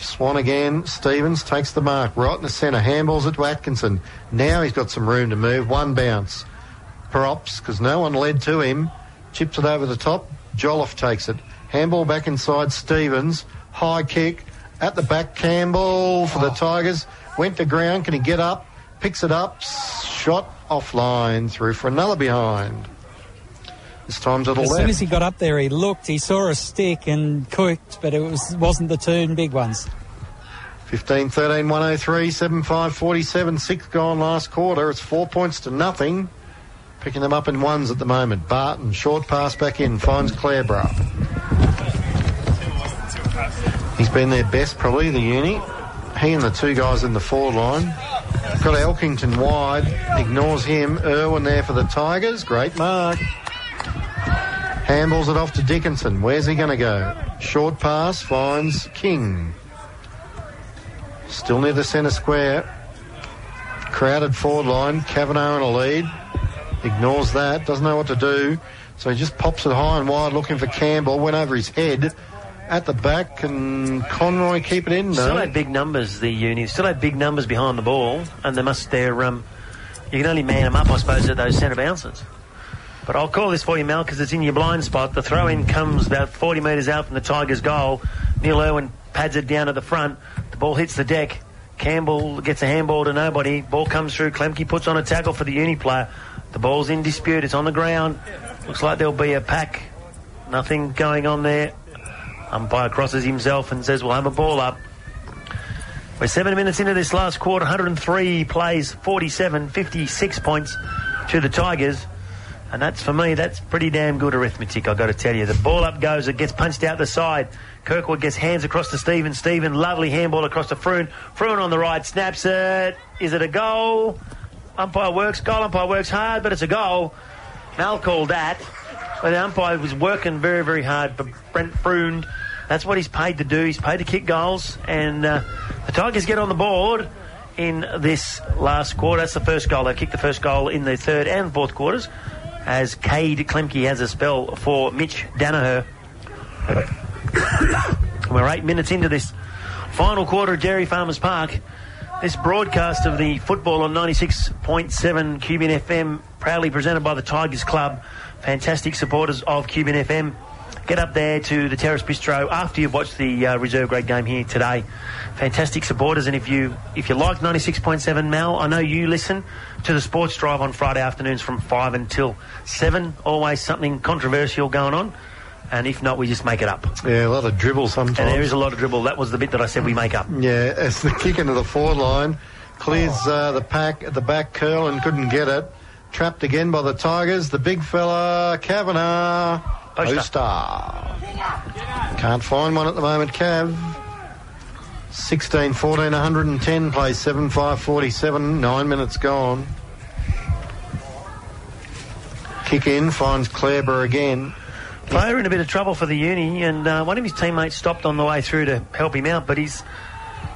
Swan again. Stevens takes the mark right in the centre. Handballs it to Atkinson. Now he's got some room to move. One bounce. Props, because no one led to him. Chips it over the top. Jolliffe takes it. Handball back inside Stevens. High kick. At the back, Campbell for the oh. Tigers. Went to ground. Can he get up? Picks it up. Shot offline. Through for another behind. This time to the As left. soon as he got up there, he looked, he saw a stick and cooked, but it was wasn't the two big ones. 15 13 103 7 5 47 6 gone last quarter it's four points to nothing picking them up in ones at the moment Barton short pass back in finds Clareborough he's been their best probably the uni he and the two guys in the forward line got Elkington wide ignores him Irwin there for the Tigers great mark handballs it off to Dickinson where's he going to go short pass finds King Still near the centre square. Crowded forward line. Kavanagh in a lead. Ignores that. Doesn't know what to do. So he just pops it high and wide looking for Campbell. Went over his head at the back. Can Conroy keep it in? Still had big numbers, the uni. Still had big numbers behind the ball, and they must, they're, um, you can only man them up, I suppose, at those centre bounces. But I'll call this for you, Mel, because it's in your blind spot. The throw in comes about 40 metres out from the Tigers' goal. Neil Irwin pads it down at the front. The ball hits the deck. Campbell gets a handball to nobody. Ball comes through. Klemke puts on a tackle for the uni player. The ball's in dispute. It's on the ground. Looks like there'll be a pack. Nothing going on there. Umpire crosses himself and says, We'll have a ball up. We're seven minutes into this last quarter. 103 plays, 47, 56 points to the Tigers. And that's for me, that's pretty damn good arithmetic, I've got to tell you. The ball up goes, it gets punched out the side. Kirkwood gets hands across to Stephen. Stephen, lovely handball across to Fruin. Fruin on the right, snaps it. Is it a goal? Umpire works, goal umpire works hard, but it's a goal. Mal called that. But the umpire was working very, very hard for Brent Fruin. That's what he's paid to do. He's paid to kick goals. And uh, the Tigers get on the board in this last quarter. That's the first goal. They kicked the first goal in the third and fourth quarters as Cade Klemke has a spell for Mitch Danaher. We're eight minutes into this final quarter at Dairy Farmers Park. This broadcast of the football on 96.7 QBN FM, proudly presented by the Tigers Club. Fantastic supporters of QBN FM. Get up there to the Terrace Bistro after you've watched the uh, reserve grade game here today. Fantastic supporters, and if you if you like 96.7 Mel, I know you listen to the Sports Drive on Friday afternoons from five until seven. Always something controversial going on, and if not, we just make it up. Yeah, a lot of dribble sometimes. And there is a lot of dribble. That was the bit that I said we make up. Yeah, it's the kick into the forward line clears uh, the pack at the back curl and couldn't get it. Trapped again by the Tigers. The big fella, Kavanagh. Poster. Can't find one at the moment, Cav. 16, 14, 110, plays 7, 5, 47, nine minutes gone. Kick in, finds Clareborough again. Player in a bit of trouble for the uni, and uh, one of his teammates stopped on the way through to help him out, but he's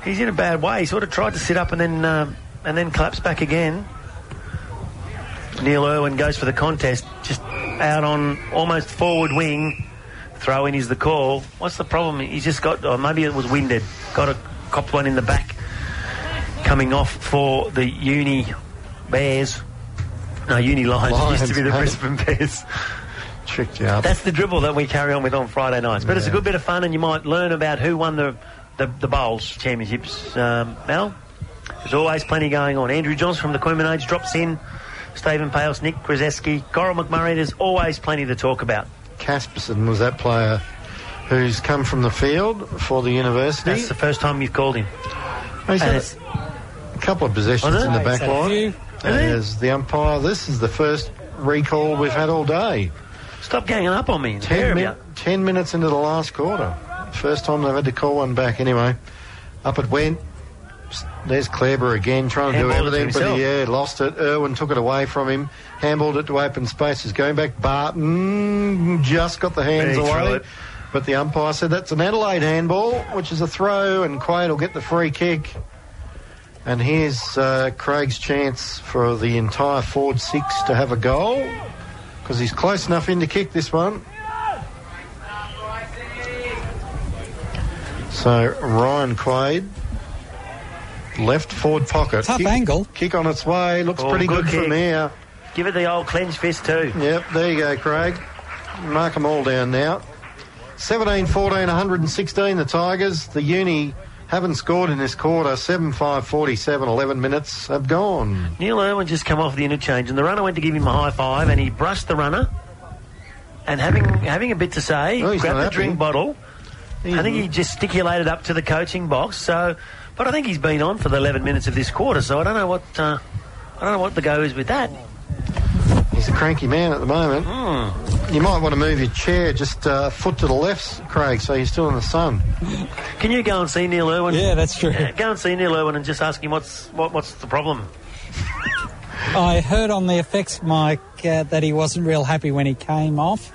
he's in a bad way. He sort of tried to sit up and then um and then collapsed back again. Neil Irwin goes for the contest, just out on almost forward wing. Throw in is the call. What's the problem? He's just got, or maybe it was winded. Got a copped one in the back, coming off for the uni Bears. No, uni Lions. It used to be the Lions, Brisbane Bears. Tricked you up. That's the dribble that we carry on with on Friday nights. But it's a good bit of fun, and you might learn about who won the the, the bowls championships. Um, Mel, there's always plenty going on. Andrew Johnson from the Queen Age drops in. Stephen Pales, Nick Krzeski, Coral McMurray. There's always plenty to talk about. Casperson was that player who's come from the field for the university. That's the first time you've called him. He's had it's- a couple of possessions oh, in the back line. As the umpire, this is the first recall we've had all day. Stop ganging up on me. Ten, min- ten minutes into the last quarter. First time they've had to call one back anyway. Up it went. There's Kleber again trying to do Handballed everything, but he yeah, lost it. Irwin took it away from him, handballed it to open spaces. Going back, Barton just got the hands away. But the umpire said that's an Adelaide handball, which is a throw, and Quaid will get the free kick. And here's uh, Craig's chance for the entire forward six to have a goal because he's close enough in to kick this one. So Ryan Quaid, left forward pocket. Tough kick, angle. Kick on its way. Looks Oh, pretty good good, from kick. here. Give it the old clenched fist too. Yep, there you go, Craig. Mark them all down now. 17 14, 116, the Tigers. The Uni haven't scored in this quarter. 7 5 47, 11 minutes have gone. Neil Irwin just come off the interchange, and the runner went to give him a high five, and he brushed the runner. And having having a bit to say, Oh, grabbed the happy. drink bottle. I think he gesticulated up to the coaching box. So, but I think he's been on for the 11 minutes of this quarter. So I don't know what uh, I don't know what the go is with that. He's a cranky man at the moment. Hmm. You might want to move your chair just uh, a foot to the left, Craig, so you're still in the sun. Can you go and see Neil Irwin? Yeah, that's true. Uh, Go and see Neil Irwin and just ask him what's what, what's the problem. I heard on the effects Mike, uh, that he wasn't real happy when he came off.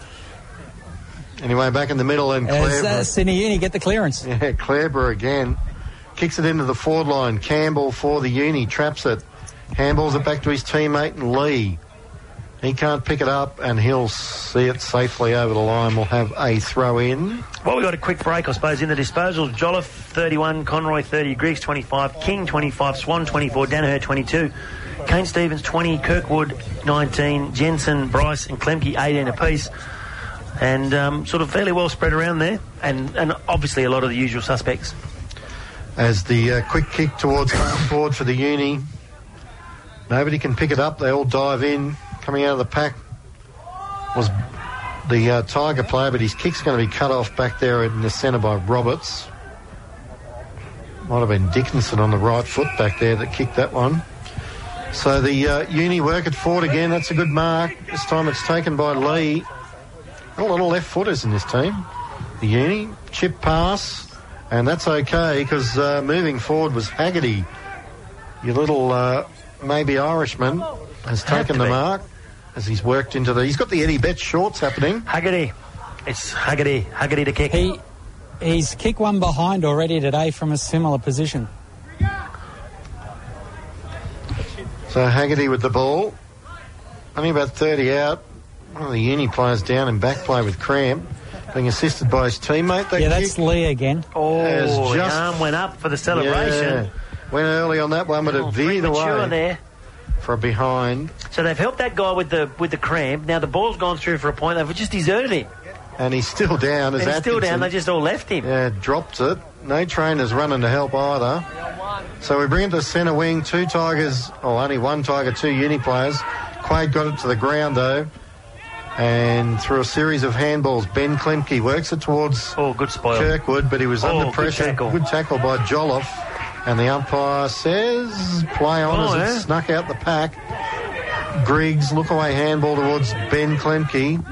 Anyway, back in the middle, and As uh, Clare, Siniuni get the clearance. yeah, Clareborough again kicks it into the forward line. Campbell for the Uni traps it. Handballs it back to his teammate and Lee. He can't pick it up and he'll see it safely over the line. We'll have a throw in. Well, we've got a quick break, I suppose, in the disposals. Jolliffe 31, Conroy 30, Griggs 25, King 25, Swan 24, Danaher 22, Kane Stevens 20, Kirkwood 19, Jensen, Bryce, and Klemke 18 apiece. And um, sort of fairly well spread around there, and, and obviously a lot of the usual suspects. As the uh, quick kick towards forward for the uni. Nobody can pick it up. They all dive in. Coming out of the pack was the uh, Tiger player, but his kick's going to be cut off back there in the centre by Roberts. Might have been Dickinson on the right foot back there that kicked that one. So the uh, uni work at forward again. That's a good mark. This time it's taken by Lee. A lot of left footers in this team. The uni chip pass, and that's okay because uh, moving forward was Haggerty. Your little uh, maybe Irishman has taken the be. mark as he's worked into the. He's got the Eddie Betts shorts happening. Haggerty. It's Haggerty. Haggerty to kick. He he's kicked one behind already today from a similar position. So Haggerty with the ball. Only about 30 out. One of the uni players down in back play with cramp. Being assisted by his teammate. That Yeah, that's. Lee again. Oh, Has the just- arm went up for the celebration. Yeah. Went early on that one, but Oh, it veered away there. for a behind. So they've helped that guy with the with the cramp. Now the ball's gone through for a point. They've just deserted him. And he's still down as And he's still down. They just all left him. Yeah, dropped it. No trainers running to help either. So we bring it to centre wing. Two Tigers, or only one Tiger, two uni players. Quaid got it to the ground though. And through a series of handballs, Ben Klemke works it towards Oh, good spoil. Kirkwood, but he was Oh, under good pressure. tackle. Good tackle by Jolliffe. And the umpire says play on Oh, as yeah. it snuck out the pack. Griggs, look away handball towards Ben Klemke.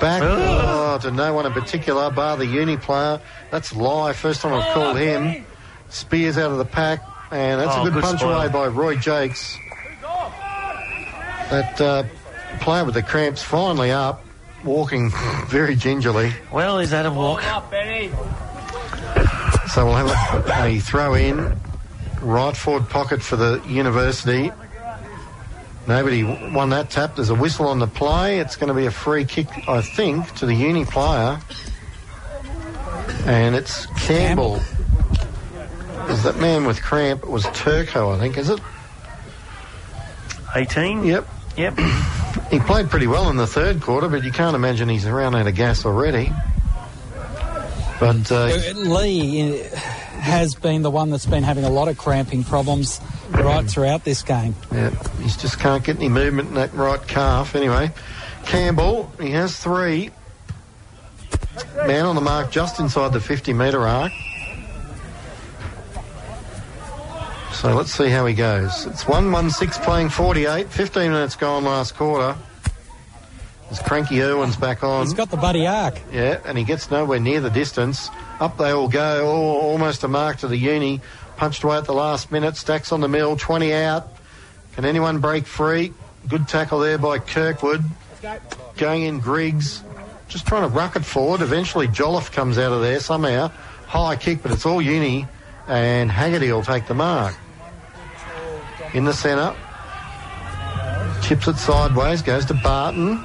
Back oh, to no one in particular, bar the uni player. That's live. First time I've called him. Spears out of the pack, and that's Oh, a good, good punch spoil. away by Roy Jakes. That uh, player with the cramps finally up, walking very gingerly. Well, is that a walk? So we'll have a, a throw in, right forward pocket for the university. Nobody won that tap. There's a whistle on the play. It's going to be a free kick, I think, to the uni player. And it's Campbell. Is that man with cramp? It was Turco, I think, is it? 18? Yep. Yep. He played pretty well in the third quarter, but you can't imagine he's around out of gas already. But uh, Lee uh, has been the one that's been having a lot of cramping problems right throughout this game. Yeah, he just can't get any movement in that right calf. Anyway, Campbell, he has three. Man on the mark just inside the 50 metre arc. So let's see how he goes. It's 1 1 6 playing 48. 15 minutes gone last quarter. As Cranky Irwin's back on. He's got the buddy arc. Yeah, and he gets nowhere near the distance. Up they all go, all, almost a mark to the uni. Punched away at the last minute. Stacks on the mill, 20 out. Can anyone break free? Good tackle there by Kirkwood. Going in Griggs. Just trying to ruck it forward. Eventually Jolliffe comes out of there somehow. High kick, but it's all uni. And Haggerty will take the mark. In the centre. Chips it sideways, goes to Barton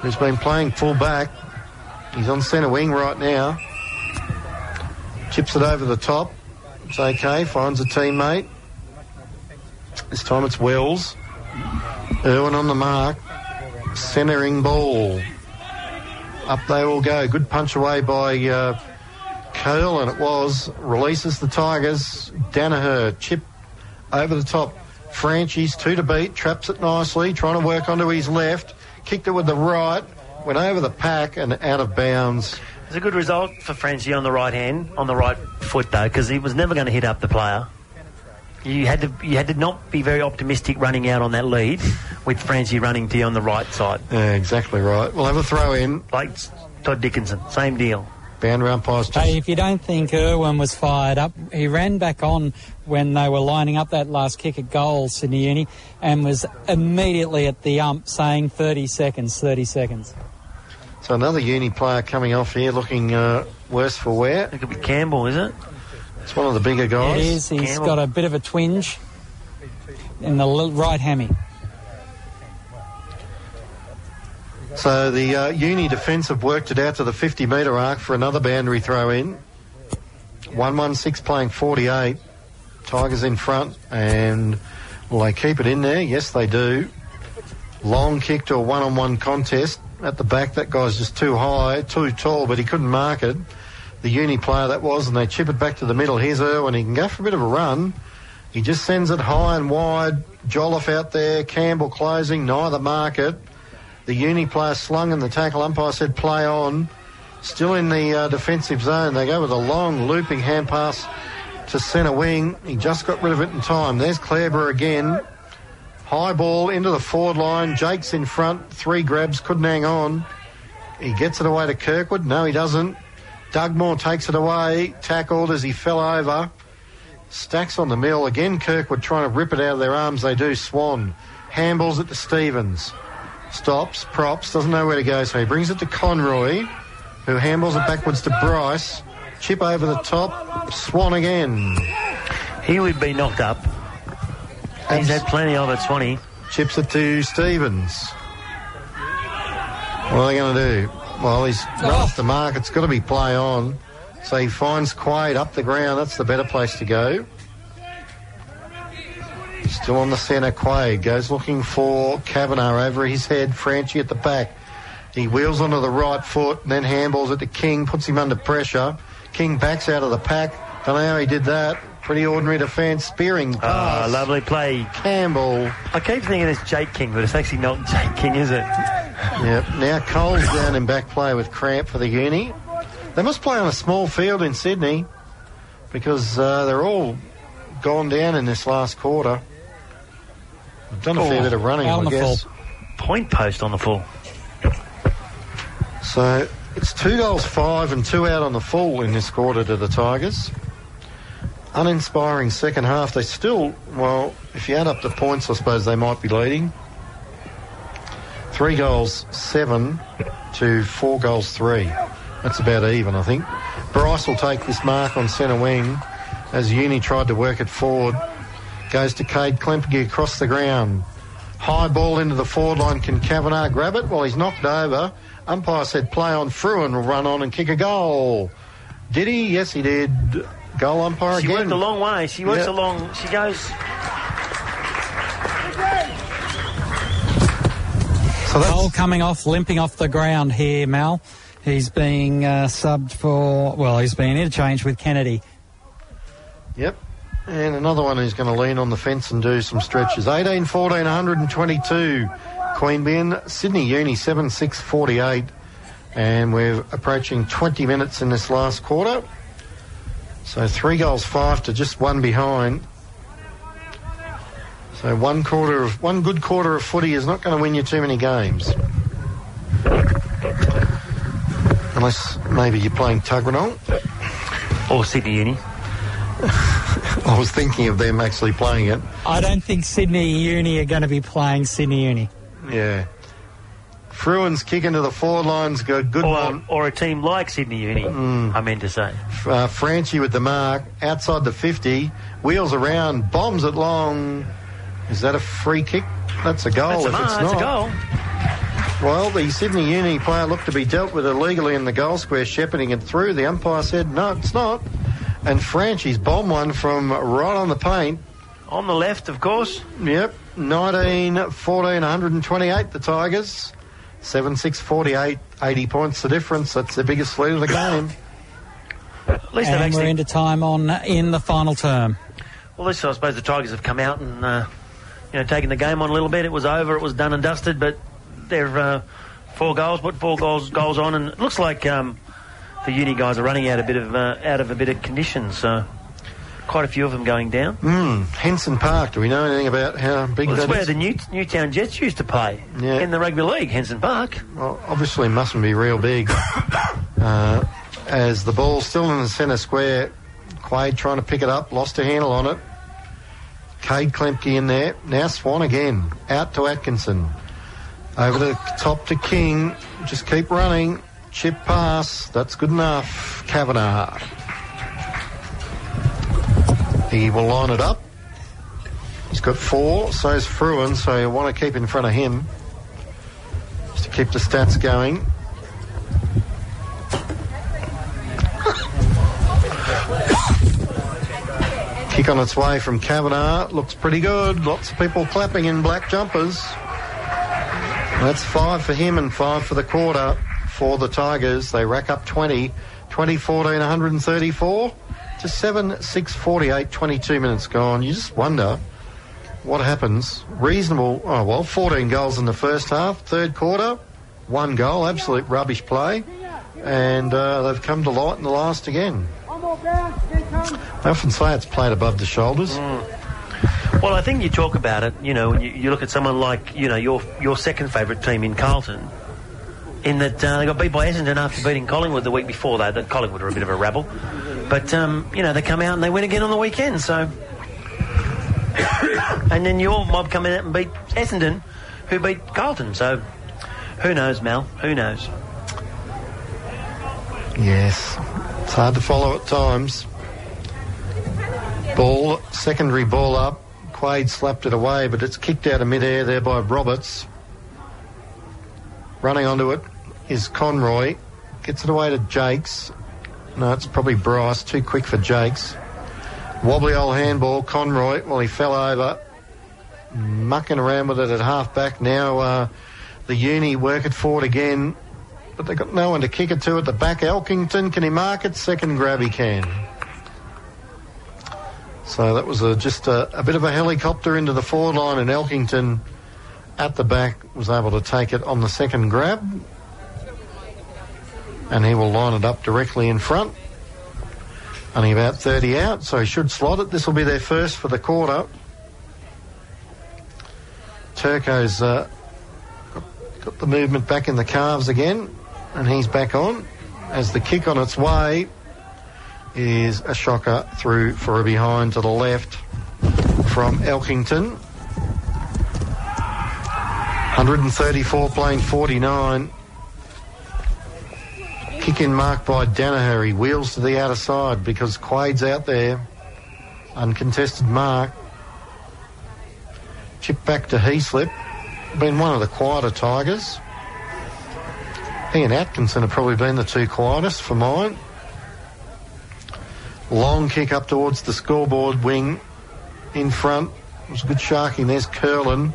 who's been playing full back. He's on centre wing right now. Chips it over the top. It's okay, finds a teammate. This time it's Wells. Irwin on the mark. Centering ball. Up they all go. Good punch away by uh, Curl, and it was. Releases the Tigers. Danaher, chip over the top. Franchi's two to beat. Traps it nicely. Trying to work onto his left. Kicked it with the right. Went over the pack and out of bounds. It's a good result for Franchi on the right hand, on the right foot though, because he was never going to hit up the player. You had to you had to not be very optimistic running out on that lead, with Franchi running to you on the right side. Yeah, exactly right. We'll have a throw in. Like Todd Dickinson, same deal. Boundary umpires just Hey, if you don't think Irwin was fired up, he ran back on when they were lining up that last kick at goal, Sydney Uni, and was immediately at the ump saying 30 seconds, 30 seconds. So another uni player coming off here looking uh, worse for wear. It could be Campbell, is it? It's one of the bigger guys. It is. He's Campbell. got a bit of a twinge. in the right hammy. So the uh, Uni defence have worked it out to the 50 metre arc for another boundary throw in. 116 playing 48. Tigers in front and will they keep it in there? Yes, they do. Long kick to a one on one contest. At the back, that guy's just too high, too tall, but he couldn't mark it. The uni player that was, and they chip it back to the middle. Here's Irwin. He can go for a bit of a run. He just sends it high and wide. Jolliffe out there. Campbell closing. Neither mark it. The uni player slung in the tackle. Umpire said play on. Still in the uh, defensive zone. They go with a long looping hand pass to centre wing. He just got rid of it in time. There's Clareborough again. High ball into the forward line. Jake's in front. Three grabs. Couldn't hang on. He gets it away to Kirkwood. No, he doesn't. Dugmore takes it away. Tackled as he fell over. Stacks on the mill. Again, Kirkwood trying to rip it out of their arms. They do. Swan. Handballs it to Stevens. Stops. Props. Doesn't know where to go. So he brings it to Conroy, who handballs it backwards to Bryce. Chip over the top. Swan again. He would be knocked up. He's had plenty of it, Swanee. Chips it to Stevens. What are they going to do? Well, he's run off the mark. It's got to be play on. So he finds Quaid up the ground. That's the better place to go. Still on the centre, Quaid goes looking for Kavanagh over his head. Franchi at the back. He wheels onto the right foot and then handballs it to King, puts him under pressure. King backs out of the pack. Don't know how he did that. Pretty ordinary defence. Spearing Ah, pass. lovely play. Campbell. I keep thinking it's Jake King, but it's actually not Jake King, is it? Yep. Now Cole's down in back play with cramp for the uni. They must play on a small field in Sydney because uh, they're all gone down in this last quarter. Done a fair bit of running, I the guess. Point post on the full. So it's two goals, five, and two out on the full in this quarter to the Tigers. Uninspiring second half. They still, well, if you add up the points, I suppose they might be leading. Three goals, seven to four goals, three. That's about even, I think. Bryce will take this mark on centre wing as Uni tried to work it forward. Goes to Cade Klemke across the ground. High ball into the forward line. Can Kavanagh grab it? Well, he's knocked over. Umpire said play on. Fruin will run on and kick a goal. Did he? Yes, he did. Goal umpire She again. worked a long way. She works Yeah. a long. She goes. so that's, Cole coming off, limping off the ground here, Mal. He's being uh, subbed for, well, he's being interchanged with Kennedy. Yep. And another one who's going to lean on the fence and do some stretches. 18 14 122. Queanbeyan, Sydney Uni 7 6 48. And we're approaching 20 minutes in this last quarter. So three goals, five to just one behind. So one quarter of one good quarter of footy is not going to win you too many games. Unless maybe you're playing Tuggeranong. Or Sydney Uni. I was thinking of them actually playing it. I don't think Sydney Uni are going to be playing Sydney Uni. Yeah. Fruin's kick into the forward line's good. Good Or, one. or a team like Sydney Uni, I meant to say. Uh, Franchi with the mark outside the 50. Wheels around, bombs it long. Is that a free kick? That's a goal. That's a, if mar- it's that's not, a goal. well, the Sydney Uni player looked to be dealt with illegally in the goal square, shepherding it through. The umpire said, no, it's not. And Franchi's bomb one from right on the paint. On the left, of course. Yep, 19, 14, 128, the Tigers. 7, 6, 48, 80 points the difference. That's the biggest lead of the game. At least they've And we're into time on in the final term. Well, at least I suppose the Tigers have come out and uh, you know taken the game on a little bit. It was over. It was done and dusted. But they're uh, four goals, put four goals goals on, and it looks like um, the uni guys are running out a bit of uh, out of a bit of conditions. So quite a few of them going down. Hmm, Henson Park, do we know anything about how big Well, that's that where is? the New, Newtown Jets used to play Yeah. in the rugby league, Henson Park. Well, obviously mustn't be real big. uh, as the ball's still in the centre square, Quaid trying to pick it up, lost a handle on it. Cade Klemke in there. Now Swan again. Out to Atkinson. Over the top to King. Just keep running. Chip pass. That's good enough. Kavanagh. He will line it up. He's got four, So so's Fruin, so you want to keep in front of him. Just to keep the stats going. Kick on its way from Kavanagh. Looks pretty good. Lots of people clapping in black jumpers. That's five for him and five for the quarter for the Tigers. They rack up 20. 2014, 134 to 7, 6, 48, 22 minutes gone. You just wonder what happens. Reasonable, oh well, 14 goals in the first half. Third quarter, one goal, absolute rubbish play. And uh, they've come to light in the last again. I often say it's played above the shoulders. Well, I think you talk about it. You know, when you, you look at someone like you know your your second favourite team in Carlton, in that uh, they got beat by Essendon after beating Collingwood the week before. That that Collingwood are a bit of a rabble, but um, you know they come out and they win again on the weekend. So, and then your mob come out and beat Essendon, who beat Carlton. So, who knows, Mel? Who knows? Yes, it's hard to follow at times. Ball, secondary ball up. Quaid slapped it away, but it's kicked out of midair there by Roberts. Running onto it is Conroy. Gets it away to Jakes. No, it's probably Bryce. Too quick for Jakes. Wobbly old handball. Conroy, well, he fell over. Mucking around with it at half back. Now uh, the uni work it forward again. But they've got no one to kick it to at the back. Elkington, can he mark it? Second grab he can. So that was a, just a, a bit of a helicopter into the forward line, and Elkington at the back was able to take it on the second grab. And he will line it up directly in front. Only about 30 out, so he should slot it. This will be their first for the quarter. Turco's uh, got, got the movement back in the calves again, and he's back on as the kick on its way is a shocker through for a behind to the left from Elkington. 134 playing 49. Kick in mark by Danaher. He wheels to the outer side because Quaid's out there. Uncontested mark. Chip back to Heaslip. Been one of the quieter Tigers. He and Atkinson have probably been the two quietest for mine. Long kick up towards the scoreboard wing in front. It was a good sharking. There's Curlin.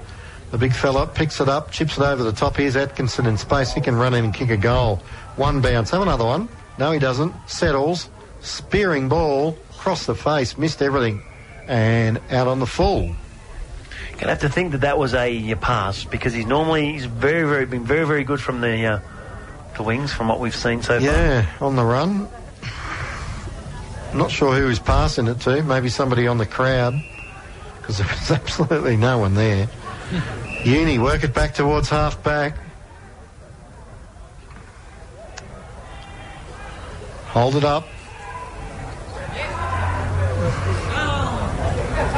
The big fella picks it up, chips it over the top. Here's Atkinson in space. He can run in and kick a goal. One bounce. Have another one. No, he doesn't. Settles. Spearing ball. Across the face. Missed everything. And out on the full. Gonna have to think that that was a, uh, pass because he's normally he's very very been very very good from the uh, the wings from what we've seen so far. Yeah, on the run. Not sure who he's passing it to. Maybe somebody on the crowd because there was absolutely no one there. Uni, work it back towards half back. Hold it up.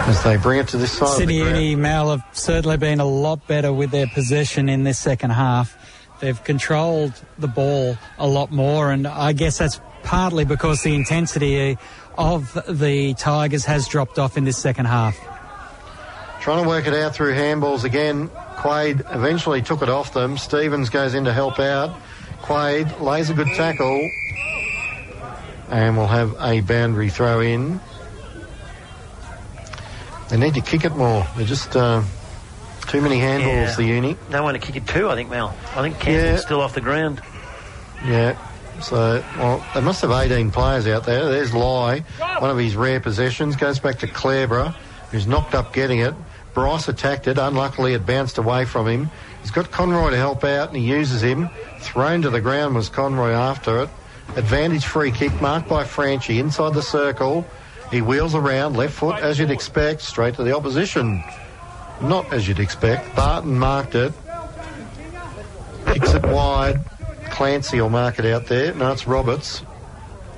As they bring it to this side Sydney. Uni Mal have certainly been a lot better with their possession in this second half. They've controlled the ball a lot more, and I guess that's partly because the intensity of the Tigers has dropped off in this second half. Trying to work it out through handballs again. Quaid eventually took it off them. Stevens goes in to help out. Quaid lays a good tackle. And we'll have a boundary throw in. They need to kick it more. They're just uh, too many handballs, Yeah. the uni. No one to kick it too, I think, Mel. I think Campbell's Yeah. still off the ground. Yeah. So, well, they must have 18 players out there. There's Lai, one of his rare possessions. Goes back to Clareborough, who's knocked up getting it. Bryce attacked it. Unluckily, it bounced away from him. He's got Conroy to help out, and he uses him. Thrown to the ground was Conroy after it. Advantage free kick marked by Franchi inside the circle. He wheels around, left foot, as you'd expect, straight to the opposition. Not as you'd expect. Barton marked it. Kicks it wide. Clancy will mark it out there. No, it's Roberts.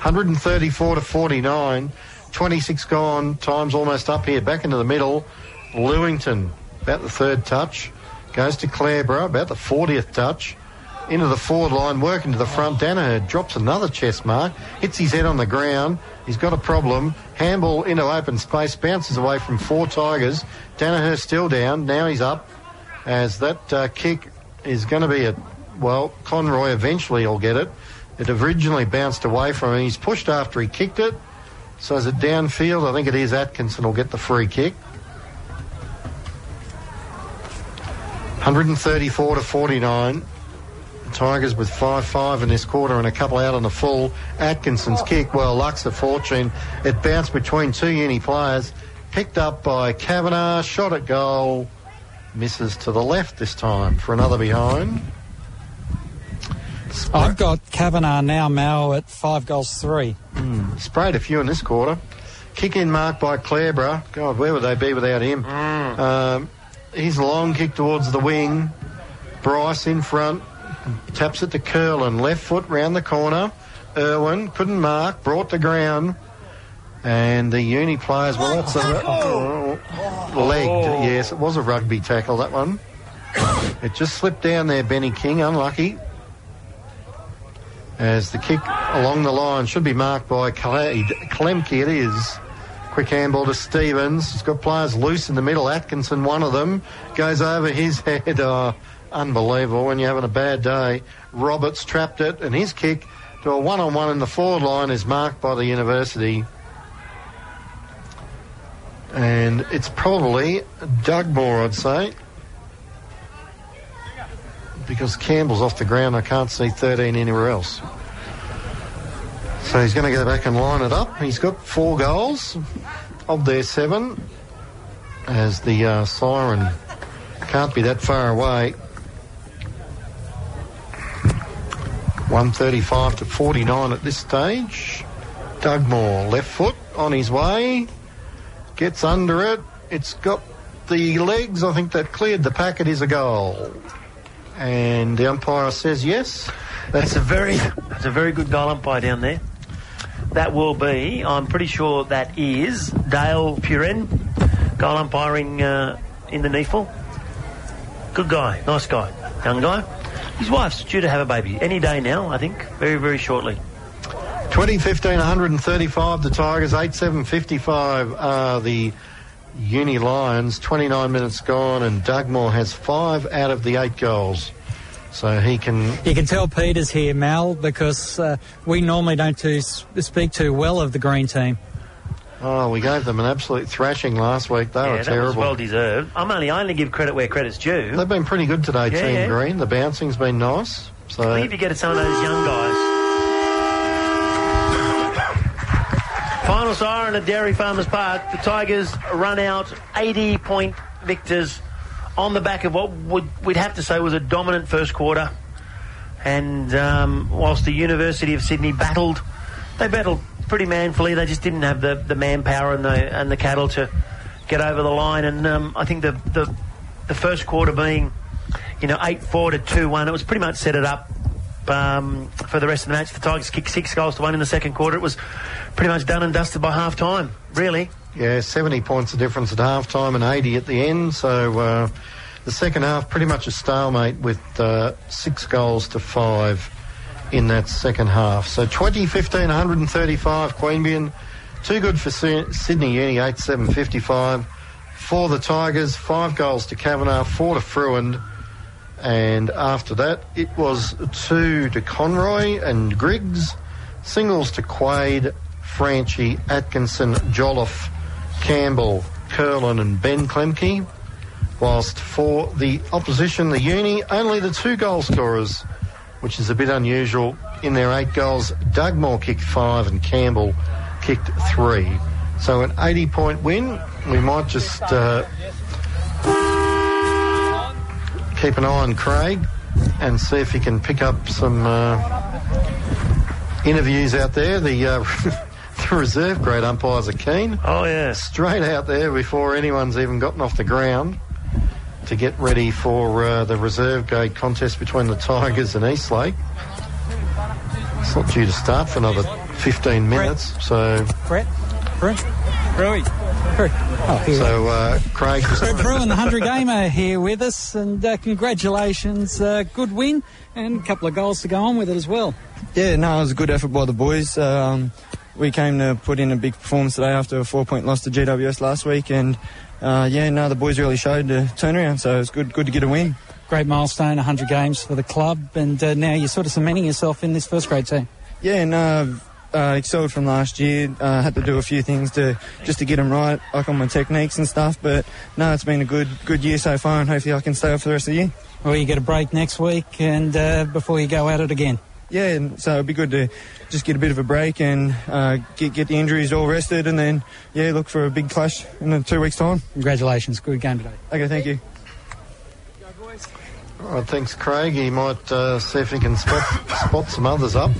134 to 49. 26 gone. Time's almost up here. Back into the middle. Lewington, about the third touch. Goes to Clareborough, about the 40th touch. Into the forward line, working to the front. Danaher drops another chest mark, hits his head on the ground. He's got a problem. Handball into open space, bounces away from four Tigers. Danaher still down. Now he's up as that uh, kick is going to be a, well, Conroy eventually will get it. It originally bounced away from him. He's pushed after he kicked it. So is it downfield? I think it is Atkinson will get the free kick. 134 to 49. Tigers with 5-5 in this quarter and a couple out on the full. Atkinson's kick, well, luck's a fortune. It bounced between two uni players. Picked up by Kavanagh, shot at goal. Misses to the left this time for another behind. I've got Kavanagh now, Mal, at five goals three. Mm, sprayed a few in this quarter. Kick in mark by Clareborough. God, where would they be without him? Mm. Um, his long kick towards the wing. Bryce in front. Taps it to Curlin. Left foot round the corner. Irwin couldn't mark. Brought to ground. And the uni players, well, that's a oh. legged. Yes, it was a rugby tackle, that one. It just slipped down there, Benny King. Unlucky. As the kick along the line should be marked by Klemke. It is. Quick handball to Stevens. He's got players loose in the middle. Atkinson, one of them, goes over his head. Oh, unbelievable when you're having a bad day. Roberts trapped it, and his kick to a one on one in the forward line is marked by the university. And it's probably Dugmore, I'd say. Because Campbell's off the ground, I can't see 13 anywhere else. So he's going to go back and line it up. He's got four goals of their seven, as the uh, siren can't be that far away. 135 to 49 at this stage. Dugmore, left foot on his way, gets under it. It's got the legs, I think that cleared the packet is a goal. And the umpire says yes. That's a very that's a very good goal umpire down there that will be, I'm pretty sure that is Dale Puren, goal umpiring uh, in the NEAFL. Good guy, nice guy, young guy. His wife's due to have a baby any day now, I think, very, very shortly. 2015, 135, the Tigers, 8755 are the Uni Lions, 29 minutes gone, and Dugmore has five out of the eight goals. So he can. You can tell Peter's here, Mal, because uh, we normally don't too, speak too well of the green team. Oh, we gave them an absolute thrashing last week. They yeah, were terrible. well deserved. I'm only I only give credit where credit's due. They've been pretty good today, yeah, Team yeah. Green. The bouncing's been nice. So I believe you get it some of those young guys. Final siren at Dairy Farmers Park. The Tigers run out 80 point victors on the back of what would, we'd have to say was a dominant first quarter. And um, whilst the University of Sydney battled, they battled pretty manfully. They just didn't have the, the manpower and the and the cattle to get over the line. And um, I think the, the the first quarter being, you know, eight four to two one, it was pretty much set it up um, for the rest of the match. The Tigers kicked six goals to one in the second quarter. It was pretty much done and dusted by half time, really. Yeah, 70 points of difference at half time and 80 at the end. So uh, the second half, pretty much a stalemate with uh, six goals to five in that second half. So 2015, 135 Queanbeyan. Too good for Sydney Uni, 8 7 55. For the Tigers, five goals to Kavanagh, four to Fruin. And after that, it was two to Conroy and Griggs, singles to Quaid, Franchi, Atkinson, Jolliffe, Campbell, Curlin, and Ben Klemke. Whilst for the opposition, the Uni, only the two goal scorers, which is a bit unusual. In their eight goals, Dugmore kicked five and Campbell kicked three. So an 80 point win. We might just uh, keep an eye on Craig and see if he can pick up some uh, interviews out there. The uh, the reserve grade umpires are keen. Oh yeah, straight out there before anyone's even gotten off the ground to get ready for uh, the reserve grade contest between the Tigers and Eastlake. It's not due to start for another 15 minutes, Brett. so. Brett, Brett, Rui. Oh, here So uh, Craig was Brett Bruin, the 100 gamer, here with us, and uh, congratulations. Uh, good win and a couple of goals to go on with it as well. Yeah, no, it was a good effort by the boys. Um, we came to put in a big performance today after a four point loss to GWS last week, and uh, yeah, no, the boys really showed the turnaround, so it was good, good to get a win. Great milestone, 100 games for the club, and uh, now you're sort of cementing yourself in this first grade team. Yeah, and uh, uh, excelled from last year. Uh, had to do a few things to just to get them right, like on my techniques and stuff. But no, it's been a good good year so far, and hopefully I can stay up for the rest of the year. Well, you get a break next week, and uh, before you go at it again. Yeah, and so it'd be good to just get a bit of a break and uh, get get the injuries all rested, and then yeah, look for a big clash in two weeks' time. Congratulations, good game today. Okay, thank you. All right, thanks, Craig. He might uh, see if he can spot, spot some others up.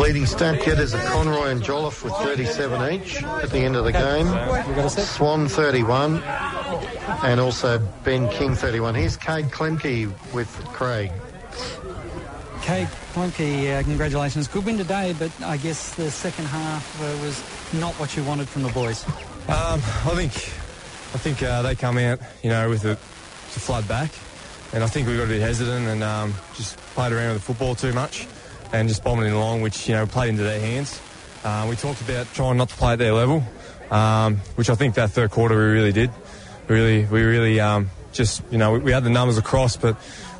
Leading stat getters are Conroy and Jolliffe with 37 each at the end of the game. Swan 31 and also Ben King 31. Here's Cade Klemke with Craig. Cade Klemke, uh, congratulations. Good win today, but I guess the second half uh, was not what you wanted from the boys. Um, I think I think uh, they come out, you know, with a to flood back, and I think we got a bit hesitant and um, just played around with the football too much, and just bombing it along, which you know played into their hands. Uh, we talked about trying not to play at their level, um, which I think that third quarter we really did. Really, we really um, just you know we, we had the numbers across, but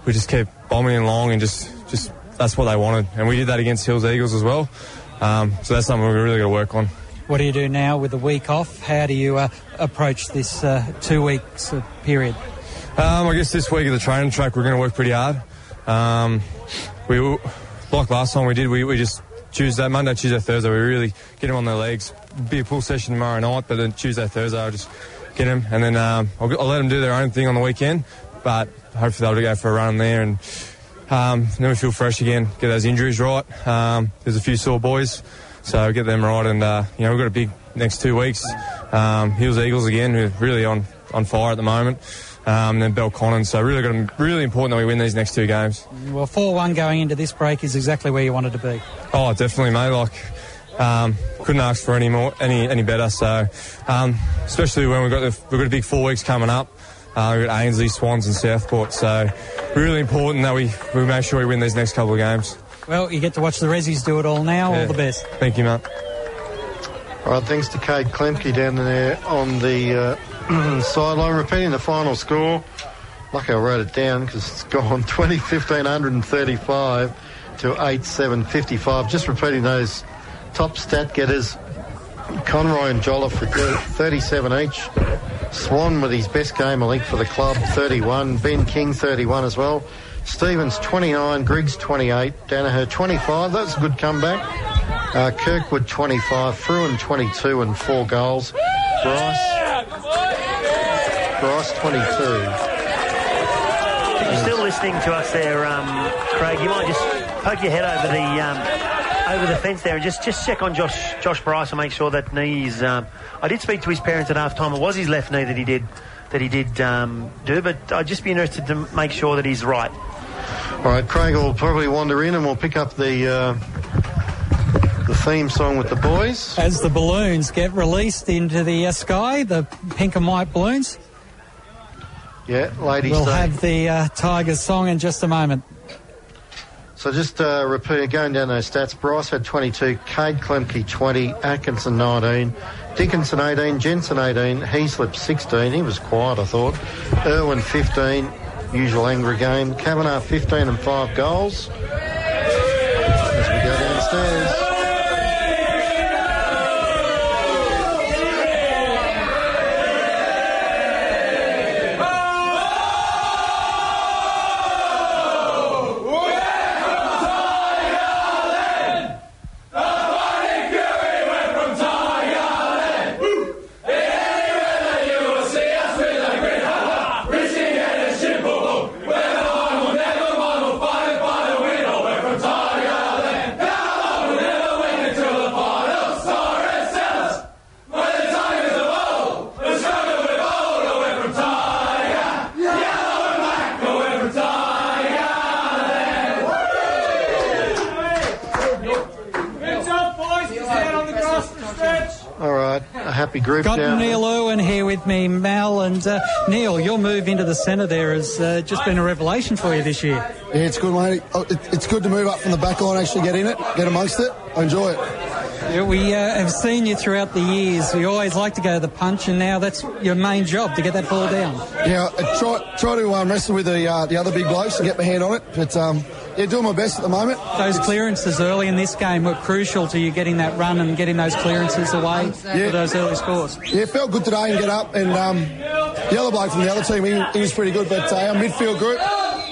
we just kept bombing it along and just just that's what they wanted, and we did that against Hills Eagles as well. Um, so that's something we really got to work on. What do you do now with the week off? How do you uh, approach this uh, two weeks period? Um, I guess this week at the training track we're going to work pretty hard. Um, we like last time we did. We, we just Tuesday, Monday, Tuesday, Thursday. We really get them on their legs. Be a pull session tomorrow night, but then Tuesday, Thursday, I'll just get them, and then um, I'll, I'll let them do their own thing on the weekend. But hopefully they'll go for a run there, and um, then we feel fresh again. Get those injuries right. Um, there's a few sore boys, so get them right, and uh, you know we've got a big next two weeks. Um, Hills Eagles again, who are really on on fire at the moment um, and then Belconnen. So really, got really important that we win these next two games. Well, four-one going into this break is exactly where you wanted to be. Oh, definitely, mate. Like. Um, couldn't ask for any more, any any better. So, um, especially when we've got the, we've got a big four weeks coming up. Uh, we've got Ainslie, Swans, and Southport. So, really important that we we make sure we win these next couple of games. Well, you get to watch the Rezzies do it all now. Yeah. All the best. Thank you, mate. All right, thanks to Cade Klemke down there on the uh, sideline. Repeating the final score. Lucky I wrote it down because it's gone 20, 1535 to 8755. Just repeating those top stat getters. Conroy and Jolliffe with 37 each. Swan with his best game, I think, for the club, 31. Ben King, 31 as well. Stevens, 29. Griggs, 28. Danaher, 25. That's a good comeback. Uh, Kirkwood, 25. Fruin, 22 and four goals. Bryce, Bryce, 22. If you're still listening to us there, um, Craig, you might just poke your head over the um, over the fence there and just, just check on Josh Josh Bryce and make sure that knees. Um, I did speak to his parents at half time. It was his left knee that he did that he did um, do, but I'd just be interested to make sure that he's right. All right, Craig will probably wander in and we'll pick up the uh, the theme song with the boys. As the balloons get released into the uh, sky, the pink and white balloons, Yeah, ladies. we'll day. have the uh, Tigers song in just a moment. So just uh, repeating, going down those stats, Bryce had 22, Cade Klemke 20, Atkinson 19, Dickinson 18, Jensen 18, Heaslip 16, he was quiet I thought, Irwin 15, usual angry game, Kavanagh 15 and 5 goals. As we go downstairs. Hands up, boys. Get down on the grass and stretch. happy group Got down Neil Irwin here with me, Mal, and uh, Neil, your move into the centre there has uh, just been a revelation for you this year. Yeah, it's good, mate. Oh, it's good to move up from the back line, actually get in it, get amongst it. I enjoy it. Yeah, we uh, have seen you throughout the years. We always like to go to the punch, and now that's your main job to get that ball down. Yeah, I try try to um, wrestle with the uh, the other big blokes and get my hand on it, but um, yeah, doing my best at the moment. Those clearances early in this game were crucial to you getting that run and getting those clearances away Yeah. for those early scores. Yeah, it felt good today and get up. And um, the other bloke from the other team, he, he was pretty good. But uh, our midfield group,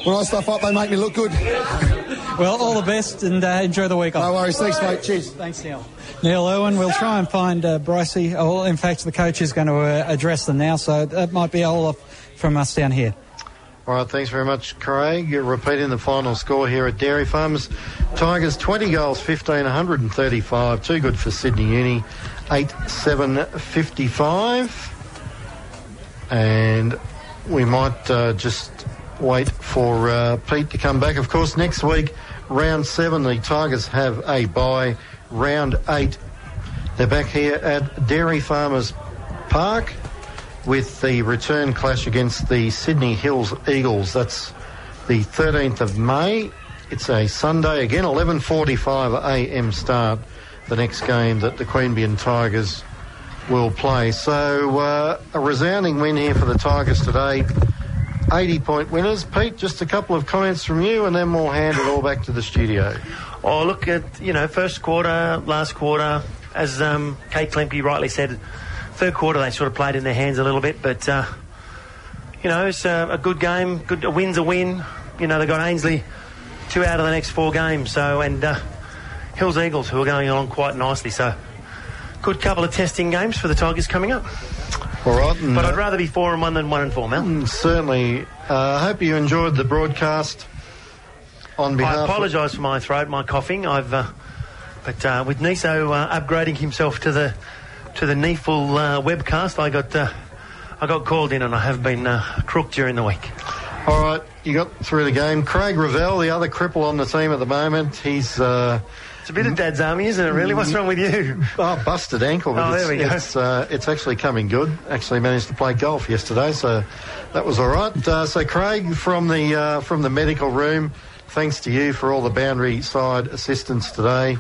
when I stuff up, they make me look good. Well, all the best and uh, enjoy the week off. No worries. Thanks, mate. Cheers. Thanks, Neil. Neil Irwin, we'll try and find uh, Brycey. Oh, in fact, the coach is going to uh, address them now, so that might be all off from us down here. All right, thanks very much, Craig. You're repeating the final score here at Dairy Farms. Tigers 20 goals, 1535. Too good for Sydney Uni, 8 7 55. And we might uh, just wait for uh, Pete to come back. Of course, next week, round seven, the Tigers have a bye. Round eight, they're back here at Dairy Farmers Park with the return clash against the Sydney Hills Eagles. That's the 13th of May. It's a Sunday again, 11:45 a.m. start. The next game that the Queanbeyan Tigers will play. So uh, a resounding win here for the Tigers today. 80 point winners. Pete, just a couple of comments from you, and then we'll hand it all back to the studio. Oh, look at you know first quarter, last quarter, as um, Cade Klemke rightly said. Third quarter they sort of played in their hands a little bit, but uh, you know it's uh, a good game. Good a win's a win. You know they've got Ainslie two out of the next four games. So and uh, Hills Eagles who are going along quite nicely. So good couple of testing games for the Tigers coming up. All right. and, But uh, I'd rather be four and one than one and four, Mel. Certainly. Uh, I hope you enjoyed the broadcast. On behalf I apologise for my throat, my coughing. I've, uh, but uh, with Niso uh, upgrading himself to the to the NEAFL uh, webcast, I got uh, I got called in, and I have been uh, crooked during the week. All right, you got through the game. Craig Ravel, the other cripple on the team at the moment, he's uh, It's a bit of Dad's army, isn't it? Really, what's wrong with you? oh, busted ankle. But Oh, it's, there we go. It's, uh, it's actually coming good. Actually managed to play golf yesterday, so that was all right. Uh, so Craig from the uh, from the medical room, thanks to you for all the boundary side assistance today.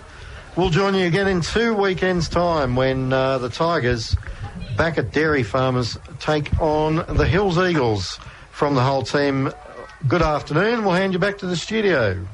We'll join you again in two weekends' time when uh, the Tigers back at Dairy Farmers take on the Hills Eagles. From the whole team, good afternoon. We'll hand you back to the studio.